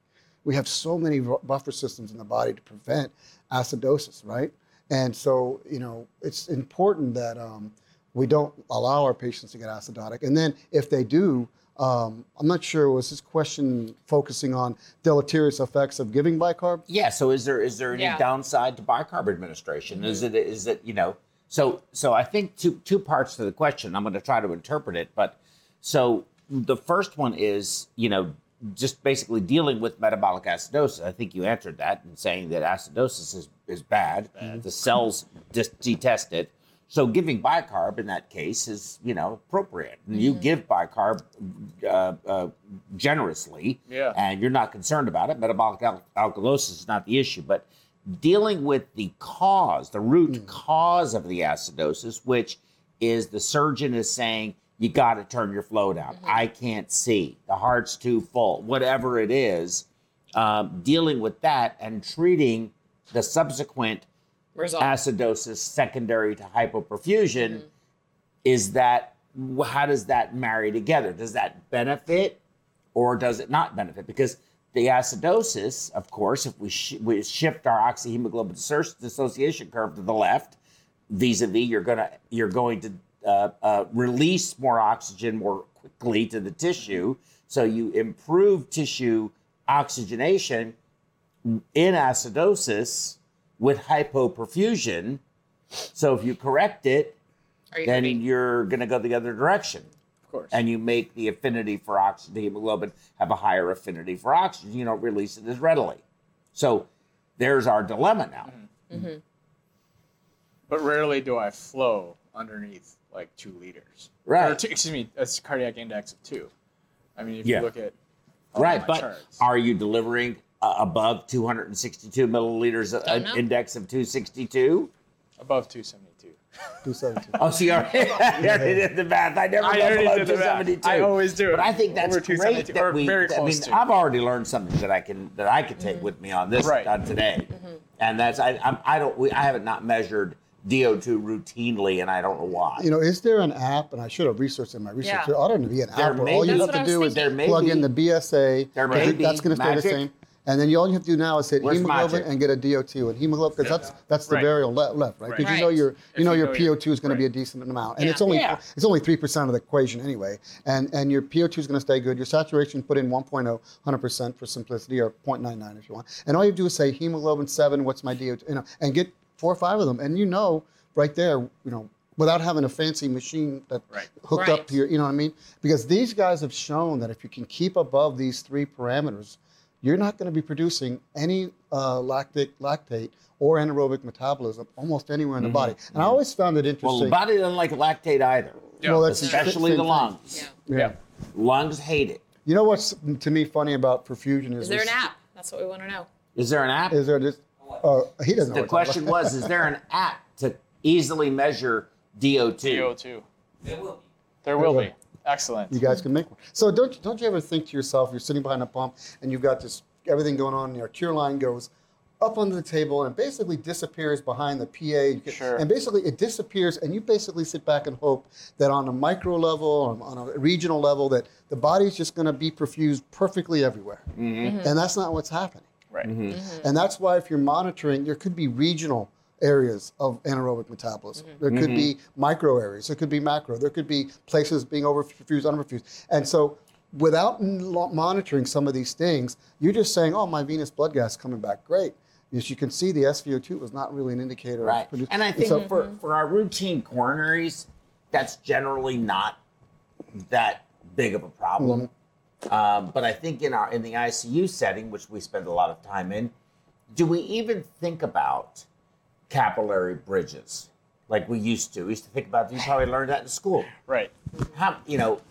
We have so many buffer systems in the body to prevent acidosis, right? And so, you know, it's important that um, we don't allow our patients to get acidotic. And then if they do, um, I'm not sure, was this question focusing on deleterious effects of giving bicarb? Yeah. So is there is there any Yeah. downside to bicarb administration? Is it is it you know? So so I think two two parts to the question. I'm going to try to interpret it, but so the first one is you know just basically dealing with metabolic acidosis. I think you answered that in saying that acidosis is is bad. The cells just detest it. So giving bicarb in that case is you know appropriate. And You give bicarb uh, uh, generously Yeah. and you're not concerned about it, metabolic al- alkalosis is not the issue. But dealing with the cause, the root mm. cause of the acidosis, which is the surgeon is saying, you got to turn your flow down. Mm-hmm. I can't see. The heart's too full. Whatever it is, um, dealing with that and treating the subsequent Result. acidosis secondary to hypoperfusion mm-hmm. is that how does that marry together does that benefit or does it not benefit because the acidosis of course if we, sh- we shift our oxyhemoglobin dissoci- dissociation curve to the left vis-a-vis you're gonna you're going to uh, uh, release more oxygen more quickly to the tissue so you improve tissue oxygenation in acidosis with hypoperfusion. So if you correct it, you then you're going to go the other direction. Of course. And you make the affinity for oxygen, the hemoglobin have a higher affinity for oxygen. You don't release it as readily. So there's our dilemma now. But rarely do I flow underneath like two liters. Right. Or two, excuse me, that's cardiac index of two. I mean, if Yeah. you look at all Right. my But charts. are you delivering uh, above 262 milliliters, uh, index of 262. Above 272. 272. <laughs> Oh, see, <laughs> I already did the math. I never I go below did 272. I always do it. But I think that's Over great that we. very I mean, to. I've already learned something that I can that I could take Mm-hmm. with me on this Right. on today, and that's I I'm, I don't we, I haven't not measured DO2 routinely, and I don't know why. You know, is there an app? And I should have researched in my research. Yeah. There ought to be an app where may all you have to do was is there plug be. in the BSA. There may be. That's going to stay Magic. the same. And then you, all you have to do now is hit Where's hemoglobin Magic? and get a DO2 and hemoglobin because that's that's the Right. variable le- left, right? Right. Because you know your you know you your know your- PO2 is going to be a decent amount, and Yeah. it's only Yeah. it's only three percent of the equation anyway. And and your PO2 is going to stay good. Your saturation put in 1.0, 100 percent for simplicity, or 0.99 if you want. And all you do is say hemoglobin seven. What's my DO2? You know, and get four or five of them, and you know right there, you know. Without having a fancy machine that Right. hooked up Right. to your, you know what I mean? Because these guys have shown that if you can keep above these three parameters, you're not going to be producing any uh, lactic, lactate or anaerobic metabolism almost anywhere in the body. And I always found it interesting. well, the body doesn't like lactate either, Yeah. Well, that's especially the lungs. Yeah. Yeah. Lungs hate it. You know what's to me funny about perfusion is Is there an app? That's what we want to know. Is there an app? Is there just? Uh, he doesn't know. the what question talking was: Is there an app to easily measure DO2? DO2. There will be. There will be. Excellent. You guys can make one. So don't don't you ever think to yourself, you're sitting behind a pump and you've got this everything going on, and your cure line goes up under the table and basically disappears behind the PA. You Sure. And basically it disappears, and you basically sit back and hope that on a micro level, on, on a regional level, that the body's just going to be perfused perfectly everywhere. Mm-hmm. And that's not what's happening. Right. Mm-hmm. And that's why if you're monitoring, there could be regional areas of anaerobic metabolism. Mm-hmm. There could be mm-hmm. micro areas. There could be macro. There could be places being overfused, underfused. And so without monitoring some of these things, you're just saying, oh, my venous blood gas is coming back great. As you can see, the SVO2 was not really an indicator. of Right. produ- And I think so- mm-hmm. for, for our routine coronaries, that's generally not that big of a problem. Um, but I think in our in the ICU setting, which we spend a lot of time in, do we even think about capillary bridges like we used to? We used to think about. You probably learned that in school. Right. How you know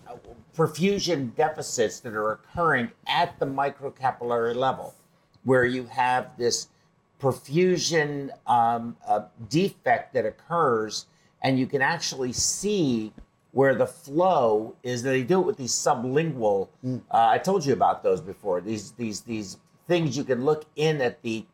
perfusion deficits that are occurring at the microcapillary level, where you have this perfusion um, uh, defect that occurs, and you can actually see where the flow is. They do it with these sublingual. Uh, I told you about those before. These these these things you can look in at the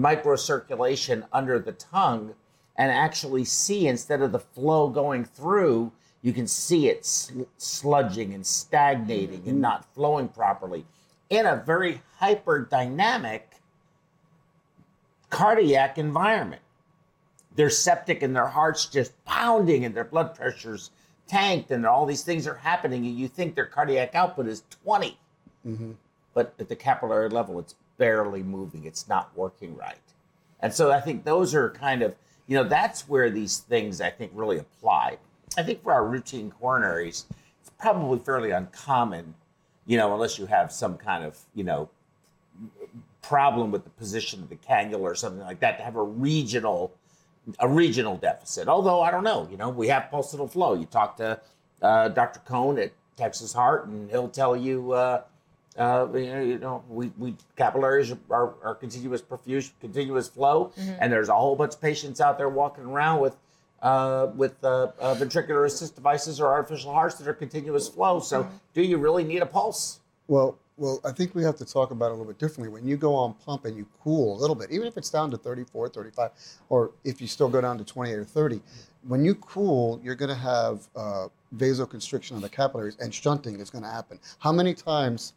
microcirculation under the tongue and actually see instead of the flow going through, you can see it sl- sludging and stagnating and not flowing properly in a very hyperdynamic cardiac environment. They're septic and their heart's just pounding and their blood pressure's tanked and all these things are happening and you think their cardiac output is 20. Mm-hmm. But at the capillary level, it's barely moving. It's not working right. And so I think those are kind of, you know, that's where these things I think really apply. I think for our routine coronaries, it's probably fairly uncommon, you know, unless you have some kind of, you know, problem with the position of the cannula or something like that to have a regional a regional deficit. Although I don't know, you know, we have pulsatile flow. You talk to uh, Dr. Cohn at Texas Heart, and he'll tell you, uh, uh, you know, you know, we, we capillaries are, are continuous perfusion, continuous flow, and there's a whole bunch of patients out there walking around with uh, with uh, uh, ventricular assist devices or artificial hearts that are continuous flow. So, do you really need a pulse? Well, well, I think we have to talk about it a little bit differently. When you go on pump and you cool a little bit, even if it's down to 34, 35, or if you still go down to 28 or 30, when you cool, you're going to have uh, vasoconstriction of the capillaries and shunting is going to happen. How many times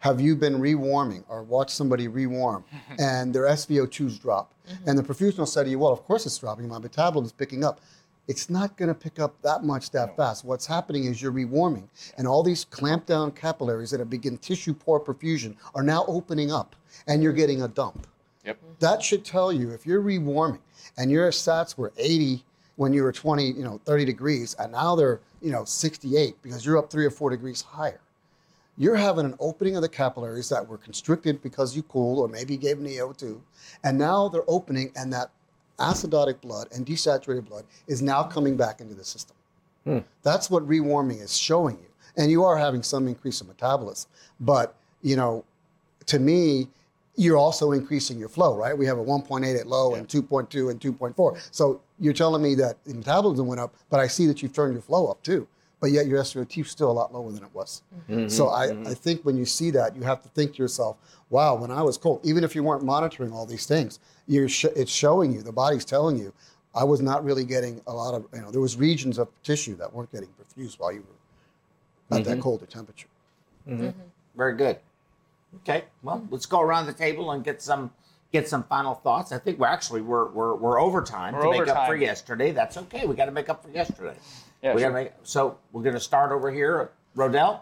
have you been rewarming or watched somebody rewarm <laughs> and their SVO2s drop? Mm-hmm. And the perfusion will say to you, well, of course it's dropping. My metabolism is picking up. It's not going to pick up that much that fast. What's happening is you're rewarming, and all these clamped down capillaries that have begin tissue poor perfusion are now opening up, and you're getting a dump. Yep. That should tell you if you're rewarming and your stats were 80 when you were 20, you know, 30 degrees, and now they're, you know, 68 because you're up three or four degrees higher. You're having an opening of the capillaries that were constricted because you cooled or maybe you gave them the O2, and now they're opening, and that acidotic blood and desaturated blood is now coming back into the system. Hmm. That's what rewarming is showing you. And you are having some increase in metabolism. But, you know, to me, you're also increasing your flow, right? We have a 1.8 at low and 2.2 and 2.4. So you're telling me that the metabolism went up, but I see that you've turned your flow up too. But yet your SVO2 is still a lot lower than it was. Mm-hmm. So I, mm-hmm. I think when you see that, you have to think to yourself, wow, when I was cold, even if you weren't monitoring all these things, you're sh- it's showing you, the body's telling you, I was not really getting a lot of, you know, there was regions of tissue that weren't getting perfused while you were at that mm-hmm. colder temperature. Very good. Okay, well, let's go around the table and get some get some final thoughts. I think we're actually we're we're, we're overtime We're to make up for yesterday. That's okay. We got to make up for yesterday. Yeah, we sure. gotta make, so we're going to start over here. Rodell,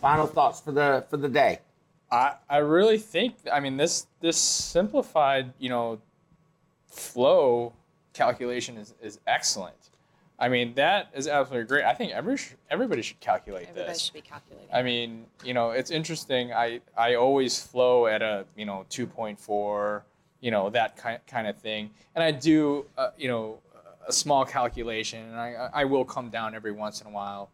final thoughts for the for the day. I, I really think I mean this this simplified you know flow calculation is, is excellent. I mean that is absolutely great. I think every everybody should calculate Everybody this. Everybody should be calculating. I mean you know it's interesting. I I always flow at a you know 2.4 you know that kind kind of thing, and I do uh, you know a small calculation, and I I will come down every once in a while.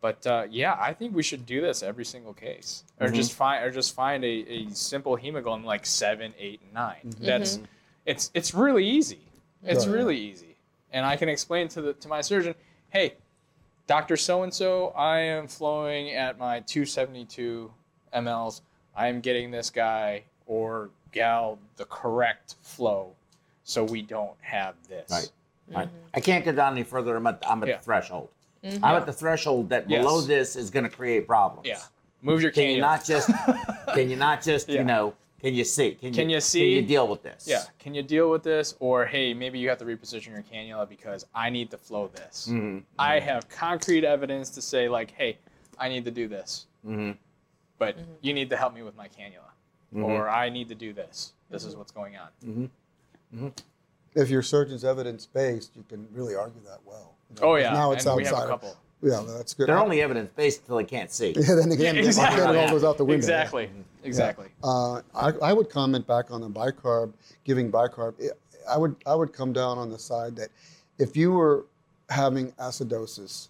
But uh, yeah, I think we should do this every single case, or mm-hmm. just find or just find a, a simple hemoglobin like seven, eight, and 9 mm-hmm. That's mm-hmm. it's it's really easy. It's Right. really easy, and I can explain to the to my surgeon, hey, Doctor So and So, I am flowing at my 272 mLs. I am getting this guy or gal the correct flow, so we don't have this. Right. Right. I can't get down any further. I'm at, I'm at Yeah. the threshold. Mm-hmm. I'm at the threshold that Yes. below this is going to create problems. Yeah. Move your Can you cannula. not just? <laughs> can you not just? Yeah. You know? Can you see? Can you, Can you Can see? you deal with this? Yeah. Can you deal with this? Or hey, maybe you have to reposition your cannula because I need to flow this. Mm-hmm. mm-hmm. I have concrete evidence to say like, hey, I need to do this, Mm-hmm. but mm-hmm. you need to help me with my cannula, or I need to do this. This is what's going on. If your surgeon's evidence based, you can really argue that well. You know, Oh 'cause yeah, now it's and we outside. have a of- Yeah, that's good. They're only evidence based until they can't see. Yeah, then again, exactly. then it all goes out the window. Exactly. Exactly. Uh, I, I would comment back on the bicarb, giving bicarb. I would I would come down on the side that if you were having acidosis,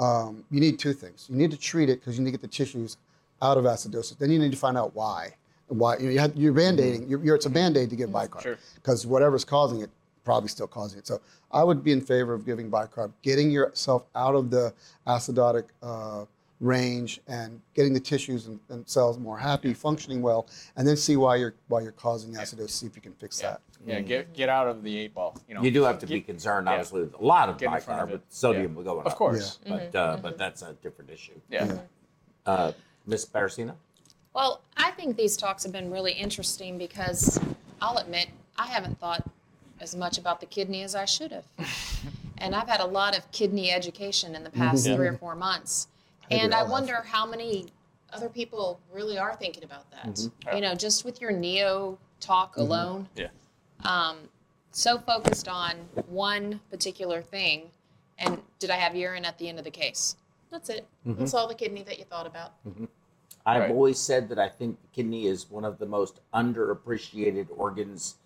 um, you need two things. You need to treat it because you need to get the tissues out of acidosis. Then you need to find out why. Why you know, you have, you're band-aiding. You're, you're, it's a band-aid to give bicarb Mm-hmm. Sure. because whatever's causing it probably still causing it. So I would be in favor of giving bicarb, getting yourself out of the acidotic uh, range and getting the tissues and, and cells more happy, functioning well, and then see why you're why you're causing acidosis. See if you can fix Yeah. that. Yeah. Get get out of the eight ball. You know. You do have to be Get- concerned, yeah. obviously, with a lot of Get in front of bicarb, but sodium Yeah. going up. Of course. But uh, but that's a different issue. Yeah. Uh, Miss Baracina? Well, I think these talks have been really interesting because I'll admit I haven't thought as much about the kidney as I should have. <laughs> and I've had a lot of kidney education in the past Yeah. three or four months. think And I wonder how many other people really are thinking about that. You know, just with your neo talk alone, Yeah. um, so focused on one particular thing. And did I have urine at the end of the case? That's it. That's all the kidney that you thought about. I've Right. always said that I think the kidney is one of the most underappreciated organs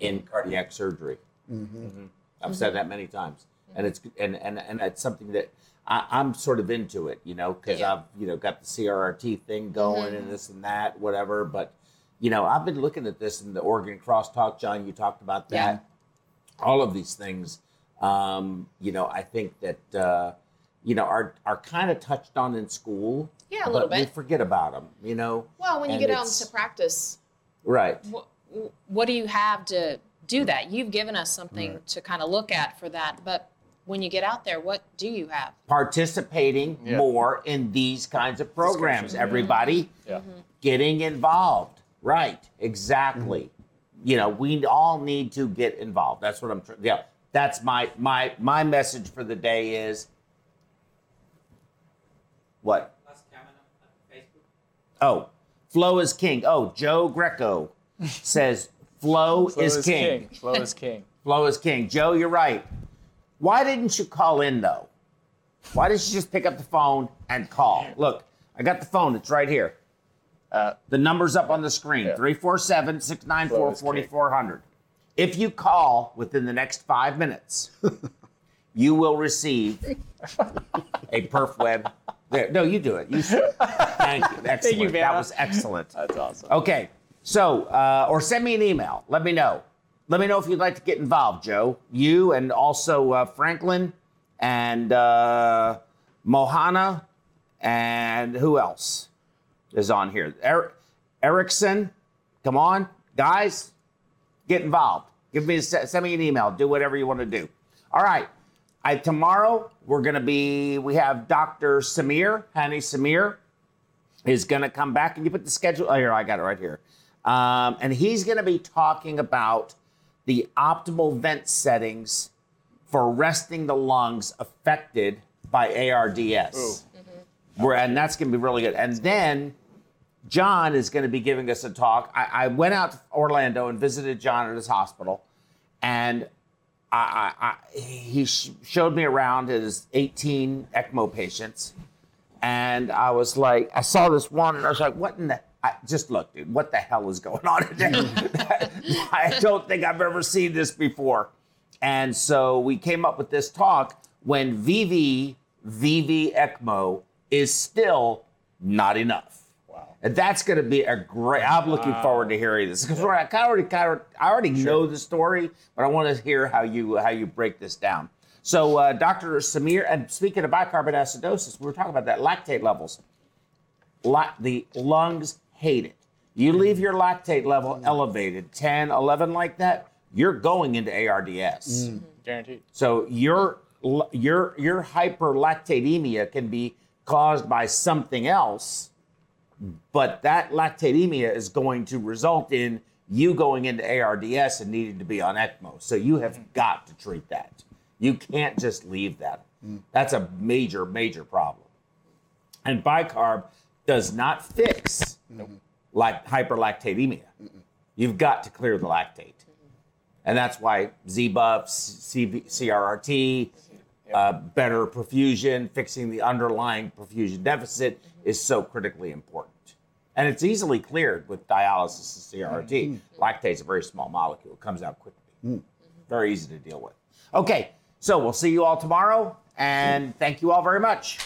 in cardiac surgery. Mhm. I've said that many times, and it's and and and it's something that I, I'm sort of into it, you know, because Yeah. I've you know got the CRRT thing going and this and that, whatever. But you know, I've been looking at this in the organ crosstalk, John. You talked about that. Yeah. All of these things, um, you know, I think that uh, you know are are kind of touched on in school. Yeah, a little but we bit. forget about them, you know. Well, when you And get out it's- into practice, Right. what, what do you have to do that? You've given us something to kind of look at for that, but when you get out there, what do you have? Participating Yeah. more in these kinds of programs. Everybody Yeah. Mm-hmm. getting involved. Right. Exactly. You know, we all need to get involved. That's what I'm trying. Yeah. That's my my my message for the day is what? Oh, flow is king. Oh, Joe Greco says flow, Flow is, king. Flow is king. <laughs> Flow is king. Joe, you're right. Why didn't you call in though? Why didn't you just pick up the phone and call? Look, I got the phone. It's right here. Uh, The number's up on the screen Yeah. 347 694 Flow is king. 4400. If you call within the next five minutes, <laughs> you will receive a PerfWeb. There, no, you do it. You, should. <laughs> thank you. Excellent. you, that was excellent. that's awesome. Okay, So, uh, or send me an email. Let me know. Let me know if you'd like to get involved, Joe. You and also uh, Franklin and uh, Mohana and who else is on here? Er- Erickson. Come on, guys, get involved. Give me a, send me an email. Do whatever you want to do. All right. I, tomorrow we're going to be. We have Dr. Samir Hani Samir is going to come back, and you put the schedule. Oh, here I got it right here. Um, and he's going to be talking about the optimal vent settings for resting the lungs affected by ARDS. Where, and that's going to be really good. And then John is going to be giving us a talk. I, I went out to Orlando and visited John at his hospital, and I, I, I, he sh- showed me around his 18 ECMO patients, and I was like, I saw this one, and I was like, what in the? I, just look, dude, what the hell is going on there? <laughs> I don't think I've ever seen this before. And so we came up with this talk when VV, VV ECMO is still not enough. Wow. And that's going to be a great. I'm looking forward to hearing this because I already, kind of, I already know the story, but I want to hear how you how you break this down. So, uh, Dr. Samir, and speaking of bicarbonate acidosis, we were talking about that lactate levels. La- the lungs hate it. You mm-hmm. leave your lactate level mm-hmm. elevated, 10, 11 like that, you're going into ARDS. Mm-hmm. Guaranteed. So your your your hyperlactatemia can be caused by something else, but that lactatemia is going to result in you going into ARDS and needing to be on ECMO. So you have got to treat that. You can't just leave that. Mm. That's a major major problem. And bicarb does not fix like hyperlactatemia. You've got to clear the lactate. And that's why Z-BUF, CV, CRRT, uh, better perfusion, fixing the underlying perfusion deficit mm-hmm. is so critically important. And it's easily cleared with dialysis and CRRT. Mm-hmm. Mm-hmm. Lactate is a very small molecule, it comes out quickly. Mm. Very easy to deal with. Okay, so we'll see you all tomorrow, and mm. thank you all very much.